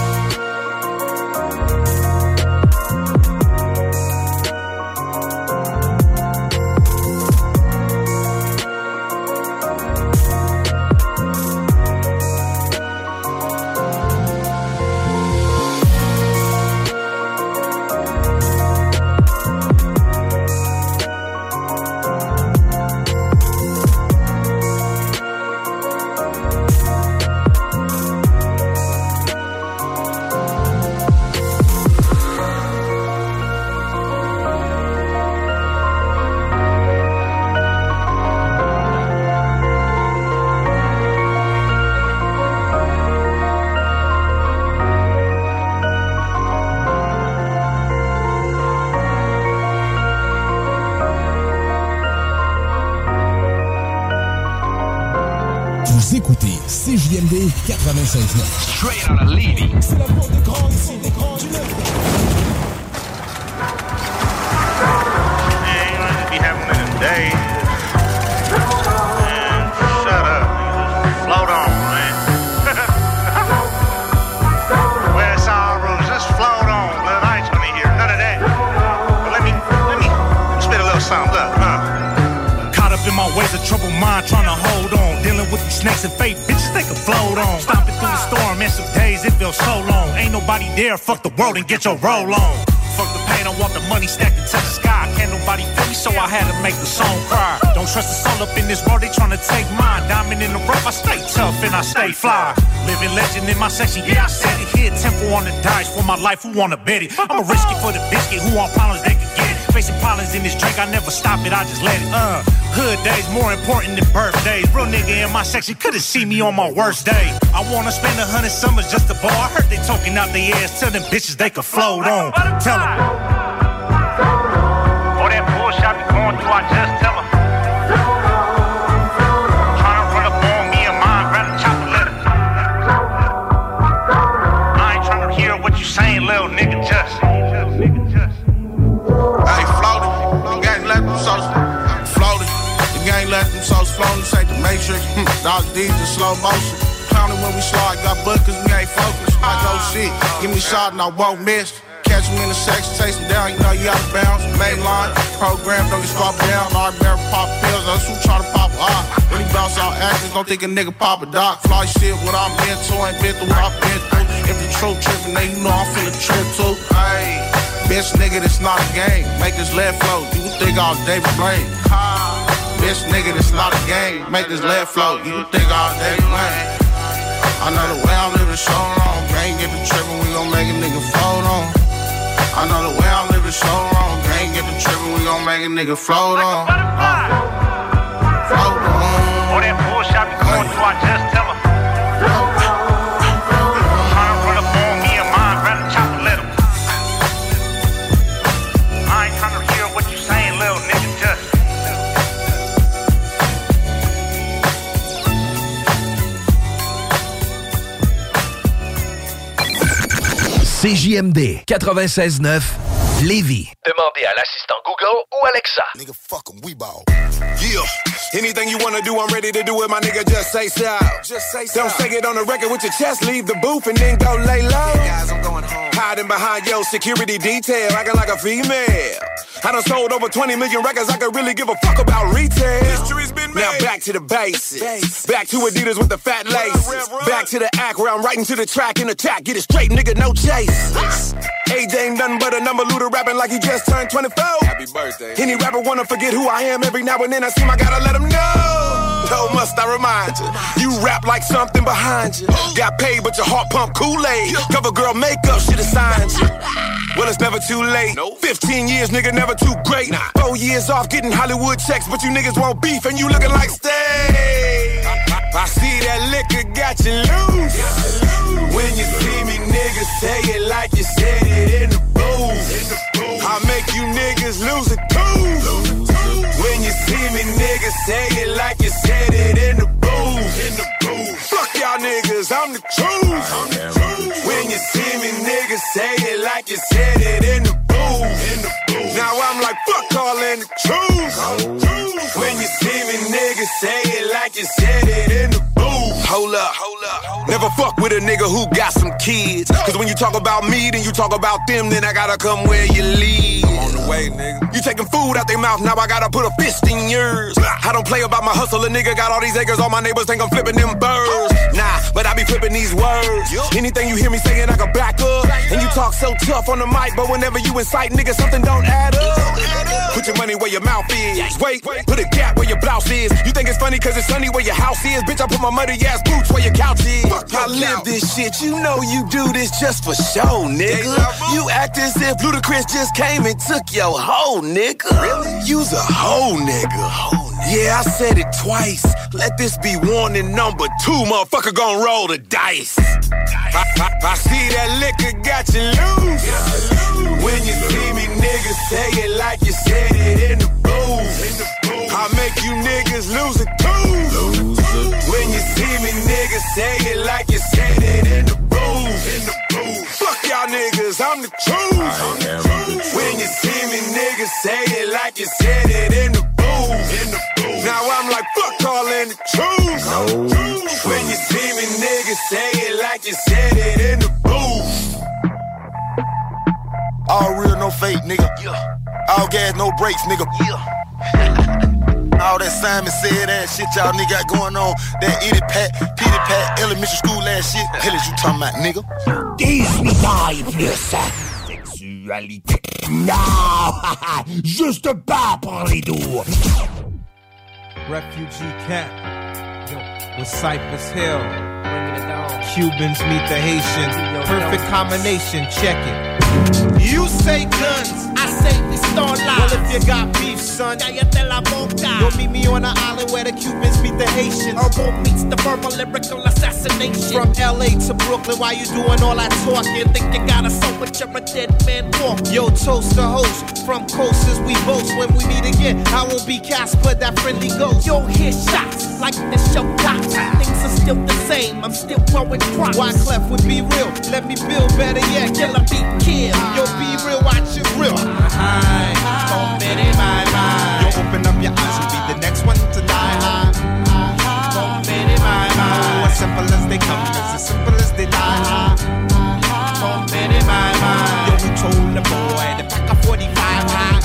Snakes and fake bitches, they can float on. Stomping through the storm, and some days it feels so long. Ain't nobody there, fuck the world and get your roll on. Fuck the pain, I want the money stacked and touch the sky. Can't nobody feel me, so I had to make the song cry. Don't trust the soul up in this world, they tryna take mine. Diamond in the rough, I stay tough and I stay fly. Living legend in my section, yeah, I said it. Here, tempo on the dice for my life, who wanna bet it? I'ma risk it for the biscuit, who want problems, they. Facing problems in this drink, I never stop it, I just let it. Uh, hood days more important than birthdays. Real nigga in my section couldn't see me on my worst day. I wanna spend a hundred summers just to ball. I heard they talking out their ass, tell them bitches they could float on. Tell them. All that bullshit I be going through, I just tell her. Tryna run up on floating. Say the Matrix. Hmm, Dog D's in slow motion. pounding when we slide. Got booked cause we ain't focused. I go shit, give me shot and I won't miss. Catch me in the section, chase him down, you know you out of bounds. Main line, program, don't get squat down. All right, pop pills, that's who try to pop eye. When he bounce out actions, don't think a nigga pop a doc. Fly shit, what I'm into, ain't been through what I've been through. If the truth trippin', then you know I'm finna trip too. Ayy, bitch nigga, this not a game. Make this lead flow, you think I was David Bitch nigga, this not a game. Make this lead flow, you think I was David I know the way I'm living so wrong. Gang get the trippin', we gon' make a nigga fold on. I know the way I'm living so wrong. Gang get the trippin', we gon' make a nigga float on. Uh, CJMD 96.9 Lévis. Demandez à l'assistant Google ou Alexa. Nigga, fuck 'em, we ball. Yeah, anything you wanna do, I'm ready to do it, my nigga. Just say so. Just say so. Don't say it on the record with your chest, leave the booth and then go lay low. guys, I'm going home. Hiding behind your security detail, acting like a female. I done sold over 20 million records, I could really give a fuck about retail. History's been made. Now back to the basics. Back to Adidas with the fat laces. Back to the act where I'm writing to the track in the track. Get it straight, nigga, no chase. AJ ain't nothing but a number looter rapping like he just turned 24. Happy birthday. Any rapper wanna forget who I am every now and then I seem I gotta let him know. No, must I remind you? You rap like something behind you. Got paid, but your heart pump Kool-Aid. Cover girl makeup, shit assigned you. Well, it's never too late. 15 years, nigga, never too great. Four years off getting Hollywood checks, but you niggas want beef and you looking like stay. I see that liquor got you loose. When you see me, niggas say it like you said it in the booth. I make you niggas lose it too. When you see me, niggas say it like you said it in the booth. In the booth. Fuck y'all niggas, I'm the truth. When you see me, niggas say it like you said it in the booth. In the booth. Now I'm like, fuck all in the truth. When you see me, niggas say it like you said it in the booth. Hold up, hold up. Never fuck with a nigga who got some kids. Cause when you talk about me, then you talk about them, then I gotta come where you live. I'm on the way, nigga. You taking food out their mouth, now I gotta put a fist in yours. I don't play about my hustle, a nigga got all these acres, all my neighbors think I'm flipping them birds. Nah, but I be flipping these words. Anything you hear me saying, I can back up. And you talk so tough on the mic, but whenever you incite, nigga, something don't add up. Put your money where your mouth is. Wait, put a gap where your blouse is. You think it's funny cause it's sunny where your house is? Bitch, I put my muddy ass boots where your couch is. I live this shit, you know you do this just for show, nigga. You act as if Ludacris just came and took your hoe, nigga. Really? You's a hoe, nigga. Yeah, I said it twice. Let this be warning number two, motherfucker gon' roll the dice. I, I- I see that liquor got you loose. When you see me, niggas say it like you said it in the booth. I make you niggas lose it too. When you see me, niggas say it like you said it in the booth. Fuck y'all niggas, I'm the truth. When you see me, niggas say it like you said it in the booth. Now I'm like, fuck all in the truth. When you see me, niggas say it like you said it in the booth. All real, no fake, nigga. All gas, no brakes, nigga. [laughs] All that Simon said ass shit y'all nigga got going on. That itty pat, pitty pat, elementary school ass shit. Hell is you talking about, nigga? 18 ans et plus. Sexualité. Non! Juste pas pour les doux. Refugee camp with Cypress Hill. Cubans meet the Haitians. Perfect combination. Check it. You say guns, I say lives. Well, if you got beef, son, cállate la boca. You'll meet me on the island where the Cubans meet the Haitians. Herbal meets the verbal lyrical assassination. From LA to Brooklyn, why you doing all that talking? Think you got a soul, but you're a dead man walk. Yo, toast the host. From coast as we boast when we meet again. I won't be Casper, that friendly ghost. Yo, hear shots like the show cops. Things are still the same. I'm still growing crops. Why Clef would be real? Let me build better yet. Kill a beat kill. Yo, be real, watch it real high. Open in my mind. You open up your eyes and be the next one to die high. Open in my mind. As simple as they come, it's as simple as they die high. Open in my mind. Yo, we told the boy to pack a 45 high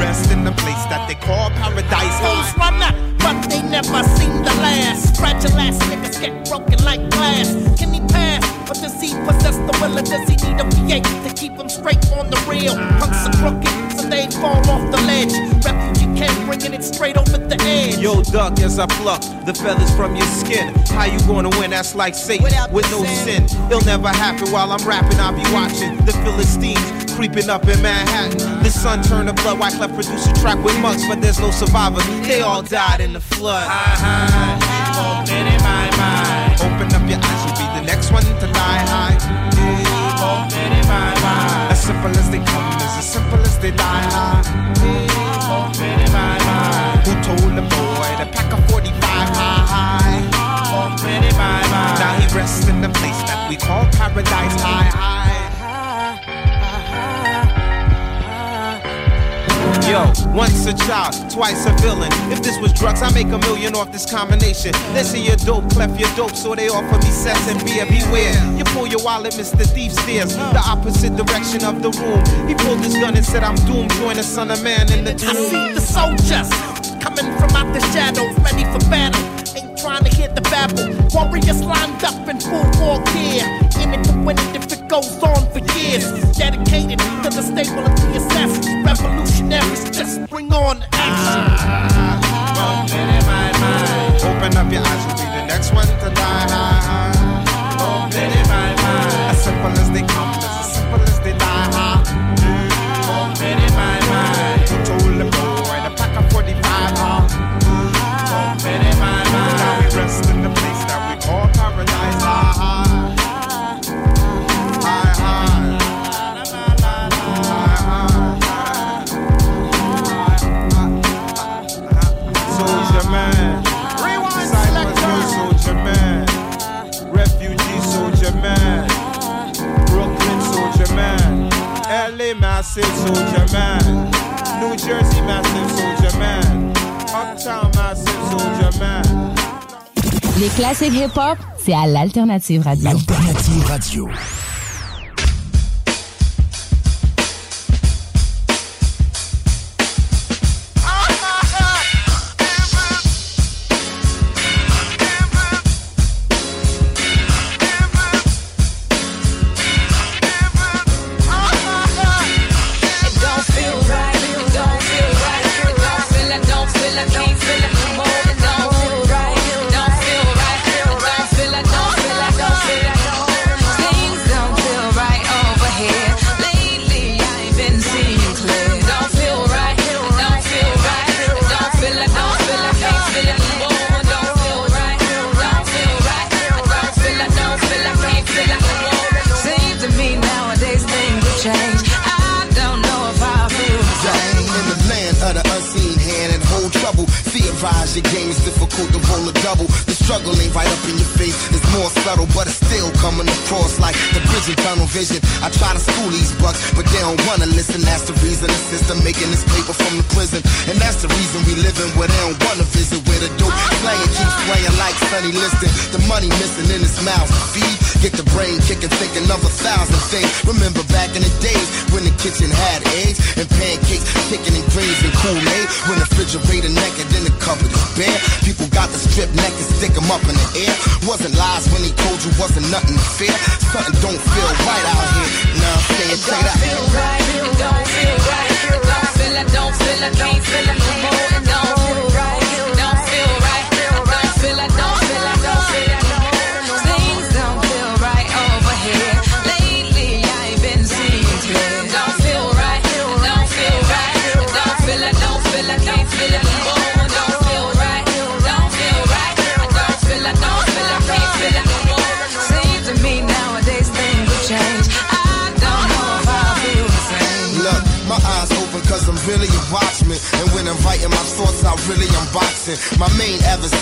dressed in the place that they call paradise. Who's run up, but they never seem to last. Fragile ass niggas get broken like glass. Can he pass? Or does he possess the will or does he need a V8 to keep him straight on the rail? Punks are crooked, so they fall off the ledge. Refugee camp bringing it straight over the edge. Yo, duck, as I pluck the feathers from your skin. How you gonna win? That's like Satan Without with no sin. sin. It'll never happen while I'm rapping. I'll be watching the Philistines creeping up in Manhattan. The sun turned to blood. Wyclef produced a track with monks, but there's no survivor. They all died in the flood. Open in my mind. Open up your eyes, you'll be the next one to die high. Open in my mind. As simple as they come, is as simple as they die high. Open in my mind. Who told the boy to pack a 45 high high? Open in my mind. Now he rests in the place that we call paradise high high. Yo, once a child, twice a villain. If this was drugs, I make a million off this combination. They say you're dope, clef your dope, so they offer me sets and beer. Beware, you pull your wallet, Mr. Thief steers the opposite direction of the room. He pulled his gun and said, I'm doomed. Join the son of man in the tomb. I see the soldiers coming from out the shadows, ready for battle. Trying to babble. Warriors lined up in full war gear. In it to win it if it goes on for years. Dedicated to the stable of the assassins. Revolutionaries, just bring on action. Open up your eyes, you'll be the next one to die. Mind. As simple massive soldier man. New Jersey massive soldier man. Uptown massive soldier man. Les classiques hip-hop, c'est à l'Alternative Radio. Alternative Radio. Vision. I try to school these bucks, but they don't wanna listen. That's the reason the system making this paper from the prison. And that's the reason we living where they don't wanna visit. Where the dope playing keeps playing like Sonny Liston. The money missing in his mouth feed. Get the brain kicking, thinking of a thousand things. Remember back in the days when the kitchen had eggs and pancakes, chicken and greens and Kool-Aid. When the refrigerator naked and the cupboard is bare. People got the strip neck and stick 'em up in the air. Wasn't lies when he told you wasn't nothing fear. Something don't feel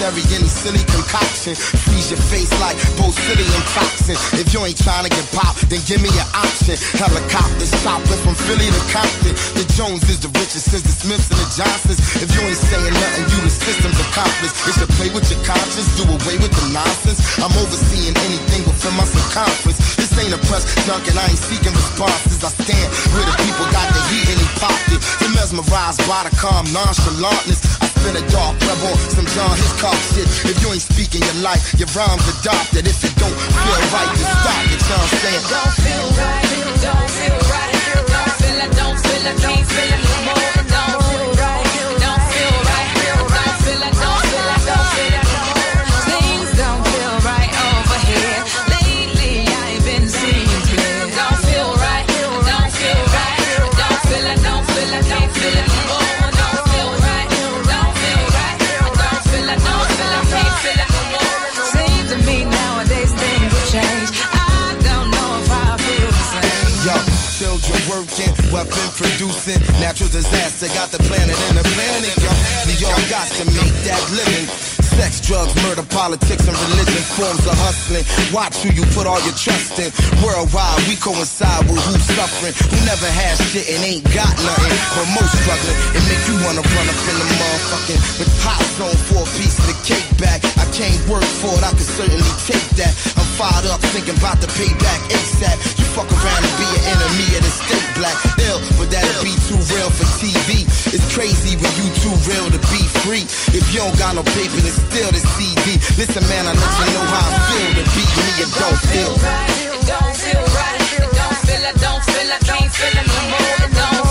adversary, any silly concoction. Freeze your face like botulinum toxin. If you ain't trying to get popped, then give me an option. Helicopters chopping from Philly to Compton. The Jones is the richest since the Smiths and the Johnsons. If you ain't saying nothing, you the system's accomplice. It's to play with your conscience, do away with the nonsense. I'm overseeing anything within my circumference. This ain't a press junk and I ain't seeking responses. I stand where the people got the heat and he popped it. They mesmerized by the calm nonchalantness. I spin a dark on some on his cock shit. If you ain't speaking your life, your rhymes adopted. If it don't feel right, then stop it. You know what I'm saying? Don't feel right, don't feel right. Don't feel it, don't feel it, can't feel it no more. Natural disaster got the planet in a panic. Yo, we all got to make that living. Sex, drugs, murder, politics, and religion forms of hustling. Watch who you put all your trust in. Worldwide, we coincide with who's suffering, who never had shit and ain't got nothing. But most struggling, it make you wanna run up in the motherfucking with hot zone for a piece of the cake back. I can't work for it, I can certainly take that. I'm fired up, thinking about the payback ASAP. You fuck around and be an enemy of the state black. Ill, but that'll be too real for TV. It's crazy when you too real to be free. If you don't got no paper, then still the CD. Listen, man, I let you know how I feel to be me and don't feel. Don't feel right. Don't feel it. Don't feel it. Can't feel it no more. Don't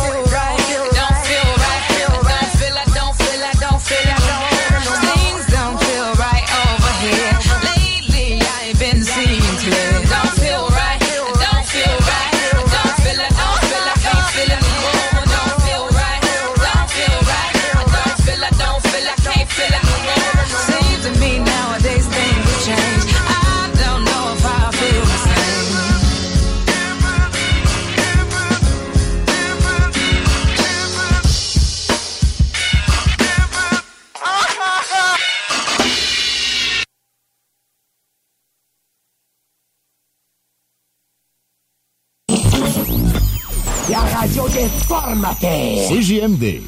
formateurs. CJMD.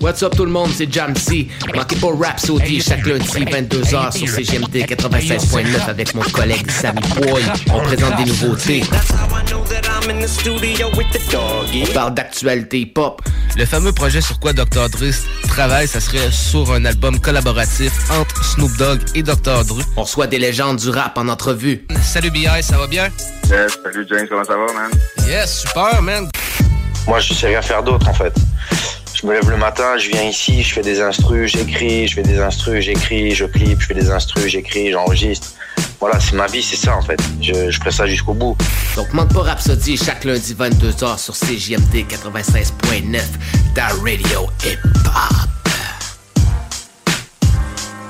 What's up tout le monde, c'est Jamsey. Manquez pas Rhapsody chaque lundi 22h sur CGMD 96.9 avec mon collègue Sammy Boy. On présente des nouveautés. On parle d'actualité pop. Le fameux projet sur quoi Dr. Dre travaille, ça serait sur un album collaboratif entre Snoop Dogg et Dr. Dre. On reçoit des légendes du rap en entrevue. Salut BI, ça va bien? Yes, salut James, comment ça va, man? Yes, super, man. Moi, je sais rien faire d'autre, en fait. Je me lève le matin, je viens ici, je fais des instrus, j'écris, je fais des instrus, j'écris, je clip, je fais des instrus, j'écris, j'enregistre. Voilà, c'est ma vie, c'est ça, en fait. Je, je ferai ça jusqu'au bout. Donc manque pas Rhapsody chaque lundi 22h sur CJMD 96.9, ta radio hip-hop.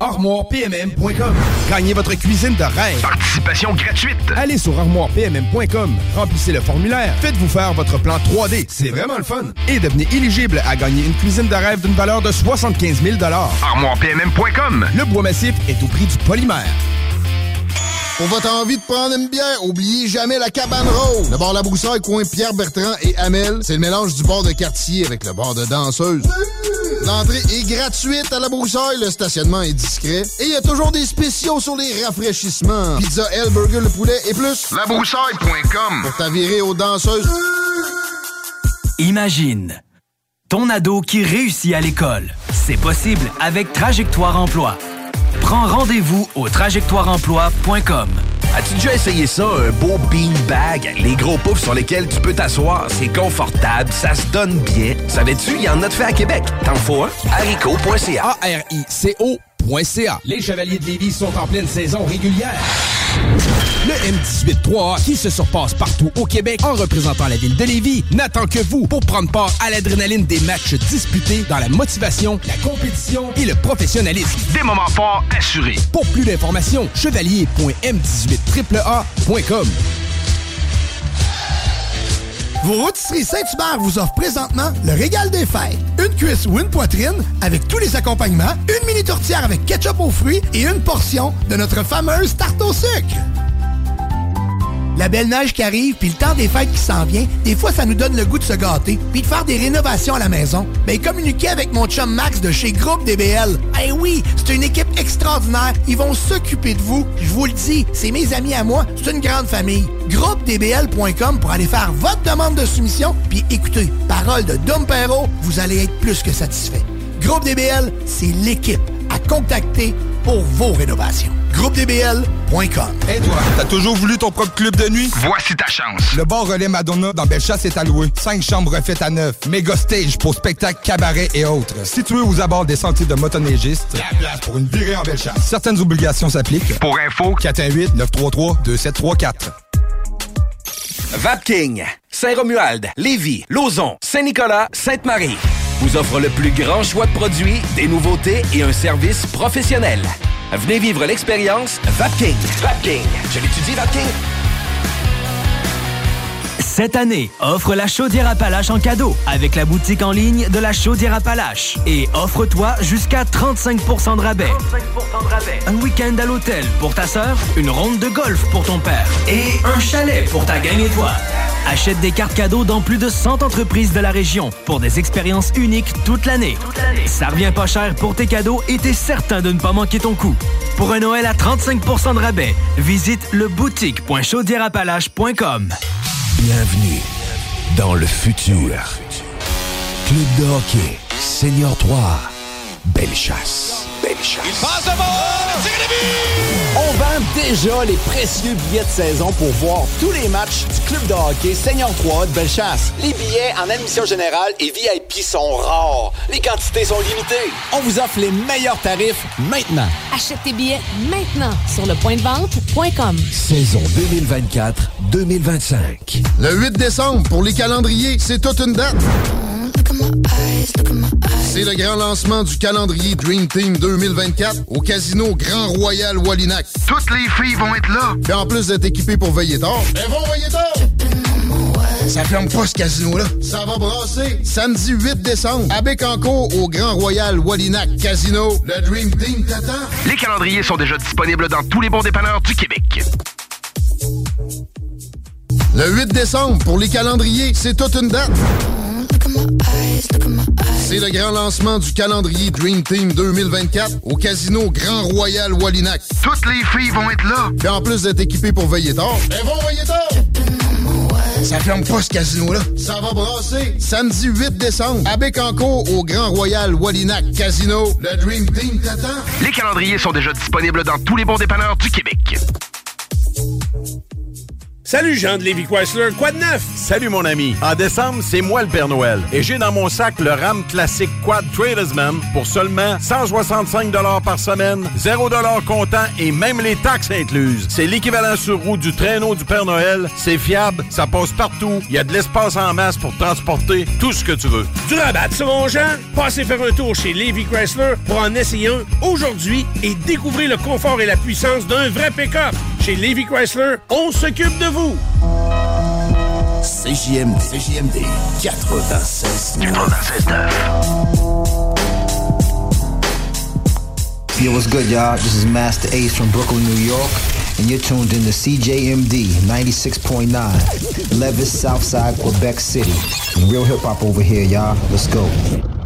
ArmoirePMM.com. Gagnez votre cuisine de rêve. Participation gratuite. Allez sur ArmoirePMM.com. Remplissez le formulaire. Faites-vous faire votre plan 3D. C'est vraiment le fun. Et devenez éligible à gagner une cuisine de rêve d'une valeur de 75 000 ArmoirePMM.com. Le bois massif est au prix du polymère. Pour votre envie de prendre une bière, oubliez jamais la cabane rose. Le bar La Broussaille, coin Pierre Bertrand et Amel, c'est le mélange du bar de quartier avec le bar de danseuse. L'entrée est gratuite à La Broussaille, le stationnement est discret et il y a toujours des spéciaux sur les rafraîchissements. Pizza, L, burger, le poulet et plus. Labroussaille.com Pour t'avirer aux danseuses. Imagine ton ado qui réussit à l'école. C'est possible avec Trajectoire Emploi. Prends rendez-vous au trajectoireemploi.com. As-tu déjà essayé ça, un beau beanbag avec les gros poufs sur lesquels tu peux t'asseoir? C'est confortable, ça se donne bien. Savais-tu, il y en a de fait à Québec. T'en faut un? haricot.ca. Les Chevaliers de Lévis sont en pleine saison régulière. Le M18-3A, qui se surpasse partout au Québec en représentant la ville de Lévis, n'attend que vous pour prendre part à l'adrénaline des matchs disputés dans la motivation, la compétition et le professionnalisme. Des moments forts assurés. Pour plus d'informations, chevalier.m18AAA.com. Vos rôtisseries Saint-Hubert vous offrent présentement le régal des fêtes. Une cuisse ou une poitrine avec tous les accompagnements, une mini tourtière avec ketchup aux fruits et une portion de notre fameuse tarte au sucre. La belle neige qui arrive, puis le temps des fêtes qui s'en vient, des fois, ça nous donne le goût de se gâter, puis de faire des rénovations à la maison. Ben, communiquez avec mon chum Max de chez Groupe DBL. Eh oui, c'est une équipe extraordinaire. Ils vont s'occuper de vous. Je vous le dis, c'est mes amis à moi. C'est une grande famille. GroupeDBL.com pour aller faire votre demande de soumission, puis écoutez, parole de Dom Perrault, vous allez être plus que satisfait. Groupe DBL, c'est l'équipe à contacter pour vos rénovations. GroupeDBL.com. Et toi, t'as toujours voulu ton propre club de nuit? Voici ta chance. Le bar relais Madonna dans Bellechasse est alloué. Cinq chambres refaites à neuf. Méga stage pour spectacles, cabarets et autres. Situé aux abords des sentiers de motoneigistes. La place pour une virée en Bellechasse. Certaines obligations s'appliquent. Pour info, 418-933-2734. Vapking, Saint-Romuald, Lévis, Lauson, Saint-Nicolas, Sainte-Marie vous offre le plus grand choix de produits, des nouveautés et un service professionnel. Venez vivre l'expérience Vapking. Vapking. Je l'étudie, Vapking. Cette année, offre la chaudière Appalache en cadeau avec la boutique en ligne de la chaudière Appalache. Et offre-toi jusqu'à 35% de rabais. Un week-end à l'hôtel pour ta sœur, une ronde de golf pour ton père et un chalet pour ta gang et toi. Achète des cartes cadeaux dans plus de 100 entreprises de la région pour des expériences uniques toute l'année. Ça revient pas cher pour tes cadeaux et t'es certain de ne pas manquer ton coup. Pour un Noël à 35% de rabais, visite le boutique.chaudierapalache.com. Bienvenue dans le futur. Club de hockey, Senior 3, Belle chasse. Belle. Il passe de! On vend déjà les précieux billets de saison pour voir tous les matchs du club de hockey Seigneur 3 de Bellechasse. Les billets en admission générale et VIP sont rares. Les quantités sont limitées. On vous offre les meilleurs tarifs maintenant. Achète tes billets maintenant sur le point de vente.com. Saison 2024-2025. Le 8 décembre, pour les calendriers, c'est toute une date. C'est le grand lancement du calendrier Dream Team 2024 au Casino Grand Royal Wallinac. Toutes les filles vont être là. Et en plus d'être équipées pour veiller tard, elles vont veiller tard. Ça ferme pas ce casino-là. Ça va brasser samedi 8 décembre à Bécancourt au Grand Royal Wallinac Casino. Le Dream Team t'attend. Les calendriers sont déjà disponibles dans tous les bons dépanneurs du Québec. Le 8 décembre, pour les calendriers, c'est toute une date. C'est le grand lancement du calendrier Dream Team 2024 au Casino Grand Royal Wallinac. Toutes les filles vont être là. Et en plus d'être équipées pour veiller tard, elles vont veiller tard. Ça ferme pas ce casino-là. Ça va brasser samedi 8 décembre à Bécancourt au Grand Royal Wallinac Casino. Le Dream Team t'attend. Les calendriers sont déjà disponibles dans tous les bons dépanneurs du Québec. Salut Jean de Lévi Chrysler, quoi de neuf? Salut mon ami. En décembre, c'est moi le Père Noël. Et j'ai dans mon sac le RAM classique Quad Tradesman pour seulement 165 par semaine, 0 comptant et même les taxes incluses. C'est l'équivalent sur roue du traîneau du Père Noël. C'est fiable, ça passe partout. Il y a de l'espace en masse pour transporter tout ce que tu veux. Du rabat, ça mon Jean? Passez faire un tour chez Lévi Chrysler pour en essayer un aujourd'hui et découvrir le confort et la puissance d'un vrai pick-up. Chez Lévi Chrysler, on s'occupe de vous. CJMD, CJMD 96 Yo, what's good, y'all? This is Master Ace from Brooklyn, New York, and you're tuned in to CJMD 96.9, Levis, Southside, Quebec City. Real hip hop over here, y'all. Let's go.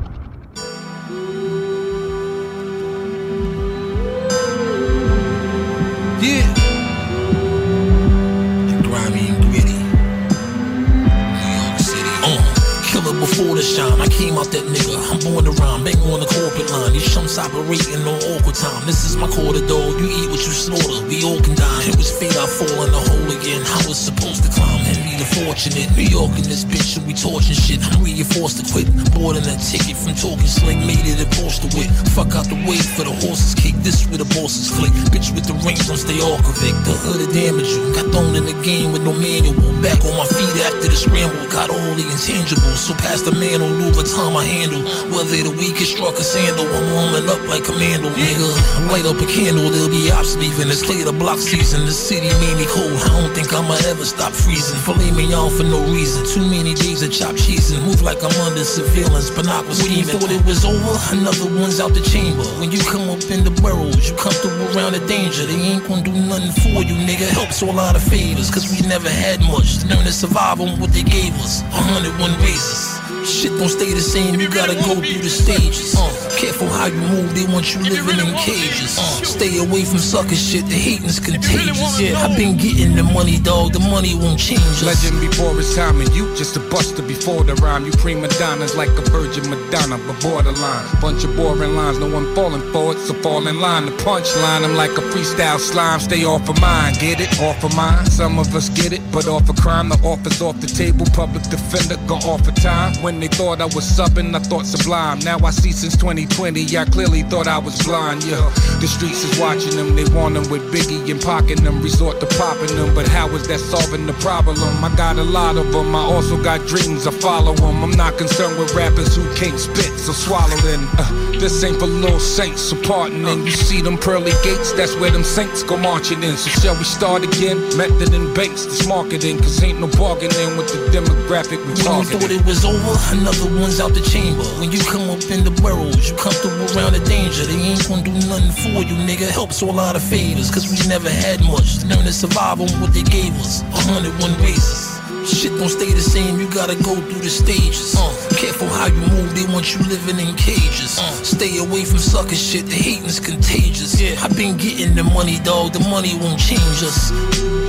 Reinforced to that ticket from talking slick. Made it a poster with. Fuck out the way for the horses. This with the bosses flick. Bitch with the rings, don't stay Arkovic. The hood of damage you. Got thrown in the game with no manual. Back on my feet after the scramble. Got all the intangibles. So past the man on Louis Vuitton I handle. Whether the weakest struck a sandal. I'm warming up like a commando, nigga. Light up a candle, there'll be ops leaving. It's clear the block season. The city made me cold. I don't think I'ma ever stop freezing. Filet me on for no reason. Too many days of chop cheese and move like I'm under surveillance. But not was scheming. Thought it was over. Another one's out the chamber. When you come up in the burrows, you comfortable around the danger. They ain't gonna do nothing for you, nigga. Helps all out of favors. Cause we never had much. Learn to survive on what they gave us. 101 races. Shit don't stay the same, you gotta go through the stages. Uh, careful how you move, they want you living in cages. Uh, stay away from sucker shit, the hating's contagious. Yeah, I've been getting the money, dog, the money won't change us. Legend before his time, and you just a buster before the rhyme. You prima donnas like a virgin Madonna, but borderline. Bunch of boring lines, no one falling for it, so fall in line. The punchline, I'm like a freestyle slime. Stay off of mine, get it? Off of mine. Some of us get it, but off of crime, the offer's off the table. Public defender, go off of time. When they thought I was subbing, I thought sublime. Now I see since 2020, I clearly thought I was blind. Yeah, the streets is watching them, they want them with Biggie and pocking them, resort to popping them. But how is that solving the problem? I got a lot of them, I also got dreams, I follow them. I'm not concerned with rappers who can't spit, so swallow them. Uh, this ain't for little saints, so pardon. And you see them pearly gates, that's where them saints go marching in. So shall we start again? Method and banks, this marketing, cause ain't no bargaining with the demographic we When you thought it was over, another one's out the chamber. When you come up in the burrows, you comfortable around the danger. They ain't gonna do nothing for you, nigga. Helps all out of favors, cause we never had much. Learn to survive on what they gave us. a 101 races. Shit don't stay the same, you gotta go through the stages. Uh, careful how you move, they want you living in cages. Uh, stay away from sucker shit, the hating's contagious. Yeah, I've been getting the money, dog, the money won't change us.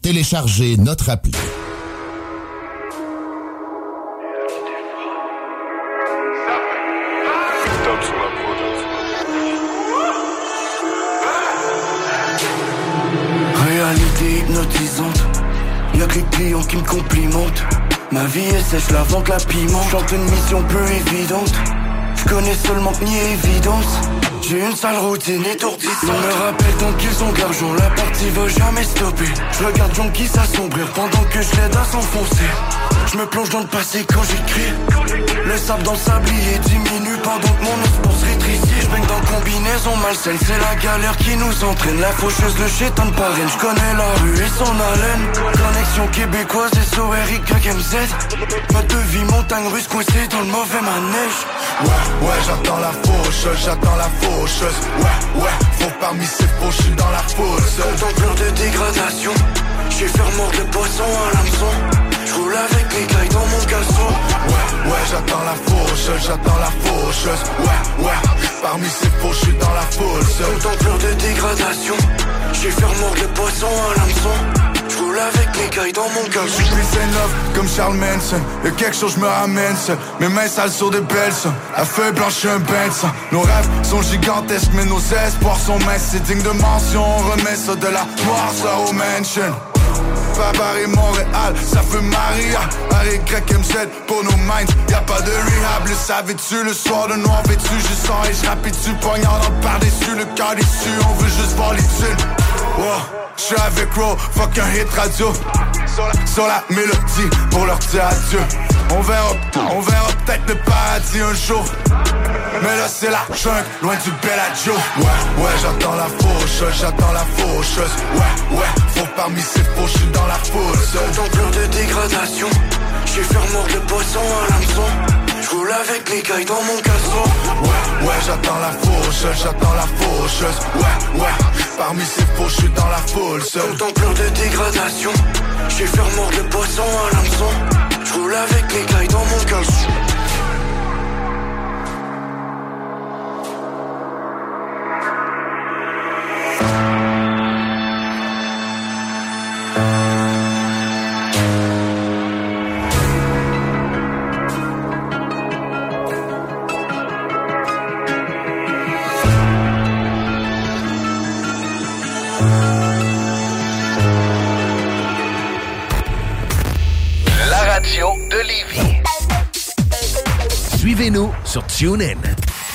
Téléchargez notre appli. Réalité hypnotisante, y'a que les clients qui me complimentent. Ma vie est sèche, la vente, la piment. Chante une mission peu évidente. Je connais seulement que ni évidence. J'ai une sale routine étourdissante. On me rappelle tant qu'ils garçons, la partie va jamais stopper. Je regarde Jonky s'assombrir pendant que je l'aide à s'enfoncer. Je me plonge dans le passé quand j'écris. Le sable dans le sablier diminue pendant que mon os se rétrécir. Je baigne dans combinaison malsaine, c'est la galère qui nous entraîne. La faucheuse de chétan de parraine, je connais la rue et son haleine. Connexion québécoise et SORYKMZ. Mode de vie montagne russe coincée dans le mauvais manège. Ouais, ouais, j'attends la faucheuse, j'attends la faucheuse. Ouais, ouais, faut parmi ces faux, je suis dans la seul. Contempleur de dégradation, j'ai fait remordre le poisson à l'hameçon. J'roule avec les cailles dans mon caleçon. Ouais, ouais, j'attends la faucheuse, j'attends la faucheuse. Ouais, ouais, parmi ces faux, je suis dans la foule. seul. Contempleur de dégradation, j'ai fait le poisson à l'hameçon. J'roule avec les cailles dans mon Je caleçon. suis plus love comme Charles Manson Y'a quelque chose je me ramène seul Mes mains sales sur des belles La feuille blanche je un sang Nos rêves sont gigantesques mais nos espoirs sont minces C'est digne de mention On remet ça de la noirceur au mansion Fabar et Montréal, ça fait Maria. Harry Grec MZ pour nos minds Y'a pas de rehab, le savais-tu Le soir de noir vêtu, je sens et je rapide dessus Poignard dans par-dessus, le cœur déçu. On veut juste voir les thunes Wow, j'suis avec Ro, fuck un hit radio. Sur la mélodie pour leur dire adieu. On verra, on verra peut-être le paradis un jour mais là c'est la jungle, loin du Bellagio Ouais, ouais, j'attends la faucheuse, j'attends la faucheuse Ouais, ouais, faut parmi ces faux, j'suis dans la foule seul Contempleur de dégradation, fait remordre le poisson à l'hameçon. J'roule avec les cailles dans mon caleçon. Ouais, ouais, j'attends la faucheuse, j'attends la faucheuse Ouais, ouais, parmi ces faux, j'suis dans la foule seul Contempleur de dégradation, j'ai fait remordre le poisson à l'hameçon. J'roule avec les cailles dans mon caleçon.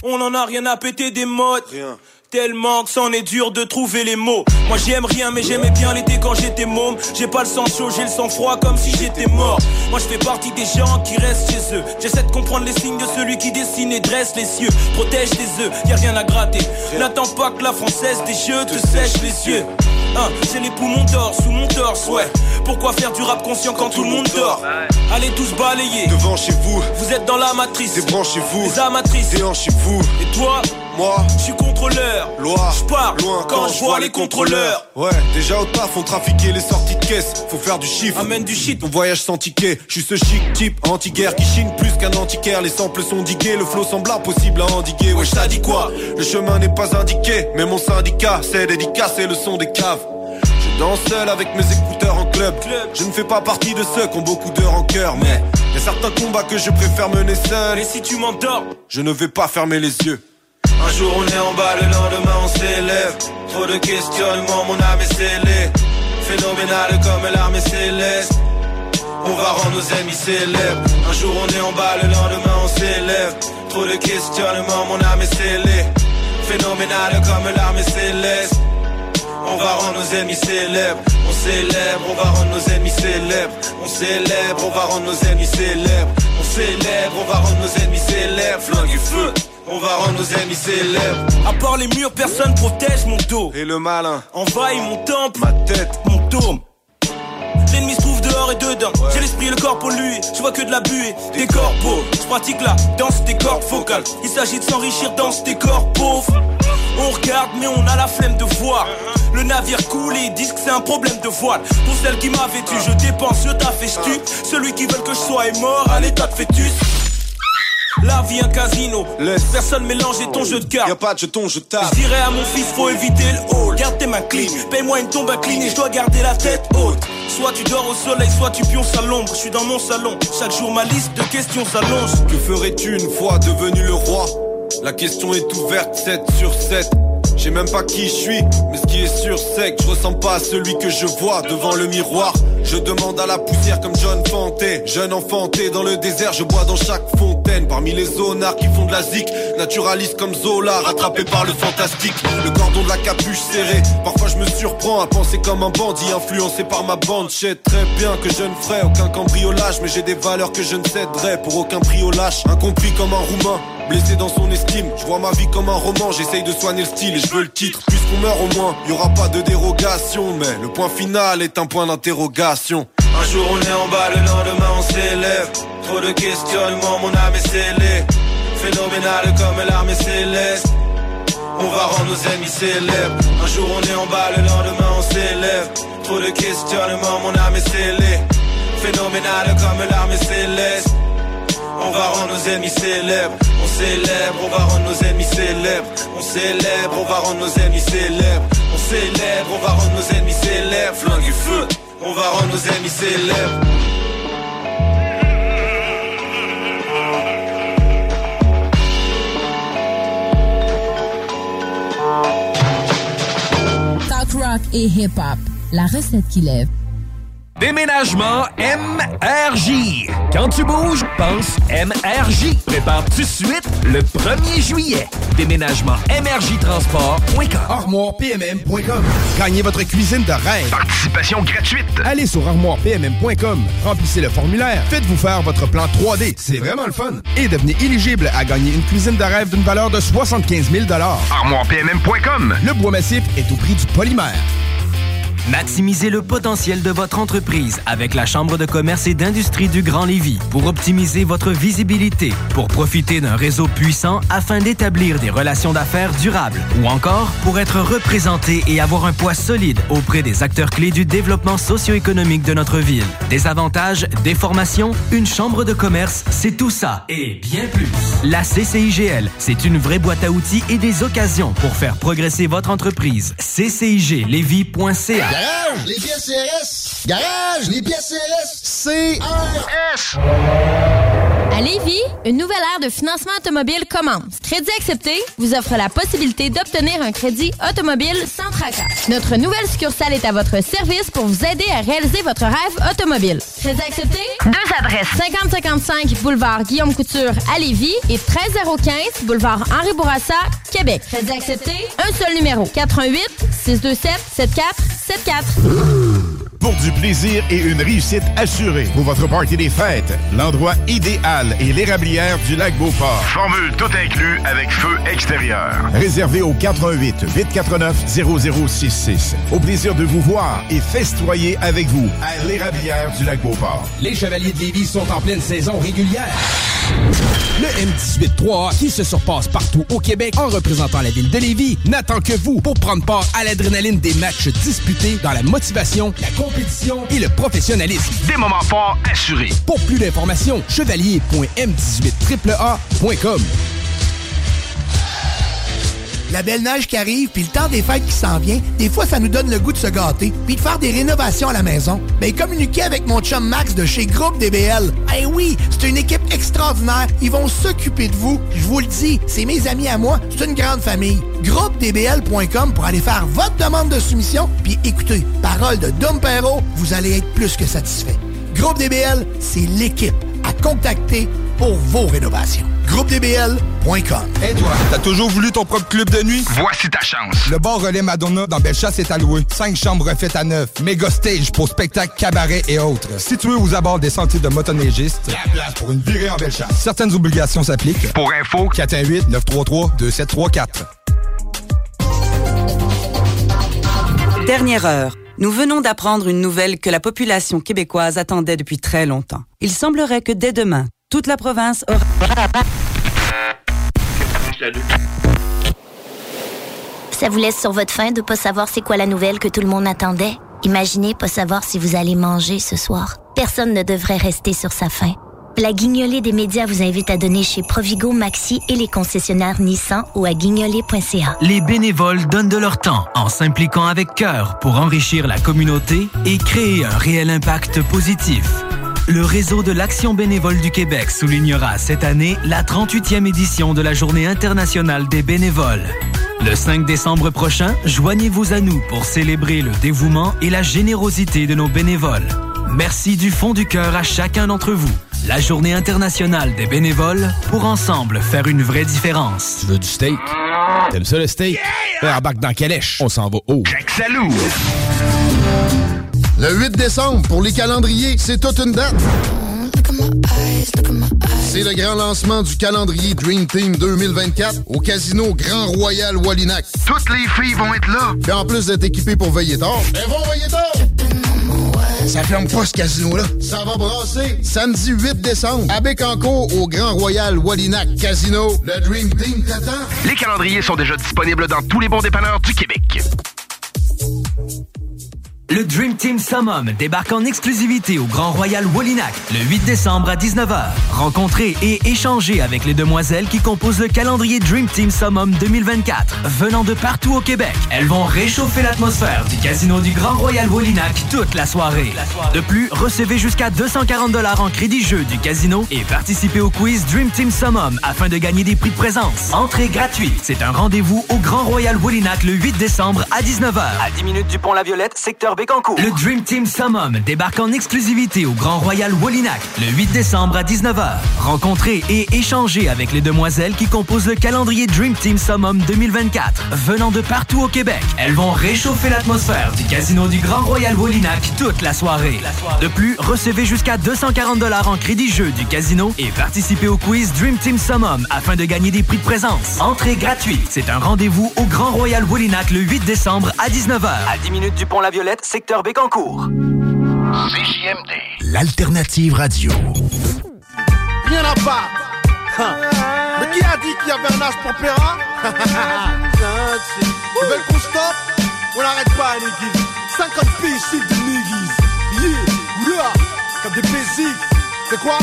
On en a rien à péter des modes. Tellement que c'en est dur de trouver les mots. Moi j'aime rien, mais j'aimais bien l'été quand j'étais môme. J'ai pas le sang chaud, j'ai le sang froid comme si j'étais mort. Moi je fais partie des gens qui restent chez eux. J'essaie de comprendre les signes de celui qui dessine et dresse les cieux. Protège tes œufs, y a rien à gratter. N'attends pas que la française des jeux te sèche les yeux. Hein, j'ai les poumons d'or sous mon torse, ouais. Pourquoi faire du rap conscient quand tout le monde dort? Allez tous balayer. Devant chez vous, Vous êtes dans la matrice. débranchez-vous, Les amatrices. déhanchez-vous. Et toi? Moi, Je suis contrôleur. loi, Je pars loin quand je vois les contrôleurs. Ouais, déjà au taf, on trafiquait les sorties de caisse. Faut faire du chiffre. Amène du shit. Ton voyage sans ticket. Je suis ce chic type anti-guerre qui chine plus qu'un antiquaire. Les samples sont digués, le flow semble impossible à endiguer. Ouais, ça dit quoi? Le chemin n'est pas indiqué, mais mon syndicat c'est dédicacé le son des caves. Je danse seul avec mes écouteurs en club. Je ne fais pas partie de ceux qui ont beaucoup d'heures en cœur, mais y a certains combats que je préfère mener seul. Et si tu m'endors Je ne vais pas fermer les yeux. Un jour on est en bas, le lendemain on s'élève. Trop de questionnements, mon âme est scellée. Phénoménal comme l'armée céleste. On va rendre nos ennemis célèbres. Un jour on est en bas, le lendemain on s'élève. Trop de questionnements, mon âme est scellée. Phénoménal comme l'armée céleste. On va rendre nos ennemis célèbres. On célèbre, on va rendre nos ennemis célèbres. On célèbre, on va rendre nos ennemis célèbres. On célèbre, on va rendre nos ennemis célèbres. Flingue du feu. On va rendre nos ennemis célèbres. À part les murs, personne protège mon dos. Et le malin Envahit mon temple, Ma tête, mon dôme. L'ennemi se trouve dehors et dedans. J'ai l'esprit et le corps pollué. Je vois que de la buée, des corpos. Je pratique la danse des cordes vocales. Il s'agit de s'enrichir dans ces corps pauvres. On regarde, mais on a la flemme de voir. Le navire coule et ils disent que c'est un problème de voile. Pour celle qui m'a vêtu, je dépense, je t'affestu. Celui qui veut que je sois est mort à l'état de fœtus. La vie un casino, Laisse. personne mélanger ton jeu de cartes. y a pas de jeton, je tape. Je dirais à mon fils, faut éviter le hall. Garde tes mains clean, paye-moi une tombe à clean et je dois garder la tête haute. Soit tu dors au soleil, soit tu pionces à l'ombre. Je suis dans mon salon, chaque jour ma liste de questions s'allonge. Que ferais-tu une fois devenu le roi? La question est ouverte 7 sur 7. J'ai même pas qui je suis, mais ce qui est sûr c'est que je ressemble pas à celui que je vois devant le miroir. Je demande à la poussière comme John Fanté, jeune enfanté dans le désert, je bois dans chaque fontaine. Parmi les zonards qui font de la zik, naturaliste comme Zola, rattrapé par le fantastique. Le cordon de la capuche serré, parfois je me surprends à penser comme un bandit influencé par ma bande. Je très bien que je ne ferai aucun cambriolage, mais j'ai des valeurs que je ne céderai pour aucun prix au lâche. Incompris comme un roumain, blessé dans son estime. Je vois ma vie comme un roman, j'essaye de soigner le style et je veux le titre. Puisqu'on meurt au moins, y aura pas de dérogation, mais le point final est un point d'interrogation. Un jour on est en bas, le lendemain on s'élève. Trop de questionnements, mon âme est scellée. Phénoménal comme l'armée céleste. On va rendre nos ennemis célèbres. Un jour on est en bas, le lendemain on s'élève. Trop de questionnements, mon âme est scellée. Phénoménal comme l'armée céleste. On va rendre nos ennemis célèbres. On célèbre, on va rendre nos ennemis célèbres. On célèbre, on va rendre nos ennemis célèbres. On célèbre, on va rendre nos ennemis célèbres. Flingue du feu, on va rendre nos ennemis célèbres. Talk rock et hip-hop. La recette qui lève. Déménagement MRJ. Quand tu bouges, pense MRJ. Prépare tout de suite le 1er juillet. Déménagement MRJtransport.com. ArmoirePMM.com. Gagnez votre cuisine de rêve. Participation gratuite. Allez sur armoirepmm.com, remplissez le formulaire, faites-vous faire votre plan 3D, c'est vraiment le fun. Et devenez éligible à gagner une cuisine de rêve d'une valeur de 75 000 ArmoirePMM.com. Le bois massif est au prix du polymère. Maximisez le potentiel de votre entreprise avec la Chambre de commerce et d'industrie du Grand Lévis pour optimiser votre visibilité, pour profiter d'un réseau puissant afin d'établir des relations d'affaires durables ou encore pour être représenté et avoir un poids solide auprès des acteurs clés du développement socio-économique de notre ville. Des avantages, des formations, une chambre de commerce, c'est tout ça et bien plus. La CCIGL, c'est une vraie boîte à outils et des occasions pour faire progresser votre entreprise. CCIGLevy.ca Garage, les pièces CRS. Garage, les pièces CRS. CRS. À Lévis, une nouvelle ère de financement automobile commence. Crédit accepté vous offre la possibilité d'obtenir un crédit automobile sans tracas. Notre nouvelle succursale est à votre service pour vous aider à réaliser votre rêve automobile. Très accepté? Deux adresses. 5055 boulevard Guillaume Couture à Lévis et 13015 boulevard Henri Bourassa, Québec. Très accepté? Un seul numéro. 88 627 7474. Pour du plaisir et une réussite assurée. Pour votre party des fêtes, l'endroit idéal est l'érablière du lac Beauport. Formule tout inclus avec feu extérieur. Réservé au 88 849 0066. Au plaisir de vous voir et festoyer avec vous à l'érablière du lac Beauport. Les Chevaliers de Lévis sont en pleine saison régulière. Le M18-3A, qui se surpasse partout au Québec en représentant la ville de Lévis, n'attend que vous pour prendre part à l'adrénaline des matchs disputés dans la motivation, la compétition et le professionnalisme. Des moments forts assurés. Pour plus d'informations, chevalier.m18AAA.com. La belle neige qui arrive, puis le temps des fêtes qui s'en vient, des fois, ça nous donne le goût de se gâter, puis de faire des rénovations à la maison. Ben, communiquez avec mon chum Max de chez Groupe DBL. Eh oui, c'est une équipe extraordinaire. Ils vont s'occuper de vous. Je vous le dis, c'est mes amis à moi. C'est une grande famille. GroupeDBL.com pour aller faire votre demande de soumission, puis écoutez, parole de Dom Perrault, vous allez être plus que satisfait. Groupe DBL, c'est l'équipe contacter pour vos rénovations. GroupeDBL.com. Et toi, t'as toujours voulu ton propre club de nuit? Voici ta chance. Le bar relais Madonna dans Bellechasse est alloué. Cinq chambres refaites à neuf. Méga stage pour spectacles, cabarets et autres. Situé aux abords des sentiers de motoneigistes, la place pour une virée en Bellechasse. Certaines obligations s'appliquent. Pour info, 418-933-2734. Dernière heure. Nous venons d'apprendre une nouvelle que la population québécoise attendait depuis très longtemps. Il semblerait que dès demain, toute la province aura... Ça vous laisse sur votre faim de pas savoir c'est quoi la nouvelle que tout le monde attendait? Imaginez pas savoir si vous allez manger ce soir. Personne ne devrait rester sur sa faim. La guignolée des médias vous invite à donner chez Provigo, Maxi et les concessionnaires Nissan ou à guignolée.ca. Les bénévoles donnent de leur temps en s'impliquant avec cœur pour enrichir la communauté et créer un réel impact positif. Le réseau de l'Action bénévole du Québec soulignera cette année la 38e édition de la Journée internationale des bénévoles. Le 5 décembre prochain, joignez-vous à nous pour célébrer le dévouement et la générosité de nos bénévoles. Merci du fond du cœur à chacun d'entre vous. La Journée internationale des bénévoles pour ensemble faire une vraie différence. Tu veux du steak? T'aimes ça le steak? Yeah! Embarque dans Calèche. On s'en va haut. Jack Salou. Le 8 décembre, pour les calendriers, c'est toute une date. C'est le grand lancement du calendrier Dream Team 2024 au Casino Grand Royal Wallinac. Toutes les filles vont être là. Puis en plus d'être équipées pour veiller tard, elles vont veiller tard. Ça ferme pas ce casino-là. Ça va brasser. Samedi 8 décembre, à Bécancourt, au Grand Royal Wallinac Casino. Le Dream Team t'attend. Les calendriers sont déjà disponibles dans tous les bons dépanneurs du Québec. Le Dream Team Summum débarque en exclusivité au Grand Royal Wallinac le 8 décembre à 19h. Rencontrez et échangez avec les demoiselles qui composent le calendrier Dream Team Summum 2024. Venant de partout au Québec, elles vont réchauffer l'atmosphère du casino du Grand Royal Wallinac toute la soirée. De plus, recevez jusqu'à 240 en crédit jeu du casino et participez au quiz Dream Team Summum afin de gagner des prix de présence. Entrée gratuite. C'est un rendez-vous au Grand Royal Wallinac le 8 décembre à 19h. À 10 minutes du pont La Violette, secteur Bécancourt. Le Dream Team Summum débarque en exclusivité au Grand Royal Wallinac le 8 décembre à 19h. Rencontrez et échangez avec les demoiselles qui composent le calendrier Dream Team Summum 2024. Venant de partout au Québec, elles vont réchauffer l'atmosphère du casino du Grand Royal Wallinac toute la soirée. De plus, recevez jusqu'à 240 en crédit jeu du casino et participez au quiz Dream Team Summum afin de gagner des prix de présence. Entrée gratuite. C'est un rendez-vous au Grand Royal Wallinac le 8 décembre à 19h. À 10 minutes du pont La Violette, secteur Bécancourt. CJMD. L'alternative radio. Il n'y en a pas. Hein. Mais qui a dit qu'il y avait un âge pour Péra Ils veulent qu'on stoppe On n'arrête pas, niggas. 50 piges, shit de niggas. Yeah, yeah. Comme des basiques. C'est quoi?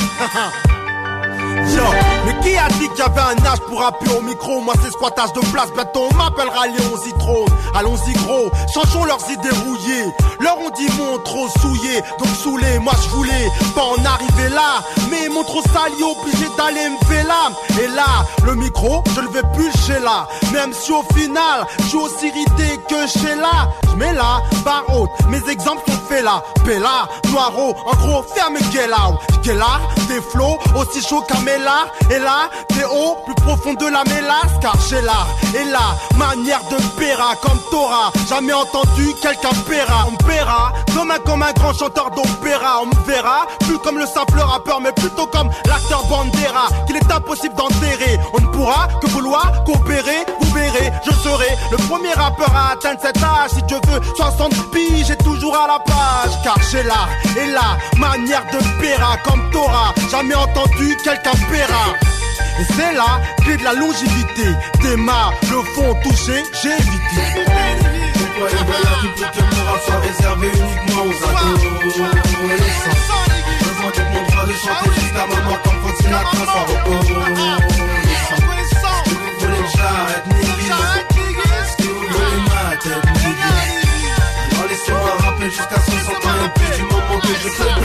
Mais qui a dit qu'il y avait un âge pour rapper au micro? Moi c'est squattage de place, bientôt on m'appellera Léon Zitrone Allons-y gros, changeons leurs idées rouillées. Leur on dit mon trop souillé, donc saoulé Moi je voulais pas en arriver là. Mais mon trop sali obligé d'aller me faire là. Et là, le micro, je le vais plus chez là. Même si au final, je suis aussi irrité que chez là. Je mets là, barre haute, mes exemples sont faits là. Bella, Noiro, en gros ferme Gelao Gelard, des flots aussi chaud qu'un mélard Et là, t'es haut, plus profond de la mélasse Car j'ai l'art et la manière de péra Comme Torah, jamais entendu quelqu'un péra On me paiera comme un, comme un grand chanteur d'opéra. On me verra, plus comme le simple rappeur Mais plutôt comme l'acteur Bandera Qu'il est impossible d'enterrer. On ne pourra que vouloir coopérer Vous verrez, je serai le premier rappeur à atteindre cet âge. Si Dieu veut 60 piges, j'ai toujours à la page. Car j'ai l'art et la manière de péra Comme Torah, jamais entendu quelqu'un et c'est là que de la longévité Démarre, le fond touché, j'ai évité. Pourquoi les balades du plus que mon rap soit réservé uniquement aux adolescents Besoin de mon droit de chanter jusqu'à ma mort comme faut Sinatra sans reconnaissant Si vous voulez que j'arrête, nigga Si vous voulez ma tête, nigga Alors laissez-moi rapper jusqu'à 60 ans et puis du moment que je peux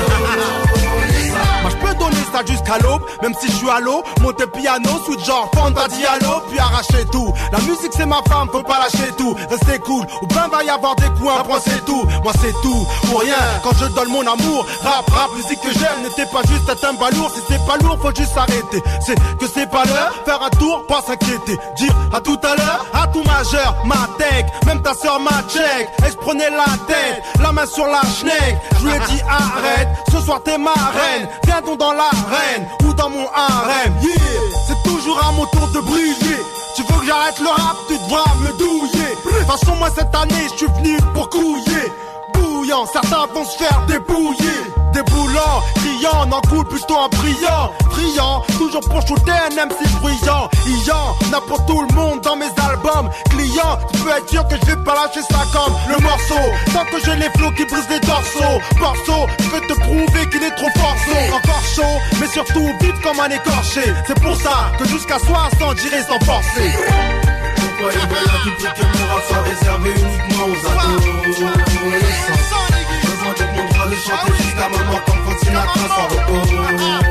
jusqu'à l'aube, même si je suis à l'eau, monter piano, switch genre Fanta Diallo, puis arracher tout. La musique c'est ma femme, faut pas lâcher tout, restez cool, ou ben va y avoir des coups, un c'est tout, moi c'est tout, pour rien, quand je donne mon amour, rap, rap, musique que j'aime, n'était pas juste un balourd, si c'est pas lourd, faut juste arrêter, c'est que c'est pas l'heure, faire un tour, pas s'inquiéter, dire à tout à l'heure, à tout majeur, ma tech, même ta soeur ma check, et je prenais la tête, la main sur la schneck, je lui ai dit arrête, ce soir t'es ma reine, viens donc dans ou dans mon harem, yeah, c'est toujours à mon tour de briller, tu veux que j'arrête le rap, tu devras me douiller, de toute façon moi cette année je suis venu pour couiller, bouillant, certains vont se faire débouiller, déboulant, criant, n'en coule plutôt en brillant, brillant, toujours pour shooter un MC bruyant, ayant, n'a pour tout le monde dans mes albums, client, tu peux être sûr que je vais pas lâcher ça comme le morceau, tant que j'ai les flots qui brisent les dorsaux, morceau, je vais te prouver qu'il est trop forceau, encore chaud, mais surtout vite comme un écorché, c'est pour ça que jusqu'à 60 j'irai sans forcer. Pourquoi les plus que mon rap soit réservé uniquement aux Besoin de mon droit de chanter jusqu'à ma mort comme faut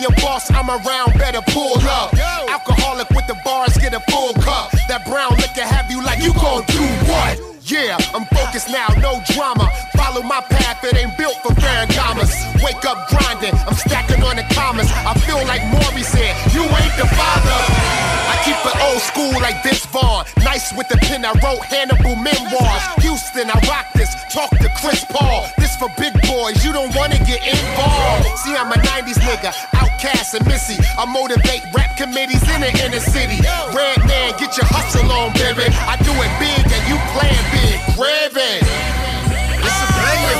Your boss I'm around, better pull up. Alcoholic with the bars, get a full cup. That brown liquor have you like you gon' do what? Yeah, I'm focused now, no drama. Follow my path, it ain't built for Ferragamas. Wake up grinding, I'm stacking on the commas. I feel like Maury said, you ain't the father. I keep it old school like Vince Vaughn. Nice with the pen, I wrote Hannibal memoirs. Houston, I rock this. Talk to Chris Paul. This for big boys, you don't wanna get involved. See, I'm a 90s nigga, outcast and missy. I motivate rap committees in the inner city. Red man, get your hustle on, baby. I do it big and you playing big. Gravy. It's a banger.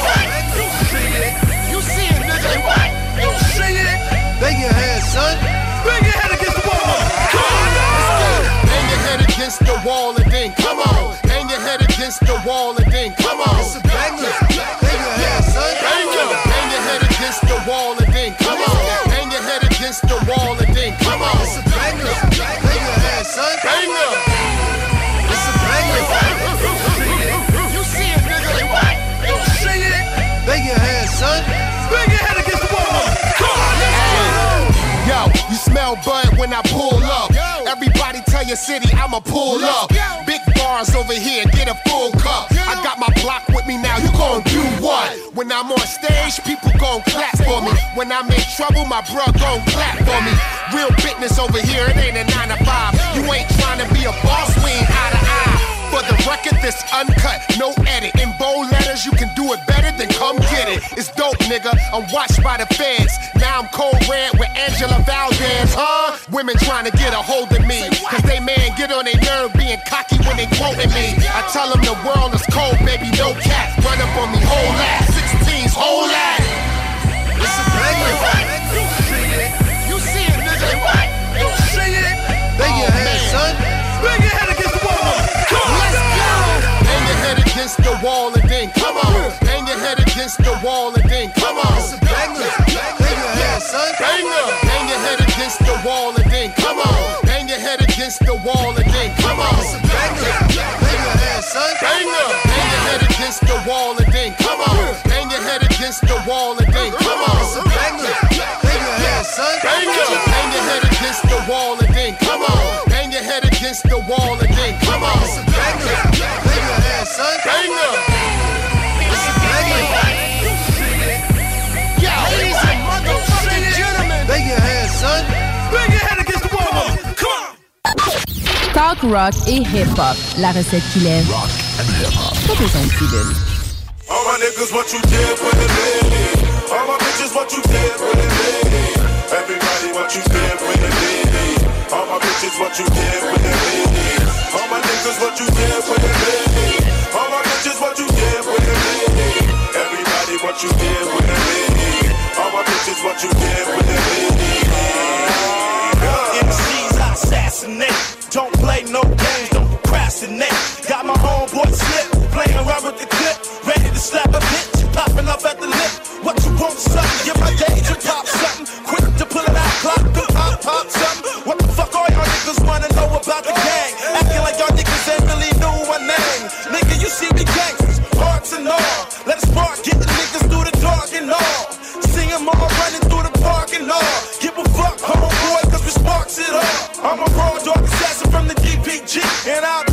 You see it. You see it, nigga. What? You see it. Bang your head, son. Bang your head against the wall. Come on. Hang your head against the wall and then come on. Hang your head against the wall your city, I'ma pull up. Big bars over here, get a full cup. I got my block with me now, you gon' do what? When I'm on stage, people gon' clap for me. When I'm in trouble, my bro gon' clap for me. Real business over here, it ain't a 9 to 5. You ain't trying to be a boss, we ain't to eye. For the record, this uncut, no edit. In bold letters, you can do it better than come get it. It's dope, nigga. I'm watched by the feds. Now I'm cold red with Angela Valdez, huh? Women trying to get a hold of me. Cause they man get on their nerve being cocky when they quoting me. I tell them the world is cold, baby, no cat. Run up on me, whole ass. 16's whole ass. Listen, You see it. You see it, nigga. What? You see it. Oh, Bang your head, son. Against the wall and then come on. Bang your head against the wall and then come on. Bang your head, son. Bang your, bang your head against the wall and then come on. Bang your head against the wall and then come on. Bang your, bang your head, son. Bang your, bang your head against the wall and then come on. Bang your head against the wall and then come on. Bang your, bang your head, son. Bang your, bang your head against the wall and then come on. Bang your head against the wall and Talk rock et hip-hop. La recette qui lève. Rock and hip-hop. Pas besoin de pilule. All my niggas, what you did with it, lady? All my bitches, what you did with it, lady? Everybody, what you did with it, lady? All my bitches, what you did with it, lady? All my niggas, what you did with it, lady? All my bitches, what you did with it, lady? Everybody, what you did with it, lady? All my bitches, what you did with it, lady? MCs assassinate. Don't play no games, don't procrastinate. Got my homeboy slip, playing around with the clip. Ready to slap a bitch, popping up at the lip. What you want, something? Get my and pop something. Quick to pull it out, clock to pop, pop something. What the fuck all y'all niggas wanna know about the gang? Acting like y'all niggas ain't really knew my name. Nigga, you see me gangsters, hearts and all. Let us spark, get the niggas through the dark and all. See 'em all running I'm a raw dog assassin from the DPG, and I'll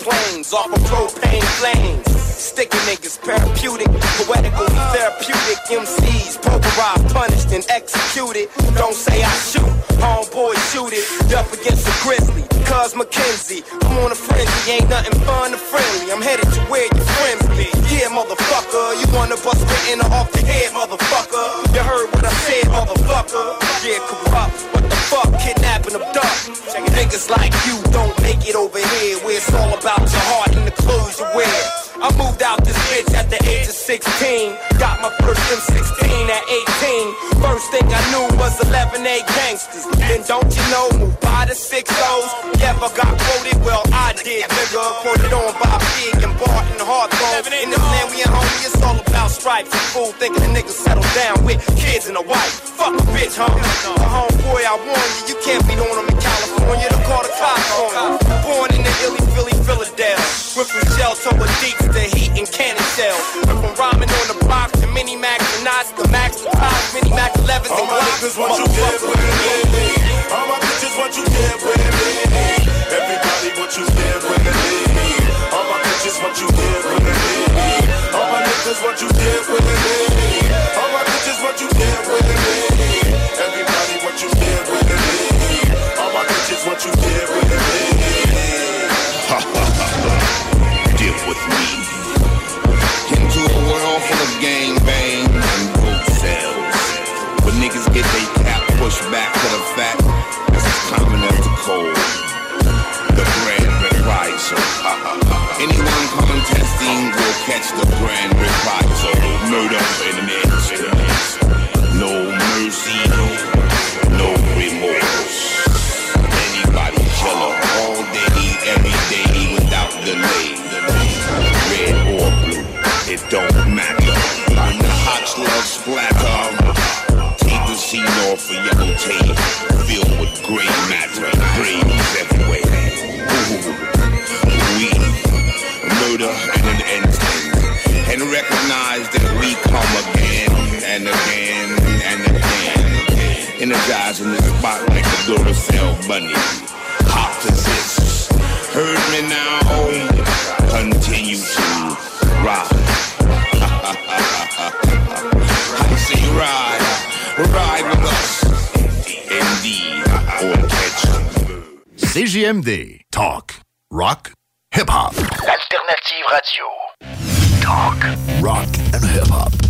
the plains. Off of propane flames. Sticky niggas, therapeutic, poetical, therapeutic. MCs, pulverized, punished, and executed. Don't say I shoot, homeboy shoot it. Up against a grizzly, cuz McKenzie. I'm on a frenzy, ain't nothing fun or friendly. I'm headed to where your friends be. Yeah, motherfucker, you wanna bust written off the head, motherfucker. You heard what I said, motherfucker. Yeah, corrupt, what the fuck, kidnapping, abduct. Niggas like you don't it over here, where it's all about your heart and the clothes you wear. I moved out this bitch at the age of 16. Got my first M16 at 18. First thing I knew was 11 A gangsters. Then don't you know, moved by the six O's. Never got quoted, well I did, nigga. Quoted on by Big and Barton Hardbone. In this land we ain't homie, it's all about stripes. You fool thinking a nigga settle down with kids and a wife. Fuck a bitch, homie. A homeboy, I warn you, you can't beat on him Clydesdale. From rhyming on the box to mini max and not the max, the top, mini max 11s and Glocks. All my niggas want you dead, Energizing the spot like a Duracell bunny. Opposites, heard me now. Continue to ride. [laughs] I say ride, ride with us. Indeed, or catch CJMD. Talk. Rock. Hip-hop. Alternative radio. Talk. Rock and hip-hop. Le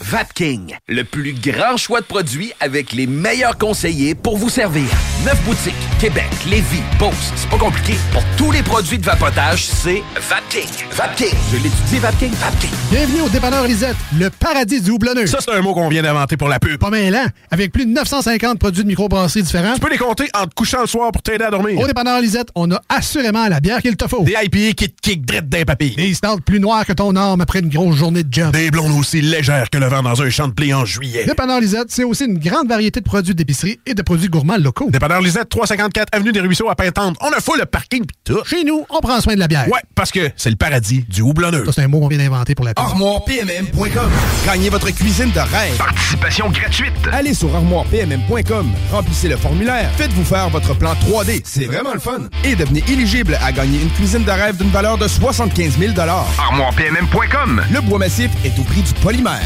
Vapking, le plus grand choix de produits avec les meilleurs conseillers pour vous servir. Neuf boutiques, Québec, Lévis, Beauce, c'est pas compliqué. Pour tous les produits de vapotage, c'est Vapking. Vapking, je l'étudie, Vapking, Vapking. Bienvenue au dépanneur Lisette, le paradis du houblonneux. Ça, c'est un mot qu'on vient d'inventer pour la pub. Pas mal, hein? Avec plus de 950 produits de microbrasserie différents. Tu peux les compter en te couchant le soir pour t'aider à dormir. Au dépanneur Lisette, on a assurément la bière qu'il te faut. Des IPA qui te kick drette d'un papy. Des stouts plus noirs que ton arme après une grosse journée de job. Des blondes aussi légères que le vent dans un champ de blé en juillet. Dépanneur Lisette, c'est aussi une grande variété de produits d'épicerie et de produits gourmands locaux. Dépanneur Lisette, 354 Avenue des Ruisseaux à Pintante. On a full le parking pis tout. Chez nous, on prend soin de la bière. Ouais, parce que c'est le paradis du houblonneux. Ça, c'est un mot qu'on vient d'inventer pour la pub. ArmoirePMM.com. Gagnez votre cuisine de rêve. Participation gratuite. Allez sur ArmoirePMM.com. Remplissez le formulaire. Faites-vous faire votre plan 3D. C'est vraiment le fun. Et devenez éligible à gagner une cuisine de rêve d'une valeur de 75 000 ArmoirePMM.com. Le bois massif est au prix du polymère.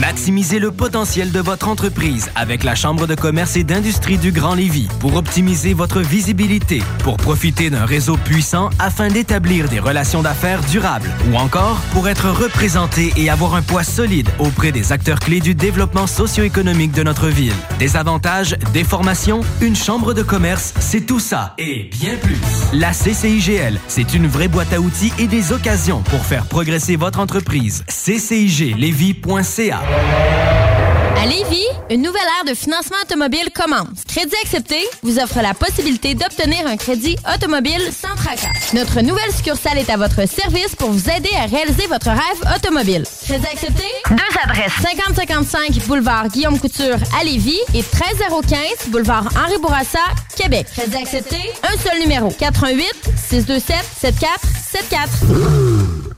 Maximisez le potentiel de votre entreprise avec la Chambre de commerce et d'industrie du Grand Lévis pour optimiser votre visibilité, pour profiter d'un réseau puissant afin d'établir des relations d'affaires durables ou encore pour être représenté et avoir un poids solide auprès des acteurs clés du développement socio-économique de notre ville. Des avantages, des formations, une chambre de commerce, c'est tout ça et bien plus. La CCIGL, c'est une vraie boîte à outils et des occasions pour faire progresser votre entreprise. cciglevy.ca À Lévis, une nouvelle ère de financement automobile commence. Crédit accepté vous offre la possibilité d'obtenir un crédit automobile sans tracas. Notre nouvelle succursale est à votre service pour vous aider à réaliser votre rêve automobile. Crédit accepté? Deux adresses. 5055 boulevard Guillaume Couture à Lévis et 13015 boulevard Henri Bourassa, Québec. Crédit accepté? Un seul numéro. 88 627 7474.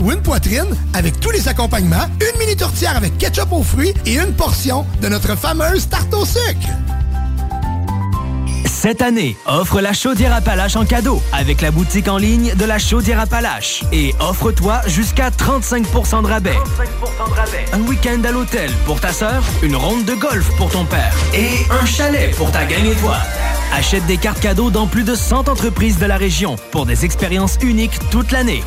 ou une poitrine avec tous les accompagnements, une mini tourtière avec ketchup aux fruits et une portion de notre fameuse tarte au sucre. Cette année, offre la chaudière Appalache en cadeau avec la boutique en ligne de la chaudière Appalache. Et offre-toi jusqu'à 35% de rabais. Un week-end à l'hôtel pour ta sœur, une ronde de golf pour ton père et un chalet pour ta gang étoile. Achète des cartes cadeaux dans plus de 100 entreprises de la région pour des expériences uniques toute l'année.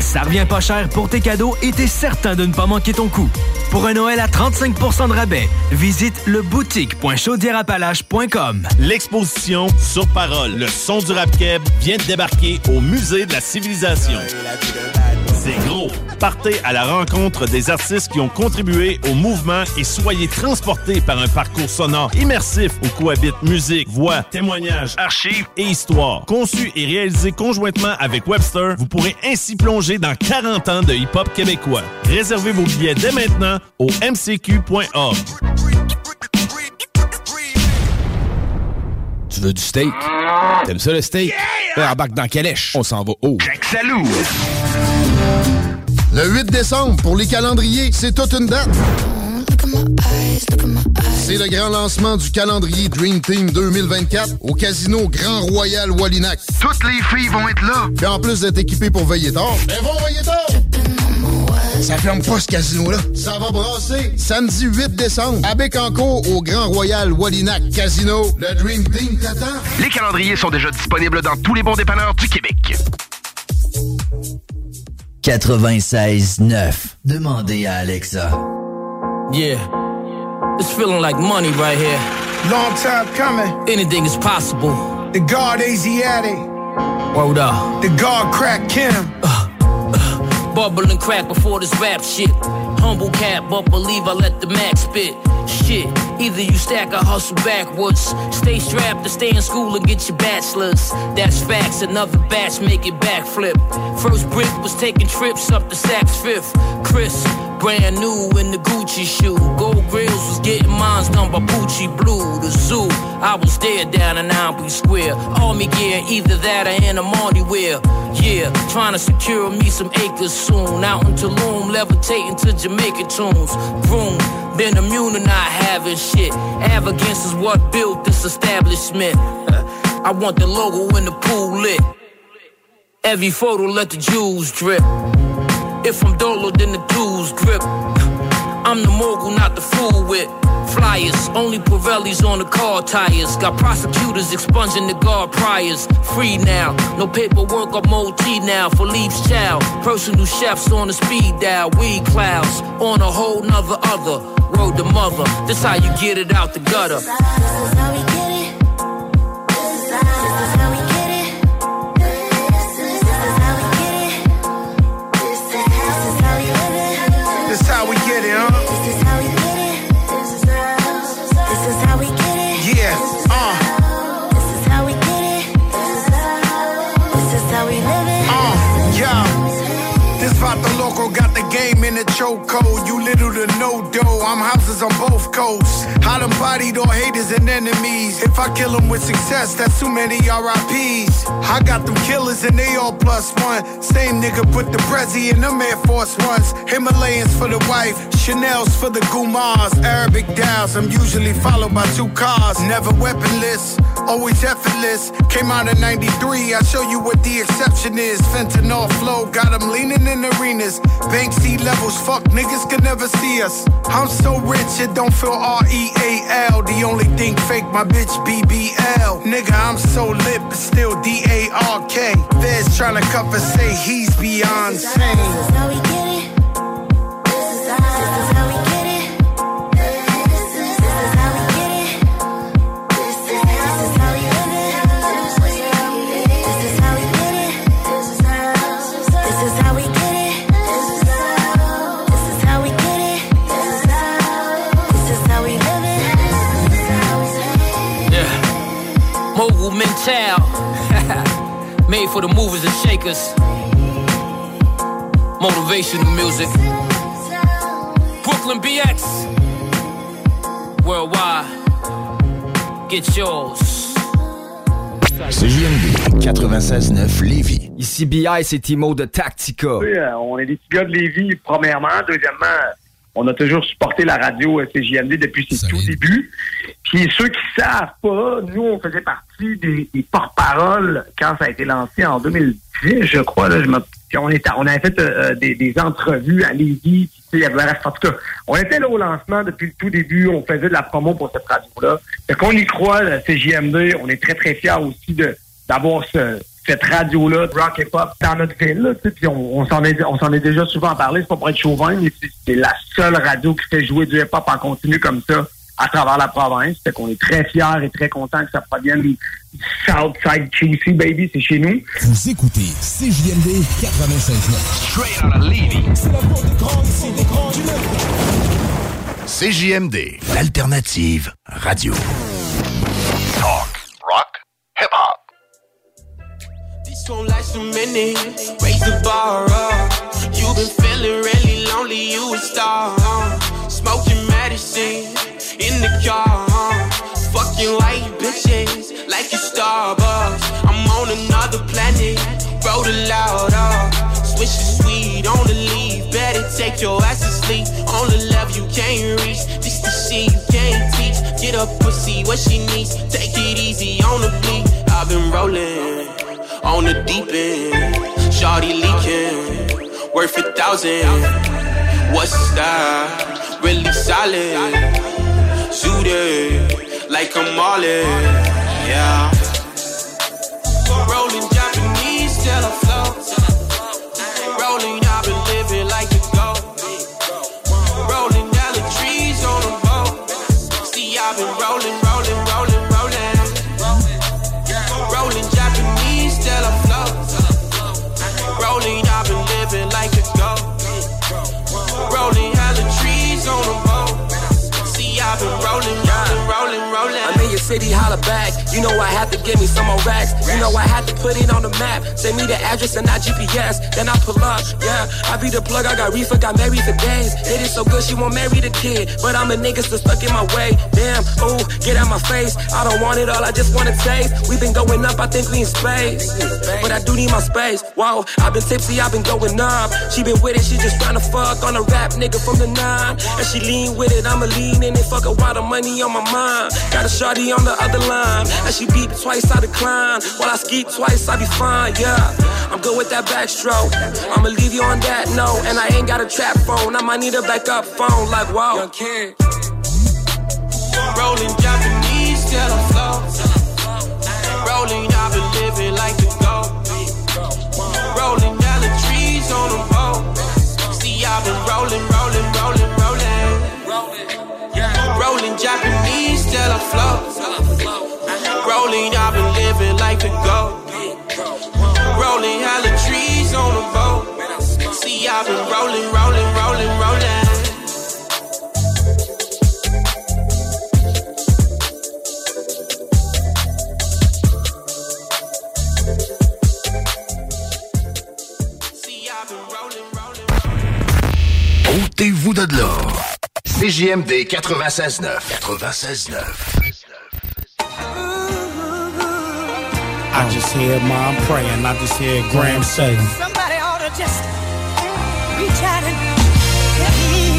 Ça revient pas cher pour tes cadeaux et t'es certain de ne pas manquer ton coup. Pour un Noël à 35% de rabais, visite le boutique.chaudierapalache.com. L'exposition Sur Parole, le son du rap keb vient de débarquer au Musée de la Civilisation. c'est gros. Partez à la rencontre des artistes qui ont contribué au mouvement et soyez transportés par un parcours sonore immersif où cohabitent musique, voix, témoignages, archives et histoire. Conçu et réalisé conjointement avec Webster, vous pourrez ainsi plonger dans 40 ans de hip-hop québécois. Réservez vos billets dès maintenant au mcq.org. Tu veux du steak? T'aimes ça le steak? Yeah! embarque dans Calèche. On s'en va haut. Jack Salou. Le 8 décembre, pour les calendriers, c'est toute une date. C'est le grand lancement du calendrier Dream Team 2024 au Casino Grand Royal Wallinac. Toutes les filles vont être là. Puis en plus d'être équipées pour veiller tard, elles vont veiller tard. Ça ferme pas ce casino-là. Ça va brasser. Samedi 8 décembre, à Bécancourt, au Grand Royal Wallinac Casino. Le Dream Team t'attend. Les calendriers sont déjà disponibles dans tous les bons dépanneurs du Québec. 96.9. Demandez à Alexa. Yeah. It's feeling like money right here. Long time coming. Anything is possible. The guard Asiatic. Word up. The guard crack Kim. Uh, uh, bubble and crack before this rap shit. Humble cat, but believe I let the max spit. Shit, either you stack or hustle backwards. Stay strapped to stay in school and get your bachelor's. That's facts, another batch make it backflip. First brick was taking trips up to Saks Fifth. Chris, brand new in the Gucci shoe. Gold grills was getting mines done by Pucci Blue. The zoo, I was there down in Albee Square. Army gear, either that or in a Marty wear. Yeah, trying to secure me some acres soon. Out in Tulum, levitating to Jamaica tunes. Vroom, been immune to not having shit. Arrogance is what built this establishment. [laughs] I want the logo in the pool lit. Every photo let the jewels drip. If I'm dolo, then the dudes drip. [laughs] I'm the mogul, not the fool with flyers. Only Pirellis on the car tires. Got prosecutors expunging the guard priors. Free now, no paperwork, I'm OT now. Leaf's child, personal chefs on the speed dial. Weed clouds on a whole nother other. Road to mother, this how you get it out the gutter. Game in a chokehold. You little to no dough. I'm houses on both coasts. I done bodied all haters and enemies. If I kill them with success, that's too many RIPs. I got them killers and they all plus one. Same nigga put the Prezi in them Air Force Ones. Himalayans for the wife, Chanel's for the Gumars. Arabic dials, I'm usually followed by two cars. Never weaponless, always effortless. Came out in 93, I show you what the exception is. Fentanyl flow, got them leaning in arenas. Bank sea levels, fuck niggas can never see us. I'm so rich, it don't feel R E A L. The only thing fake, my bitch BBL. Nigga, I'm so lit, but still D A R K. Feds tryna cover, say he's beyond sane. Mogul mental. [laughs] Made for the movers and shakers. Motivational music. Brooklyn BX. Worldwide. Get yours. CJMD 96.9 Lévis. Ici BI, c'est Timo de Tactica. Euh, on est des petits gars de Lévis, premièrement. Deuxièmement, on a toujours supporté la radio euh, CJMD depuis ses tout débuts. Puis ceux qui savent pas, nous, on faisait partie des, des porte-paroles quand ça a été lancé en 2010, je crois. Là, je me- puis on, était, on avait fait euh, des, des entrevues à Lévis. puis, tu sais, il y avait- en tout cas, on était là au lancement depuis le tout début. On faisait de la promo pour cette radio-là. Fait qu'on y croit, la CJMD. On est très, très fiers aussi de d'avoir ce, cette radio-là de rock et pop dans notre ville. Là, tu sais, puis on, on s'en est, on s'en est déjà souvent parlé, c'est pas pour être chauvin, mais c'est- c'est la seule radio qui fait jouer du hip-hop en continu comme ça à travers la province. Fait qu'on est très fiers et très contents que ça provienne du Southside QC, baby, c'est chez nous. Vous écoutez CJMD 96.9. Straight out of Levy. C'est la des grands, c'est des grands du CJMD, l'alternative radio. Talk, rock, hip-hop. This one like some many, raise the bar up. You've been feeling really lonely, you a star. Uh. Smoking medicine in the car. Uh. Fucking white bitches like you Starbucks. I'm on another planet, roll the loud up. Switch the sweet on the leaf, better take your ass to sleep. On the love you can't reach, this the shit you can't teach. Get up, pussy, what she needs. Take it easy on the beat. I've been rolling on the deep end. Shawty leaking, worth a thousand. What's that? Really solid. Zooted, like I'm Marley. Yeah. Rolling Japanese till I. lady holla back. You know I had to give me some more racks. You know I had to put it on the map. Send me the address and not GPS. Then I pull up, yeah. I be the plug, I got reefer, got married for days. It is so good, she won't marry the kid. But I'm a nigga still stuck in my way. Damn, ooh, get out my face. I don't want it all, I just wanna taste. we been going up, I think we in space. But I do need my space. Whoa, I've been tipsy, I've been going up. She been with it, she just tryna fuck on a rap nigga from the nine. And she lean with it, I'ma lean in it, fuck a lot of money on my mind. Got a shorty on the other line. And she beat twice, I decline. While I ski twice, I be fine, yeah. I'm good with that backstroke. I'ma leave you on that note. And I ain't got a trap phone, I might need a backup phone, like wow. Rolling Japanese Rolling hella trees on a boat. See, I've been rolling, rolling, rolling, rolling. Ôtez-vous de l'or. CJMD 96.9. 96.9. I just hear mom praying. I just hear Graham say. Somebody ought to just reach out and help me.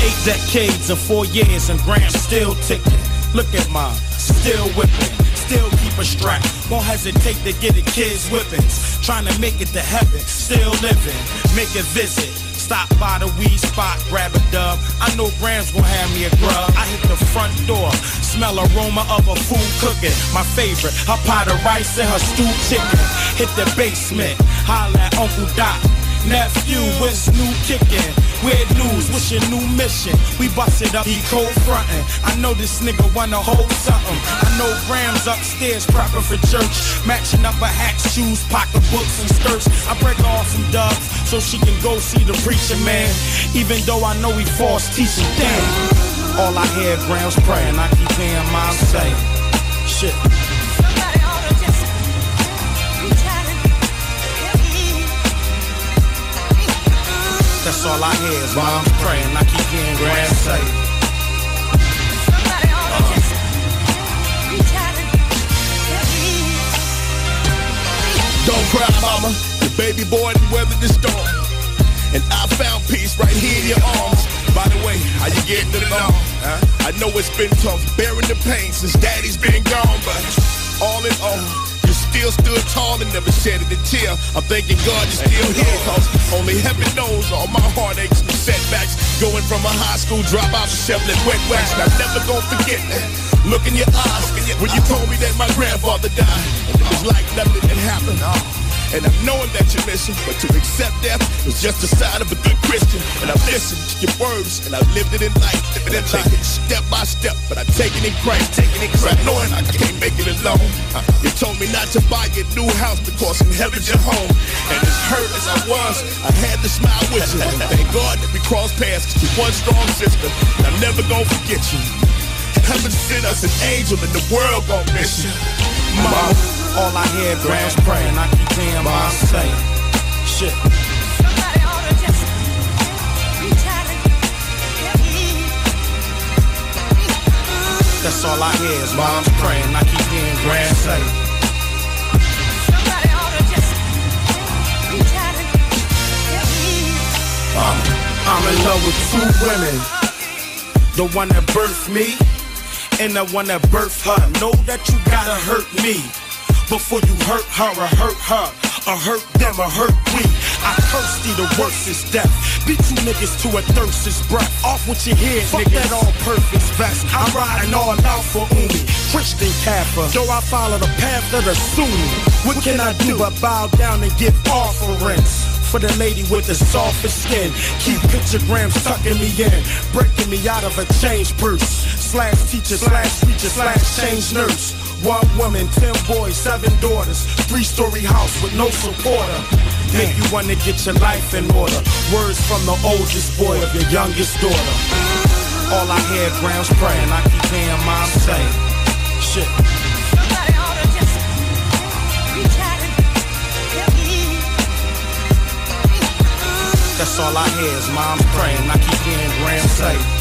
Eight decades and four years and Graham still ticking. Look at mom, still whipping, still keep a strap. Won't hesitate to get the kids whippings. Trying to make it to heaven, still living. Make a visit. Stop by the weed spot, grab a dub. I know Graham's gonna have me a grub. I hit the front door, smell aroma of a food cooking. My favorite, her pot of rice and her stewed chicken. Hit the basement, holla at Uncle Doc. Nephew, what's new kicking? Weird news, what's your new mission? We busted up, he cold frontin'. I know this nigga wanna hold something. I know Graham's upstairs prepping for church. Matching up her hat, shoes, pocketbooks, and skirts. I break off some dubs so she can go see the preacher man. Even though I know he false teaching, damn. All I hear Grams praying, I keep hearing mom say, shit. That's all I hear is mom's praying. I keep hearing Graham say. Uh. Don't cry, mama. Your baby boy done weathered the storm. And I found peace right here in your arms. By the way, how you getting along? Huh? I know it's been tough bearing the pain since daddy's been gone, but all in all, you still stood tall and never shedded a tear. I'm thanking God you're still here, cause only heaven knows all my heartaches and setbacks. Going from a high school dropout to shoveling wet wax. And I'm never gonna forget that. Look in your eyes when you told me that my grandfather died. It was like nothing had happened. And I'm knowing that you're missing, but to accept death is just the sign of a good Christian. And I've listened to your words, and I've lived it in life. And I take it step by step, but I take it in Christ, taking it Christ, knowing I can't make it alone. Uh, You told me not to buy a new house because in heaven's your home. And as hurt as I was, I had to smile with you. Thank God that we crossed paths, you're one strong sister. And I'm never gonna forget you. Heaven sent us an angel, and the world gon' miss you. Mom, all I hear grams praying, I keep hearing mom say, shit. That's all I hear is mom's praying. I keep hearing grand say. I'm, um, I'm in love with two women. The one that birthed me and the one that birthed her. Know that you gotta hurt me before you hurt her or hurt her or hurt them or hurt we. I curse thee, the worst is death. Beat you niggas to a thirst is breath. Off with your head, Fuck niggas. that all purpose vest. I'm riding all out for Umi. Christian Kappa. Yo, I follow the path of the Sunni. What can I do but bow down and give offerings? For the lady with the softest skin. Keep pictograms tucking me in. Breaking me out of a change purse. Slash teacher, slash preacher, slash change nurse. One woman, ten boys, seven daughters. Three story house with no supporter. Make you wanna get your life in order. Words from the oldest boy of your youngest daughter. All I hear grams praying, I keep hearing mom say, shit. That's all I hear is mom's praying. I keep hearing Graham say.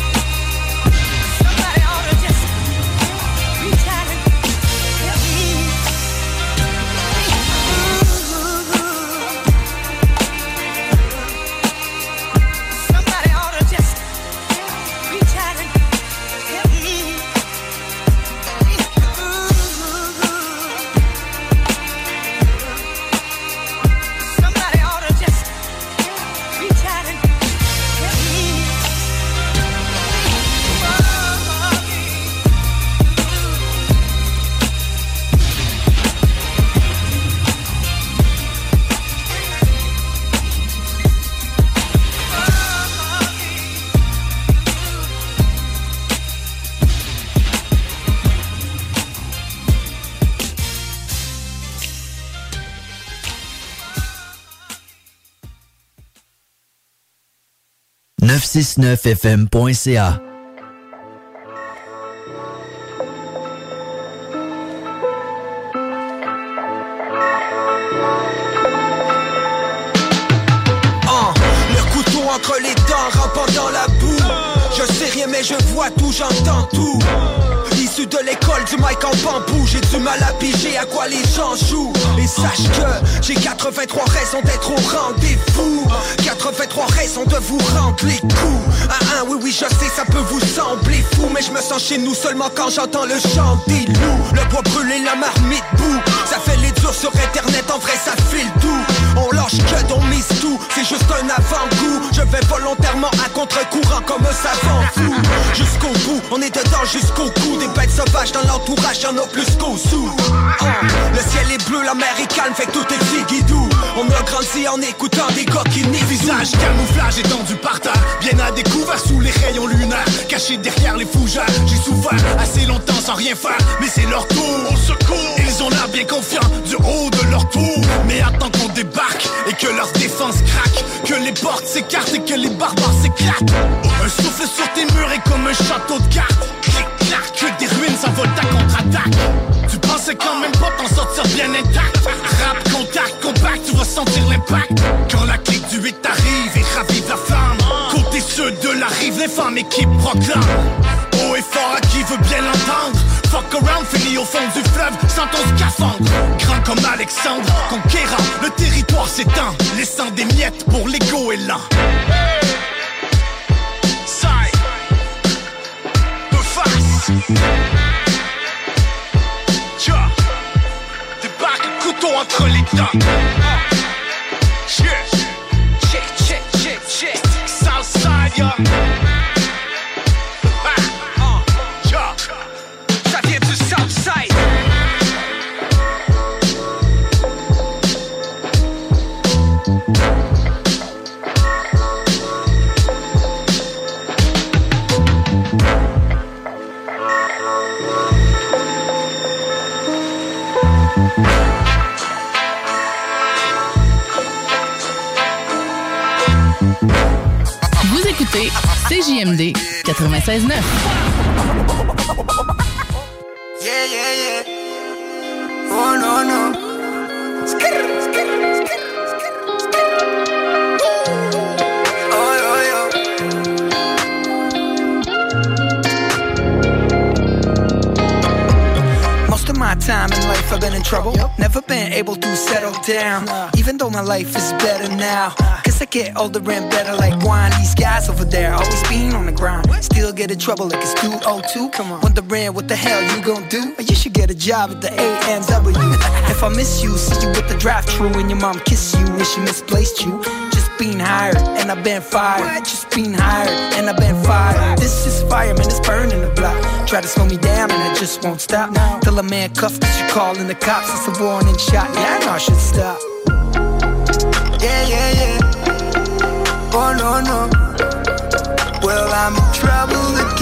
fm.ca. Ah, le couteau entre les dents, rampant dans la boue. Je sais rien, mais je vois tout, j'entends tout. De l'école du mic en bambou, j'ai du mal à piger à quoi les gens jouent. Et sache que j'ai 83 raisons d'être au rendez-vous. 83 raisons de vous rendre les coups. Ah, ah, oui, oui, je sais, ça peut vous sembler fou. Mais je me sens chez nous seulement quand j'entends le chant des loups. Le bois brûlé, la marmite boue. Ça fait les durs sur internet, en vrai, ça file tout. On lâche que on mise tout, c'est juste un avant-goût. Je vais volontairement à contre-courant comme un savant fou. Jusqu'au bout, on est dedans jusqu'au cou. Des bêtes sauvages dans l'entourage, y'en a plus qu'au sous. Ah, le ciel est bleu, la mer est calme, fait que tout est figuidou. On a grandi en écoutant des nient Visage, camouflage étendu par terre Bien à découvert sous les rayons lunaires Caché derrière les fougères J'ai souffert assez longtemps sans rien faire Mais c'est leur tour Au secours Ils ont l'air bien confiants du haut de leur tour. Mais attends qu'on débarque Et que leur défense craque. Que les portes s'écartent et que les barbares s'éclatent. Un souffle sur tes murs est comme un château de cartes. Clac, que des ruines s'envolent ta contre-attaque. Tu pensais quand même pas t'en sortir bien intact. Rap, contact, compact, tu vas sentir l'impact. Quand la clique du 8 arrive et ravive la flamme de la rive, les femmes équipes proclament. Haut et fort à qui veut bien l'entendre. Fuck around, fini au fond du fleuve sans ton scaphandre Grand comme Alexandre, conquérant, le territoire s'étend Laissant des miettes pour l'ego et Débarque couteau entre les dents CJMD 96.9. Yeah, yeah, yeah. Oh. My time in life I've been in trouble. Never been able to settle down. Even though my life is better now. Cause I get older and better like wine. These guys over there always being on the grind. Still get in trouble like it's 202. Come on. Wondering what the hell you gon' do? You should get a job at the AMW. [laughs] if I miss you, see you with the drive through and your mom kiss you when she misplaced you. Just being hired and I've been fired. Just been hired and I've been fired. This is fire, fireman, it's burning the block. Try to slow me down and I just won't stop. Till a man cuffed cause you calling the cops. It's a warning shot. Yeah, I know I should stop. Yeah, yeah, yeah. Oh, no, no. Well, I'm in trouble again,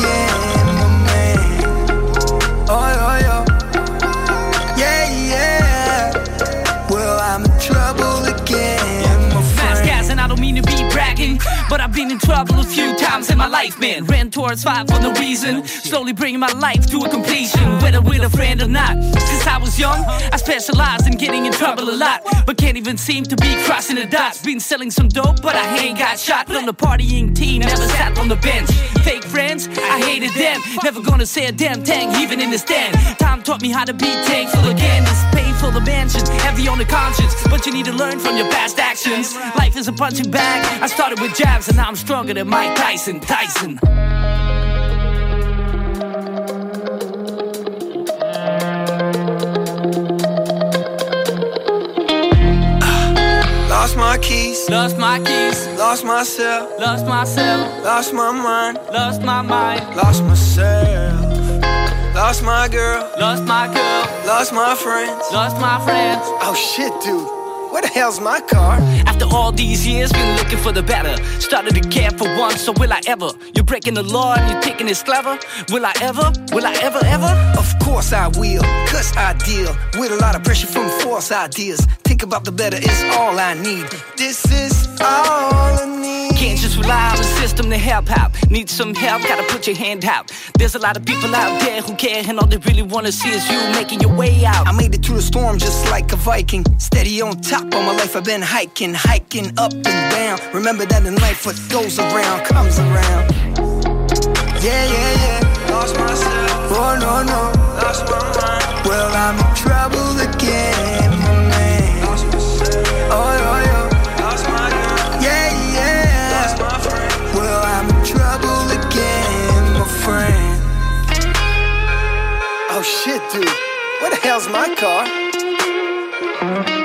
but I've been in trouble a few times in my life, man. Ran towards five for no reason, slowly bringing my life to a completion, whether with a friend or not. Since I was young, I specialized in getting in trouble a lot, but can't even seem to be crossing the dots. Been selling some dope, but I ain't got shot from the partying team, never sat on the bench. Fake friends, I hated them, never gonna say a damn thing, even in the stand. Time taught me how to be thankful again. It's painful, the mansion, heavy on the conscience, but you need to learn from your past actions. Life is a punching bag. I started with jabs, and now I'm stronger than Mike Tyson. Tyson. Lost my keys. Lost my keys. Lost myself. Lost myself. Lost my mind. Lost my mind. Lost myself. Lost my girl. Lost my girl. Lost my friends. Lost my friends. Oh shit, dude. Where the hell's my car? After all these years, been looking for the better. Started to care for once, so will I ever? You're breaking the law and you're thinking it's clever. Will I ever? Will I ever, ever? Of course I will, cause I deal with a lot of pressure from false ideas. Think about the better is all I need. This is all I need. Can't just rely on the system to help out. Need some help, gotta put your hand out. There's a lot of people out there who care, and all they really wanna see is you making your way out. I made it through the storm just like a Viking. Steady on top all my life, I've been hiking, hiking up and down. Remember that in life, what goes around comes around. Yeah, yeah, yeah. Lost myself. Oh, no, no. Lost my mind. Well, I'm in trouble again, my man. Lost myself. Oh, oh, shit, dude. Where the hell's my car?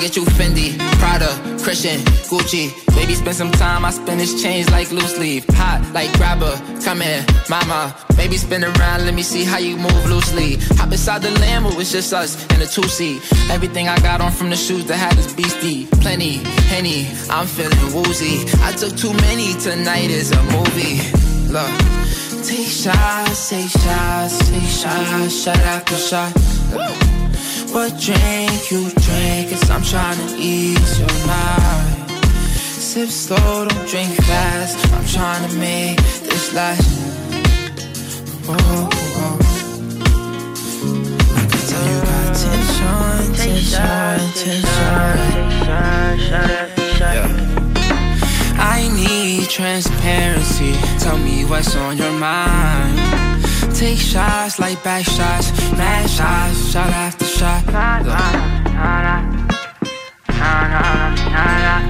Get you Fendi, Prada, Christian, Gucci. Baby, spend some time, I spend this change like loose leaf. Hot like grabber, come here, mama. Baby, spin around, let me see how you move loosely. Hop inside the Lambo, it's just us in a two seat. Everything I got on from the shoes that had is beastie. Plenty, henny, I'm feeling woozy. I took too many, tonight is a movie. Look. Take shots, take shots, take shots, shot after shot. What drink you drink? Cause I'm trying to ease your mind. Sip slow, don't drink fast. I'm trying to make this last. Whoa, whoa. I can tell you got tension, tension, tension. Yeah. I need transparency. Tell me what's on your mind. Take shots like back shots, mad shots, shot after shot.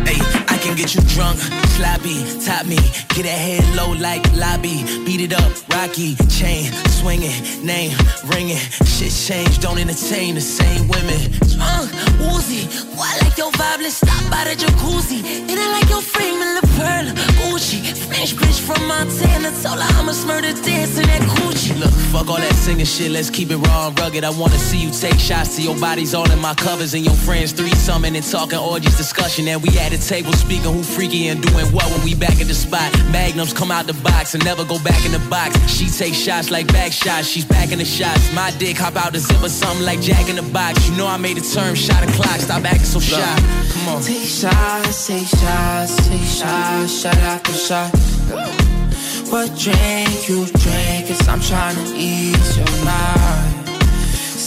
Hey, I can get you drunk, sloppy, top me. Get a head low like lobby. Beat it up, Rocky. Chain swinging, name ringing. Shit changed, don't entertain the same women. Drunk, Woozy, why like your vibe? Let's stop by the jacuzzi. And I like your frame and the pearl. Gucci. Spanish bitch from Montana, told her I'm a murder dancing that Gucci. Look, fuck all that singing shit, let's keep it raw and rugged. I wanna see you take shots to your bodies all in my covers and your friends three summon and talking orgies discussion. And we at the table speaking who freaky and doing what when we back at the spot. Magnums come out the box and never go back in the box. She take shots like back shots, she's back in the shots. My dick hop out the zipper, something like Jack in the box. You know I made a term, shot a clock, stop acting so shy. Come on. Take shots, take shots, take shots, shot after shot. What drink you drink? Cause I'm trying to ease your mind.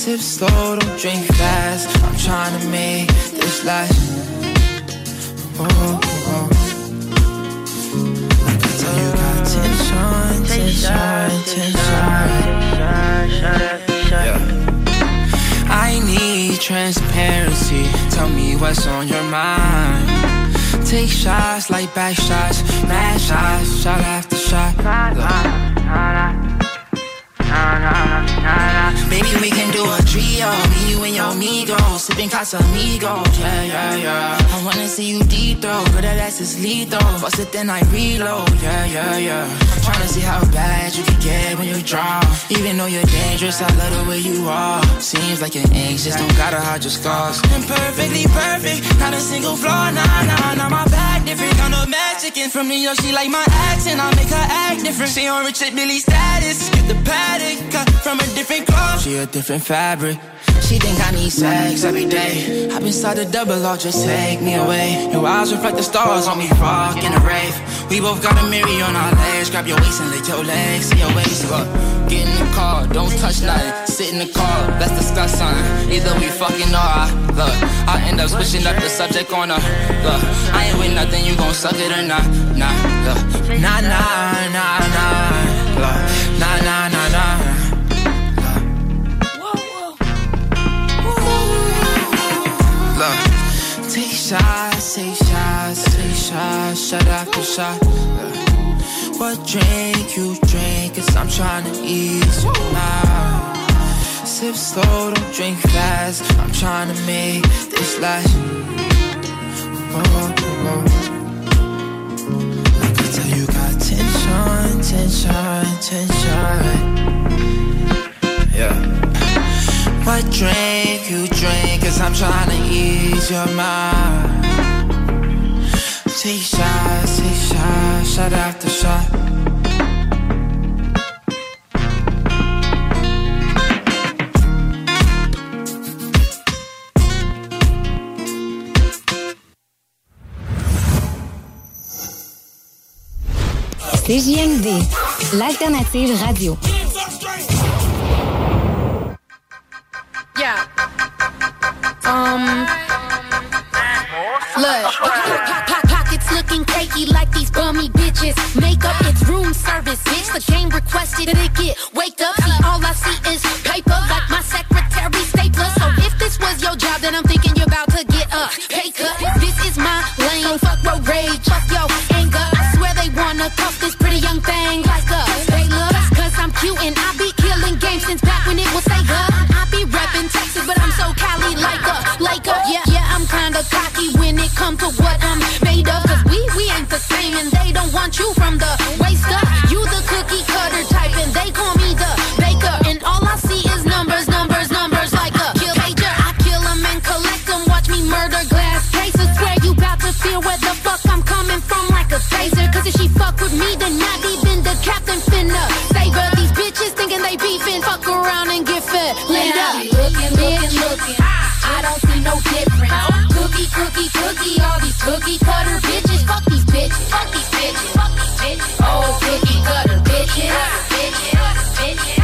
Sip slow, don't drink fast. I'm trying to make this last. Oh, I need transparency. Tell me what's on your mind. Take shots like back shots, mad shots, shot after shot. Baby, we can do a trio. Me, you, and your amigos. Sipping Casamigos. Yeah, yeah, yeah. I wanna see you deep throw. Girl, that ass is lethal. Bust it, then I reload. Yeah, yeah, yeah. I'm tryna see how bad you can get when you draw. Even though you're dangerous, I love the way you are. Seems like you're anxious, don't gotta hide your scars. I'm perfectly perfect, not a single flaw. Nah, nah, nah, my back different. Kind of Mexican from New York, she like my accent. I make her act different. She on Richard Billy status. Get the paddock cut from a different cloth. She a different fabric. She think I need sex every day. Hop inside the double or just take me away. Your eyes reflect the stars on me, rock in a rave. We both got a mirror on our legs. Grab your waist and lick your legs. See your waist go. Get in the car, don't touch nothing. Sit in the car, let's discuss something. Either we fucking or I look. I end up switching up the subject on her. Look, I ain't with nothing, you gon' suck it or not? Nah, look. Nah, nah, nah, nah. Look, nah, nah, nah, nah. Take shots, take shots, take shots, shot after shot. What drink you drink? Cause I'm trying to ease your mind. Sip slow, don't drink fast. I'm trying to make this last. Oh, oh, I tell you, got tension, tension, tension. Yeah. What drink you drink? Cause I'm trying to ease your mind. Take shots, take shots, shot after shot. CJMD, l'alternative radio. Yeah. Um. Look, po- po- pockets looking cakey like these bummy bitches. Makeup, it's room service, bitch. The game requested that it get wake up. See, all I see is paper, like my secretary stapler. So if this was your job, then I'm thinking you're about to get a pay cut. This is my cocky when it comes to what I'm made of. Cause we, we ain't the same and they don't want you from the waist up. You the cookie cutter type and they call me the baker. And all I see is numbers, numbers, numbers like a kill. I kill 'em and collect 'em. Watch me murder glass cases. Swear you bout to feel where the fuck I'm coming from like a taser. Cause if she fuck with me, then not even the captain finna save her. These bitches thinking they beefing. Fuck around and get fed later. looking, looking, looking. I cookie cutter bitches. Fuck these bitches. Fuck these bitches. Fuck these bitches. Oh, cookie cutter bitches. Bitches. Bitches.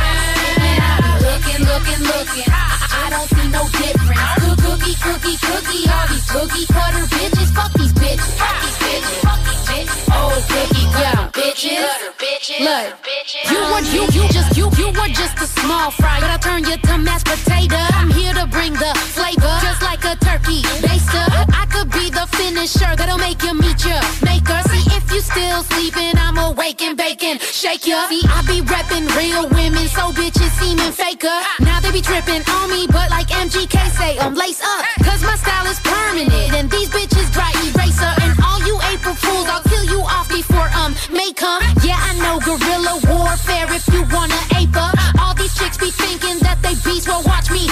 And I be looking, looking, looking. I don't see no difference. Cookie, cookie, cookie. All these cookie cutter bitches. Fuck these bitches. Fuck these bitches. Fuck these bitches. Oh, cookie cutter bitches. Bitches. Look, you were you you just you you were just a small fry, but I turn you to mashed potato. I'm here to bring the flavor, just like a turkey finisher that'll make you meet your maker. See if you still sleeping, I'm awake and baking. Shake ya. See, I be repping real women, so bitches seeming faker. Now they be tripping on me, but like MGK say, I'm lace up. Cause my style is permanent, and these bitches dry eraser. And all you April fools, I'll kill you off before um may come. Yeah, I know guerrilla warfare if you wanna ape up. All these chicks be thinking that they beast, well watch me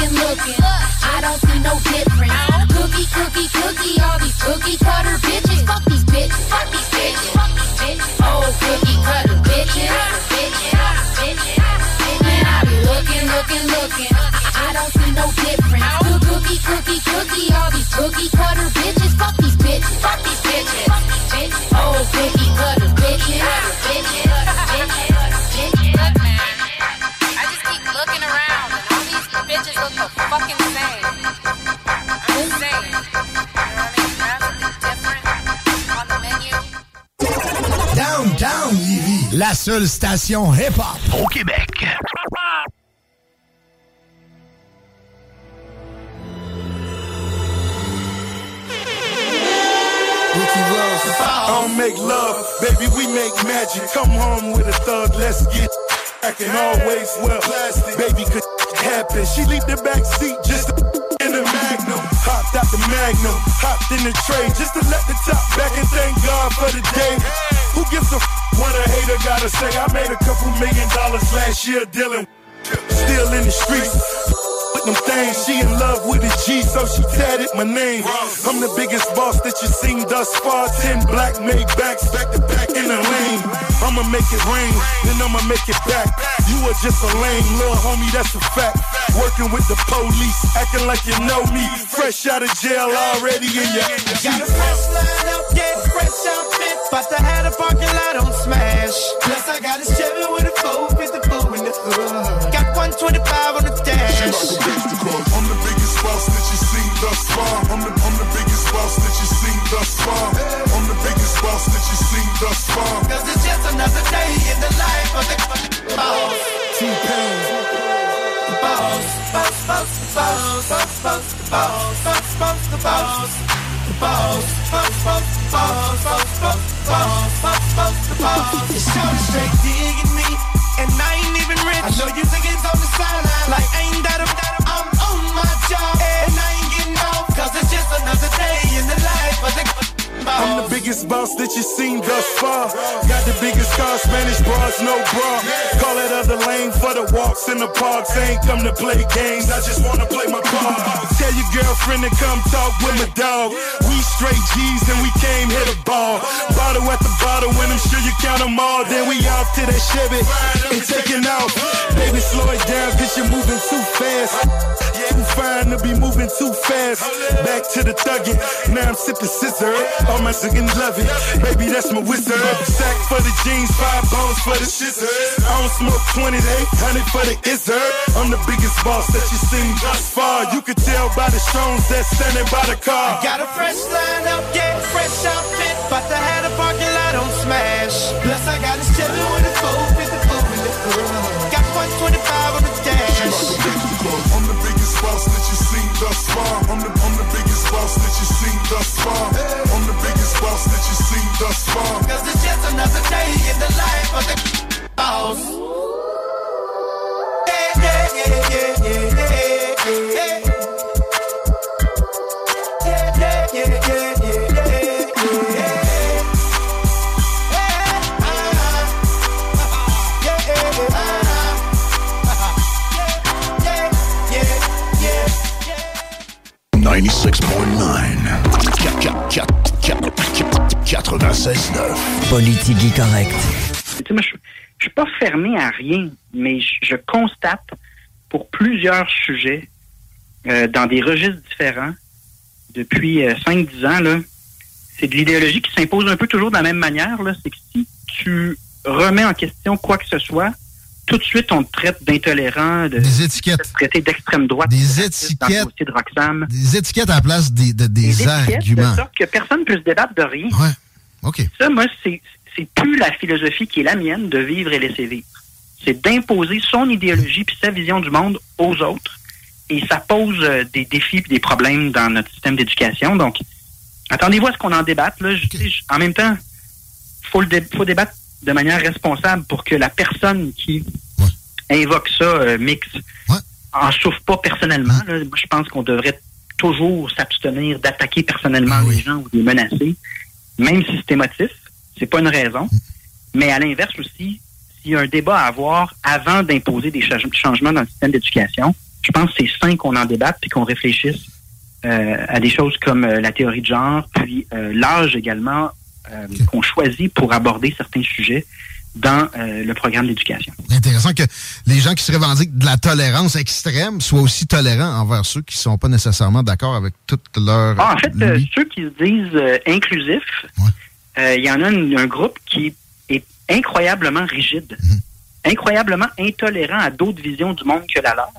Looking, looking. I don't see no difference. Cookie, cookie, cookie. All these cookie cutter bitches. Fuck these bitches. Fuck these bitches. Fuck these bitches. Oh, cookie cutter bitches. Bitches. Bitches. I be looking, looking, looking. I don't see no difference. Cookie, cookie, cookie. All these cookie cutter bitches. Fuck these bitches. Fuck these bitches. Fuck these bitches. Oh, cookie cutter. Bitches. La seule station hip-hop au Québec. I don't make love, baby, we make magic. Come home with a thug, let's get acting always well. Plastic, baby, could happen. She leave the back seat just the Hopped out the magnum, hopped in the tray just to let the top back and thank God for the day. Who gives a f- what a hater gotta say? I made a couple million dollars last year dealing, still in the streets. With them things, she in love with a G, so she tatted my name. I'm the biggest boss that you've seen thus far. Ten black made backs back to back in the lane. I'ma make it rain, then I'ma make it back. You are just a lame little homie, that's a fact. Working with the police, acting like you know me. Fresh out of jail already in your. Got a fresh line up, yeah, fresh outfit. But I had a parking lot on smash. Plus I got a Chevy with a 454 in the hood. Got 125 on the dash. I'm the biggest boss that you've seen thus far. I'm the, I'm the biggest boss that you've seen thus far. I'm the biggest boss that you've seen thus far. Cause it's just another day in the life of the boss. T-Pain. The boss, boss, boss, the boss, boss, boss, the boss, boss, boss, the boss. The boss, boss, boss, the boss, boss, boss, the boss, boss, boss, the boss. It's shouting straight digging me, and I ain't even rich. I know you think it's on the sideline, like ain't that a I'm on my job, cause it's just another day in the life of the I'm the biggest boss that you've seen thus far. Got the biggest car, Spanish bras, no bra. Call it other lane for the walks in the parks. Ain't come to play games, I just wanna play my part. Tell your girlfriend to come talk with my dog. We straight G's and we came hit a ball. Bottle at the bottle, and I'm sure you count them all. Then we off to that Chevy and taking off. Baby, slow it down, cause you're moving too fast. Too fine to be moving too fast. Back to the thuggin', now I'm sipping scissor. All my ziggin' love it, baby, that's my wizard. Sack for the jeans, five bones for the scissors. I don't smoke 20, 800 for the izzard. I'm the biggest boss that you seen thus far. You can tell by the stones that's standing by the car. Got a fresh line up, yeah, fresh outfit. But I had a parking lot on smash. Plus I got a Chevy with a 454 in the hood. Got 125 on the dash. I'm the biggest boss that you've seen thus far. I'm the, the boss that you've seen thus far. I'm the biggest boss that you've seen thus far. Cause it's just another day in the life of the boss. Yeah, yeah, yeah, yeah, yeah, Politique correct. Tu sais, moi, je, suis pas fermé à rien, mais je, je constate pour plusieurs sujets euh, dans des registres différents depuis euh, 5-10 ans, là, c'est de l'idéologie qui s'impose un peu toujours de la même manière. Là, c'est que si tu remets en question quoi que ce soit, tout de suite, on te traite d'intolérant, de, des étiquettes. traité d'extrême droite. Des étiquettes. De Roxham. Des étiquettes à la place des, de, des, des arguments. De sorte que personne ne peut se débattre de rien. Ouais. OK. Ça, moi, c'est, plus la philosophie qui est la mienne de vivre et laisser vivre. C'est d'imposer son idéologie puis sa vision du monde aux autres. Et ça pose euh, des défis et des problèmes dans notre système d'éducation. Donc, attendez-vous à ce qu'on en débatte. Là. Je, je, en même temps, faut le dé, faut débattre de manière responsable pour que la personne qui ouais. invoque ça, euh, mix, ouais. en souffre pas personnellement. Là. Moi, je pense qu'on devrait toujours s'abstenir d'attaquer personnellement oui. les gens ou de les menacer, même si c'est émotif. C'est pas une raison. Mais à l'inverse aussi, s'il y a un débat à avoir avant d'imposer des changements dans le système d'éducation, je pense que c'est sain qu'on en débatte puis qu'on réfléchisse euh, à des choses comme euh, la théorie de genre, puis euh, l'âge également euh, okay. qu'on choisit pour aborder certains sujets dans euh, le programme d'éducation. Intéressant que les gens qui se revendiquent de la tolérance extrême soient aussi tolérants envers ceux qui ne sont pas nécessairement d'accord avec toute leur... Ah, en fait, euh, ceux qui se disent inclusifs, il ouais. y en a un, un, groupe qui est incroyablement rigide, Mhm. mmh. incroyablement intolérant à d'autres visions du monde que la leur,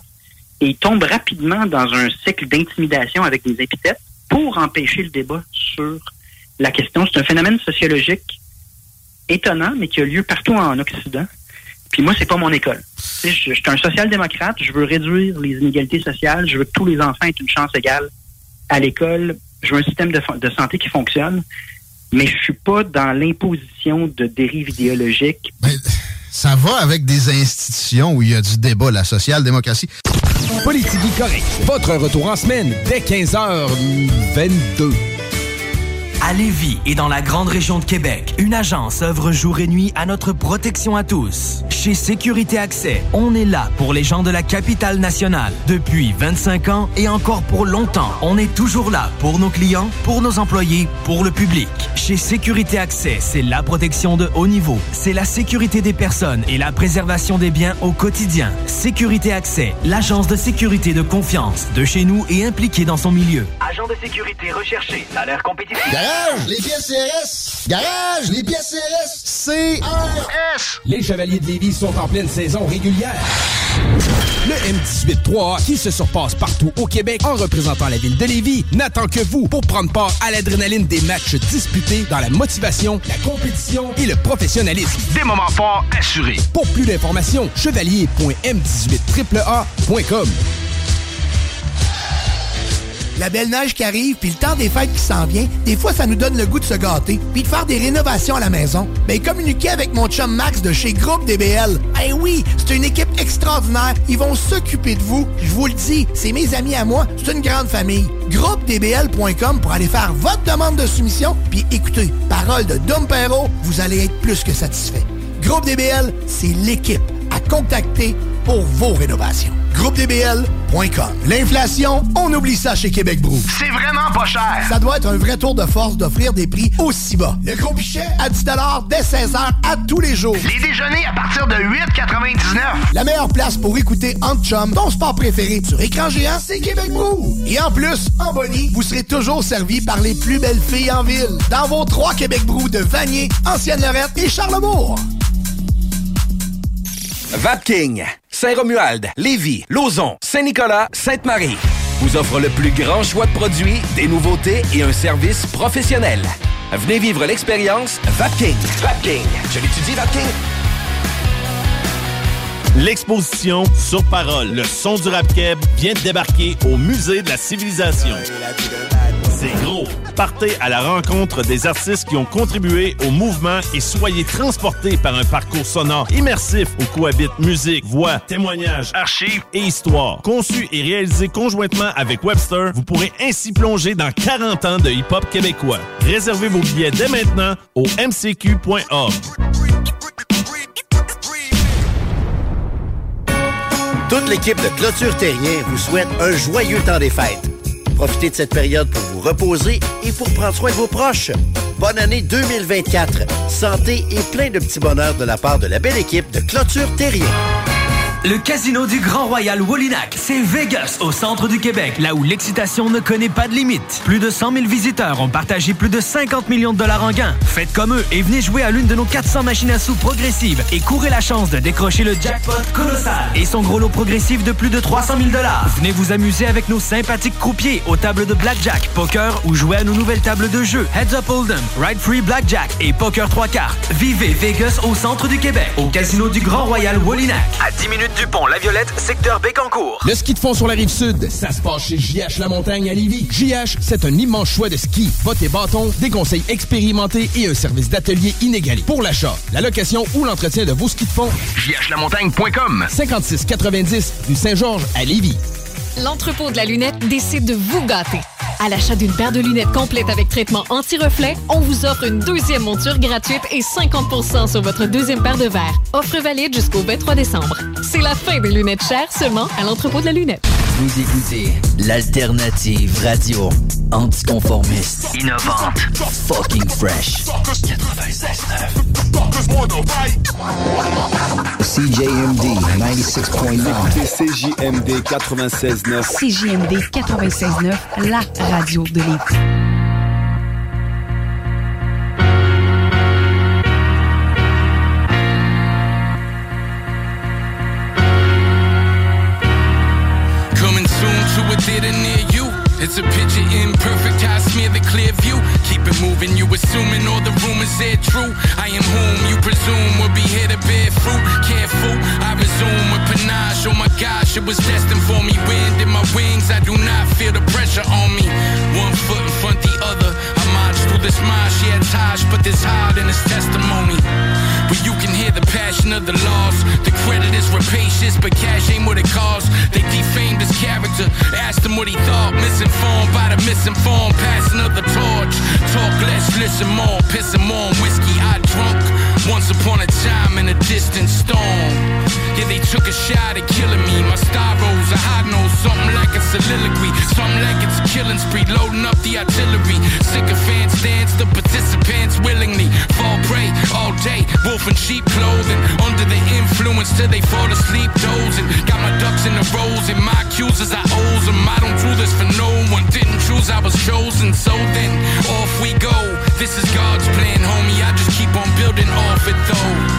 et ils tombent rapidement dans un cycle d'intimidation avec des épithètes pour empêcher le débat sur la question. C'est un phénomène sociologique étonnant, mais qui a lieu partout en Occident. Puis moi, c'est pas mon école. Je, je suis un social-démocrate, je veux réduire les inégalités sociales, je veux que tous les enfants aient une chance égale à l'école, je veux un système de, de santé qui fonctionne, mais je suis pas dans l'imposition de dérives idéologiques. Mais ça va avec des institutions où il y a du débat, la social-démocratie. Politique correct. Votre retour en semaine dès 15h22. À Lévis et dans la grande région de Québec, une agence œuvre jour et nuit à notre protection à tous. Chez Sécurité Accès, on est là pour les gens de la capitale nationale. Depuis 25 ans et encore pour longtemps, on est toujours là pour nos clients, pour nos employés, pour le public. Chez Sécurité Accès, c'est la protection de haut niveau. C'est la sécurité des personnes et la préservation des biens au quotidien. Sécurité Accès, l'agence de sécurité de confiance de chez nous et impliquée dans son milieu. Agent de sécurité recherché, salaire compétitif. Garage, les pièces CRS. Garage, les pièces CRS. CRS. Les Chevaliers de Lévis sont en pleine saison régulière. Le M18-3 qui se surpasse partout au Québec en représentant la ville de Lévis n'attend que vous pour prendre part à l'adrénaline des matchs disputés dans la motivation, la compétition et le professionnalisme. Des moments forts assurés. Pour plus d'informations, chevalier.m18AAA.com. La belle neige qui arrive, puis le temps des fêtes qui s'en vient, des fois, ça nous donne le goût de se gâter, puis de faire des rénovations à la maison. Ben, communiquez avec mon chum Max de chez Groupe DBL. Eh oui, c'est une équipe extraordinaire. Ils vont s'occuper de vous. Je vous le dis, c'est mes amis à moi. C'est une grande famille. GroupeDBL.com pour aller faire votre demande de soumission, puis écoutez, parole de Dom vous allez être plus que satisfait. Groupe DBL, c'est l'équipe à contacter pour vos rénovations. GroupeDBL.com. L'inflation, on oublie ça chez Québec Brou. C'est vraiment pas cher. Ça doit être un vrai tour de force d'offrir des prix aussi bas. Le gros pichet? À 10 dès 16h à tous les jours. Les déjeuners à partir de 8,99. La meilleure place pour écouter Ant Chum, ton sport préféré sur écran géant, c'est Québec Brou. Et en plus, en bonnie, vous serez toujours servi par les plus belles filles en ville. Dans vos trois Québec Brou de Vanier, Ancienne-Lorette et Charlebourg. Vapking, Saint-Romuald, Lévis, Lauson, Saint-Nicolas, Sainte-Marie vous offre le plus grand choix de produits, des nouveautés et un service professionnel. Venez vivre l'expérience Vapking. Vapking. Je l'étudie, Vapking. L'exposition Sur Parole, le son du rap vient de débarquer au Musée de la Civilisation. Partez à la rencontre des artistes qui ont contribué au mouvement et soyez transportés par un parcours sonore immersif où cohabitent musique, voix, témoignages, archives et histoire. Conçu et réalisé conjointement avec Webster, vous pourrez ainsi plonger dans 40 ans de hip-hop québécois. Réservez vos billets dès maintenant au mcq.org. Toute l'équipe de Clôture Terrien vous souhaite un joyeux temps des fêtes. Profitez de cette période pour vous reposer et pour prendre soin de vos proches. Bonne année 2024. Santé et plein de petits bonheurs de la part de la belle équipe de Clôture Terrien. Le casino du Grand Royal Wallinac, c'est Vegas, au centre du Québec, là où l'excitation ne connaît pas de limite. Plus de 100 000 visiteurs ont partagé plus de 50 millions de dollars en gains. Faites comme eux et venez jouer à l'une de nos 400 machines à sous progressives et courez la chance de décrocher le jackpot colossal et son gros lot progressif de plus de 300 000 dollars. Venez vous amuser avec nos sympathiques croupiers aux tables de blackjack, poker ou jouer à nos nouvelles tables de jeu Heads Up Hold'em, Ride Free Blackjack et Poker 3 cartes. Vivez Vegas au centre du Québec, au casino du Grand Royal Wallinac. À 10 minutes du La Violette, secteur Bécancourt. Le ski de fond sur la rive sud, ça se passe chez JH La Montagne à Lévis. JH, c'est un immense choix de ski. Bottes et bâtons, des conseils expérimentés et un service d'atelier inégalé. Pour l'achat, la location ou l'entretien de vos skis de fond, jhlamontagne.com 5690 rue Saint-Georges à Lévis. L'entrepôt de la lunette décide de vous gâter. À l'achat d'une paire de lunettes complète avec traitement anti-reflet, on vous offre une deuxième monture gratuite et 50% sur votre deuxième paire de verres. Offre valide jusqu'au 23 décembre. C'est la fin des lunettes chères seulement à l'entrepôt de la lunette. Vous écoutez l'alternative radio anticonformiste, innovante, fucking fresh. 96.9. CJMD 96.9. CJMD 96.9. CJMD 96.9, la radio de l'été. It's a picture imperfect, I smear the clear view. Keep it moving, you assuming all the rumors are true. I am whom you presume will be here to bear fruit. Careful, I resume with panache. Oh my gosh, it was destined for me. Wind in my wings, I do not feel the pressure on me. One foot in front the other. This marsh, yeah, Taj, but this hard in his testimony. Where you can hear the passion of the loss. The credit is rapacious, but cash ain't what it costs. They defamed his character, asked him what he thought. Misinformed by the misinformed, passing of the torch. Talk less, listen more, pissing more on whiskey I drunk. Once upon a time in a distant storm. Yeah, they took a shot at killing me. My star rose, a high nose, something like a soliloquy. Something like it's a killing spree, loading up the artillery. Sycophants dance, the participants willingly fall prey all day. Wolf in sheep clothing, under the influence till they fall asleep dozing. Got my ducks in the rows and my accusers I owes them. I don't do this for no one, didn't choose, I was chosen. So then, off we go. This is God's plan, homie. I just keep on building off it though.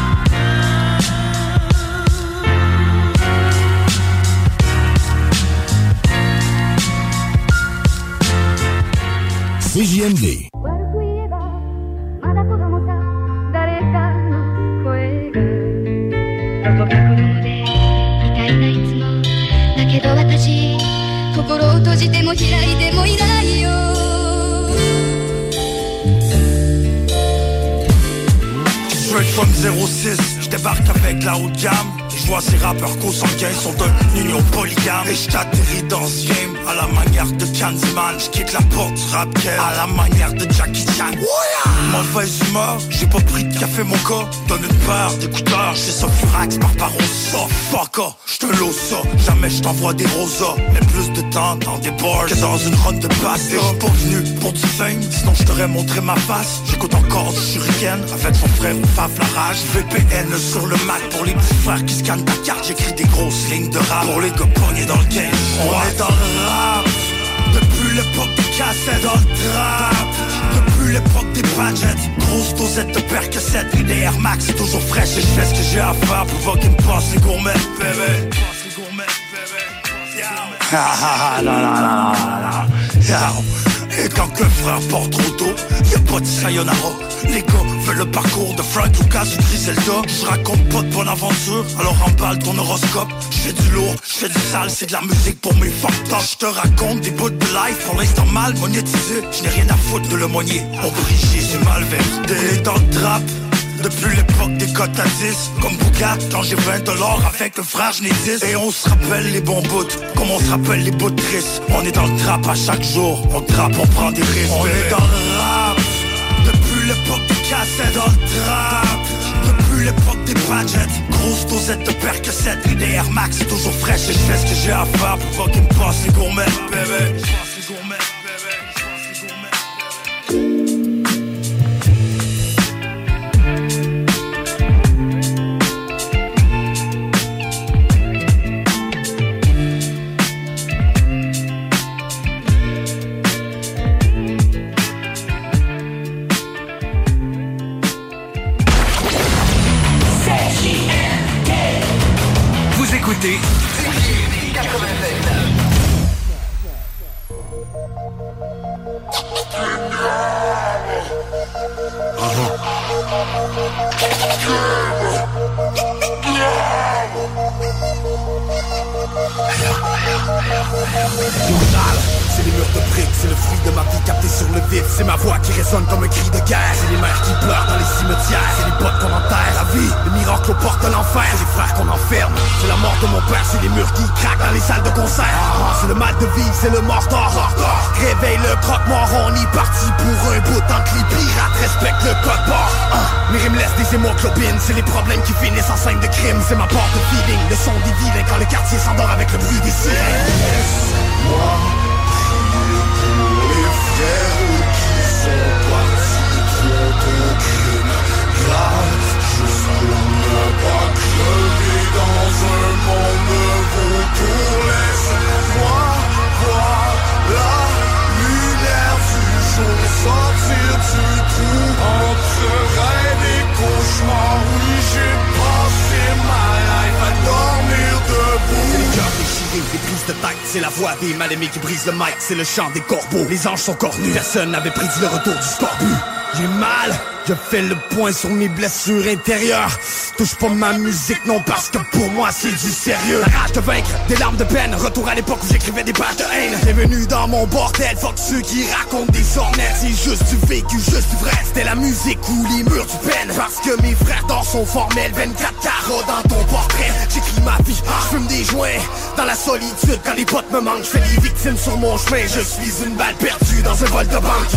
CJMD. 心を閉じても開いてもいないよ From 06, je débarque avec la haute gamme. Je vois ces rappeurs consanguins sont d'une union polygame. Et je t'atterris dans ce game à la manière de Candyman. Je quitte la porte rap game à la manière de Jackie Chan. Mauvaise humeur, j'ai pas pris de café mon gars. Donne une paire d'écouteurs, j'ai ça furax par. Ça, fuck off, je te l'ose ça. Jamais je t'envoie des rosas. Mais plus de temps dans des bars que dans une run de basse. Et j'suis pas venu pour du fame, sinon je t'aurais montré ma face. J'écoute encore du shuriken avec son frère au Faf la rage. VPN sur le Mac pour les petits frères qui carte. J'écris des grosses lignes de rap pour les gars dans le game. On est dans le rap. Depuis l'époque des cassettes dans le trap Depuis l'époque des budgets Grosse dosette de percocet Des Air Max toujours fraîche Et je fais ce que j'ai à faire pour qu'ils me passent les gourmets bébé Ah ah ah la la la la. Et quand que frère porte trop tôt Y'a pas de sayonara. Les gars veulent le parcours de Frank Lucas ou Griselda. Je raconte pas de bonne aventure Alors emballe ton horoscope. Je fais du lourd, je fais du sale C'est de la musique pour mes fucked Je te raconte des bouts de life Pour l'instant mal monétisé. Je n'ai rien à foutre de le moigner. On prie Jésus mal versé dans le trap depuis l'époque des cotes à 10 Comme Bougat quand j'ai 20 dollars avec le frère je n'ai 10 Et on se rappelle les bons bouts Comme on se rappelle les bouts tristes On est dans le trap à chaque jour On trappe, on prend des risques. On est dans le rap Depuis l'époque des cassettes dans le trap. Depuis l'époque des budgets Grosse dosette de percocet Des Air Max toujours fraîche. Et je fais ce que j'ai à faire pour pas qu'ils me passent les gourmets bébé Don't c'est les murs de briques, c'est le fruit de ma vie capté sur le vif C'est ma voix qui résonne comme un cri de guerre. C'est les mères qui pleurent dans les cimetières. C'est les potes qu'on enterre La vie, le miracle aux portes de l'enfer. C'est les frères qu'on enferme. C'est la mort de mon père, c'est les murs qui craquent dans les salles de concert. Ah, C'est le mal de vivre, c'est le mort d'or. Réveille le croque-mort, on y parti pour un bout Tant que les pirates respectent le code barre. Ah, Mes rimes laissent des hémoglobines. C'est les problèmes qui finissent en scène de crime. C'est ma porte de feeling, le son des vilains Quand le quartier s'endort avec le bruit des sirènes des prises de tête C'est la voix des mal-aimés qui brise le mic C'est le chant des corbeaux, les anges sont cornus Personne n'avait prédit le retour du scorbut J'ai mal, je fais le point sur mes blessures intérieures. Touche pas ma musique non parce que pour moi c'est du sérieux. La rage de vaincre, des larmes de peine. Retour à l'époque où j'écrivais des pages de haine. Bienvenue dans mon bordel, fuck ceux qui racontent des ornettes C'est juste du vécu, juste du vrai. C'était la musique ou les murs du peine. Parce que mes frères d'or sont formels 24 carreaux dans ton portrait. J'écris ma vie, je fume des joints. Dans la solitude quand les potes me manquent Je fais des victimes sur mon chemin. Je suis une balle perdue dans un vol de banque.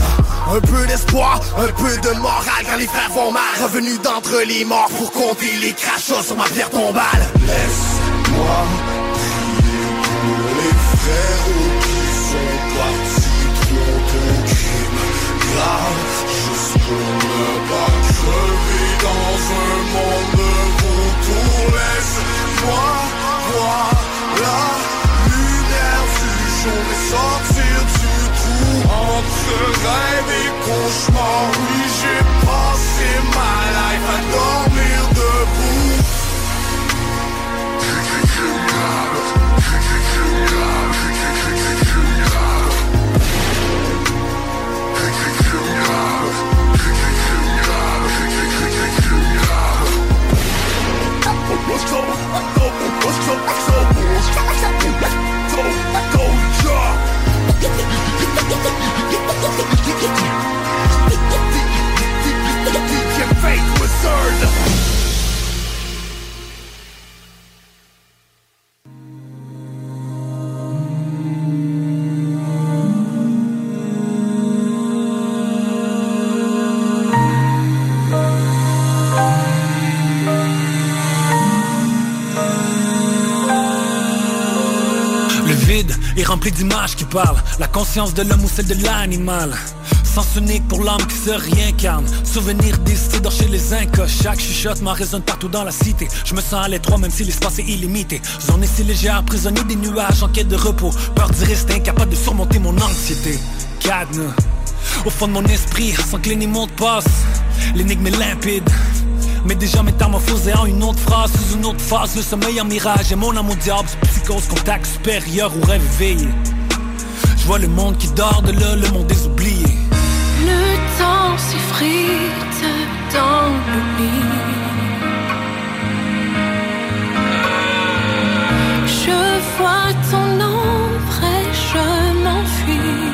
Un peu d'espoir, un peu de morale Quand les frères vont mal. Revenu d'entre les morts pour compter les crachats sur ma pierre tombale. Laisse-moi prier pour les frères qui sont partis trop de crimes graves Juste pour ne pas crever dans un monde de vautours Laisse-moi voir la lumière du jour du trou Entre rêve et cauchemar Oui j'ai passé ma life à dormir debout let's go, let's go, let's go, DJ Fake Wizard. Rempli d'images qui parlent. La conscience de l'homme ou celle de l'animal. Sens unique pour l'âme qui se réincarne. Souvenir d'ici chez les incas. Chaque chuchote m'en résonne partout dans la cité. Je me sens à l'étroit même si l'espace est illimité. Zone si légère, prisonnier des nuages en quête de repos. Peur d'y rester incapable de surmonter mon anxiété. Cadenas au fond de mon esprit Sans que les mots passe L'énigme est limpide. Mais déjà métamorphosé en une autre phrase. Sous une autre phase, le sommeil en mirage. Et mon amour diable, psychose, contact supérieur ou rêve éveillé Je vois le monde qui dort de là, le monde des oubliés Le temps s'effrite dans l'oubli. Je vois ton ombre et je m'enfuis.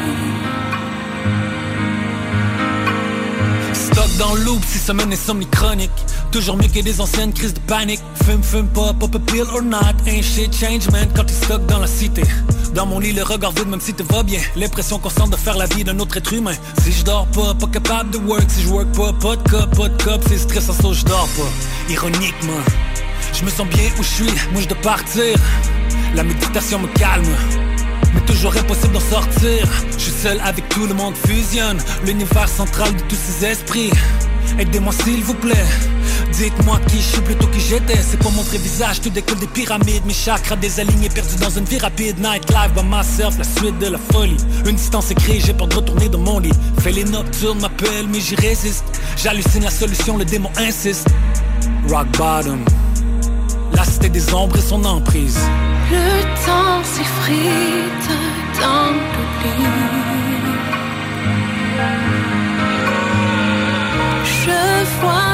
Stock dans loop, si semaine insomnie chronique Toujours mieux que des anciennes crises de panique Fume, fume pas, pop a pill or not. Ain't shit change man quand t'es stock dans la cité. Dans mon lit le regard vide même si tout va bien. L'impression constante de faire la vie d'un autre être humain. Si je dors pas, pas capable de work. Si je work pas, pas de cop, pas de cop. C'est stressant ça je dors pas. Ironiquement Je me sens bien où je suis, moi je dois partir. La méditation me calme. Mais toujours impossible d'en sortir. Je suis seul avec tout le monde fusionne. L'univers central de tous ces esprits. Aidez-moi s'il vous plaît Dites-moi qui je suis plutôt qui j'étais. C'est pas mon vrai visage, tout découle des pyramides. Mes chakras désalignés, perdus dans une vie rapide. Nightlife by myself, la suite de la folie. Une distance créée, j'ai peur de retourner dans mon lit. Fait les nocturnes m'appellent, mais j'y résiste. J'hallucine la solution, le démon insiste. Rock bottom. La cité des ombres et son emprise. Le temps s'effrite dans l'oubli. Je vois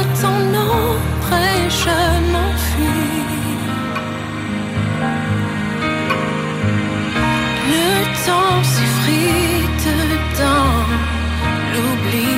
temps s'effrite dans l'oubli.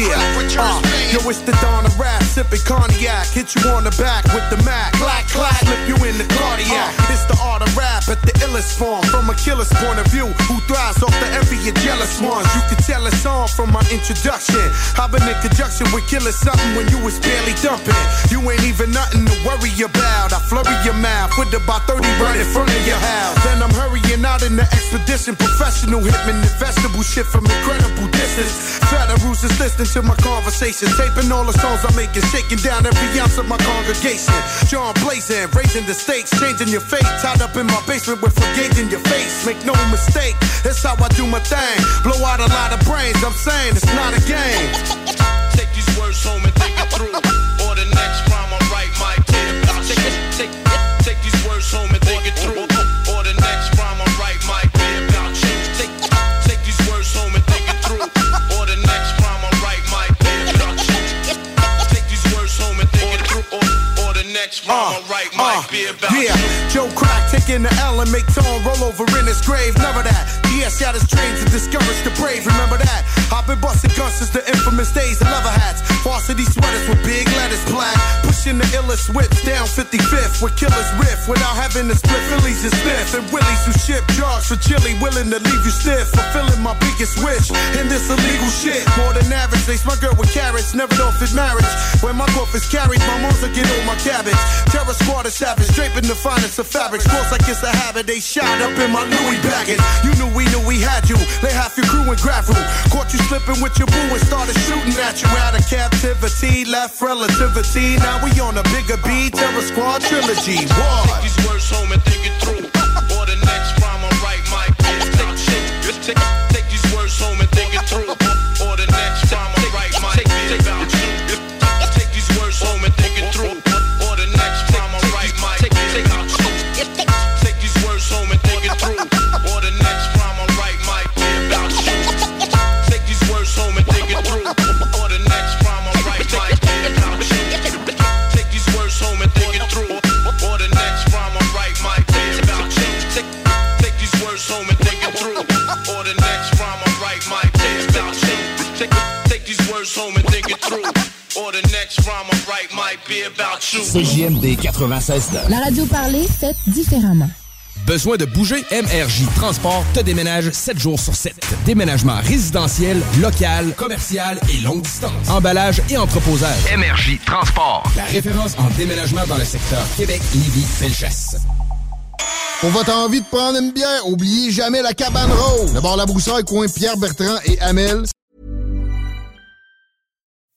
Yeah, uh, yo, it's the dawn of rap, sipping cognac. Hit you on the back with the Mac. Clack, clack, flip you in the cardiac. It's the art of rap at the illest form. From a killer's point of view, who thrives off the envy of jealous ones. You can tell it's on from my introduction. I've been in conjunction with killing something when you was barely dumping. You ain't even nothing to worry about. I flurry your mouth with about 30 right in front of your house. Then I'm hurrying out in the expedition. Professional hitman, the vegetable shit from incredible distance. Federals is listening to my conversation. Taping all the songs I'm making, shaking down every ounce of my congregation. John blazing, raising the stakes, changing your fate. Tied up in my basement with a gauge in your face. Make no mistake, that's how I do my thing. Blow out a lot of brains, I'm saying it's not a game. Take these words home and think it through. Or the next rhyme I write might tear about you. Take, take, take these words home and think it through. The next rhyme I be about yeah. Joe Crack taking the L and make Tone roll over in his grave. Never that. DS out his dreams to discourage the brave. Remember that. I've been busting guns since the infamous days of leather hats. Varsity sweaters with big letters black. Pushing the illest whips down 55th with killers riff without having to split Phillies and Smith. And Willies who ship drugs for chili, willing to leave you stiff. Fulfilling my biggest wish in this illegal shit. More than average. They girl with carrots, never fit marriage. When my growth is carried, my moms will get all my cabbage. Terror squad is savage, draping the finest of fabrics. Course like it's a habit, they shot up in my Louis baggage. You knew we knew we had you. Lay half your crew in gravel. Caught you slipping with your boo and started shooting at you. Out of captivity, left relativity. Now we on a bigger beat, Terror Squad trilogy. War. Take these words home and think it through. Or the next rhyme I write you. Take, take, take these words home and think it through. CJMD 96.9. La radio parlée, faite différemment. Besoin de bouger? MRJ Transport te déménage 7 jours sur 7. Déménagement résidentiel, local, commercial et longue distance. Emballage et entreposage. MRJ Transport. La référence en déménagement dans le secteur Québec, Lévis, Felchasse. Pour votre envie de prendre une bière, oubliez jamais la cabane rose. Bar La Broussaille, coin Pierre Bertrand et Amel.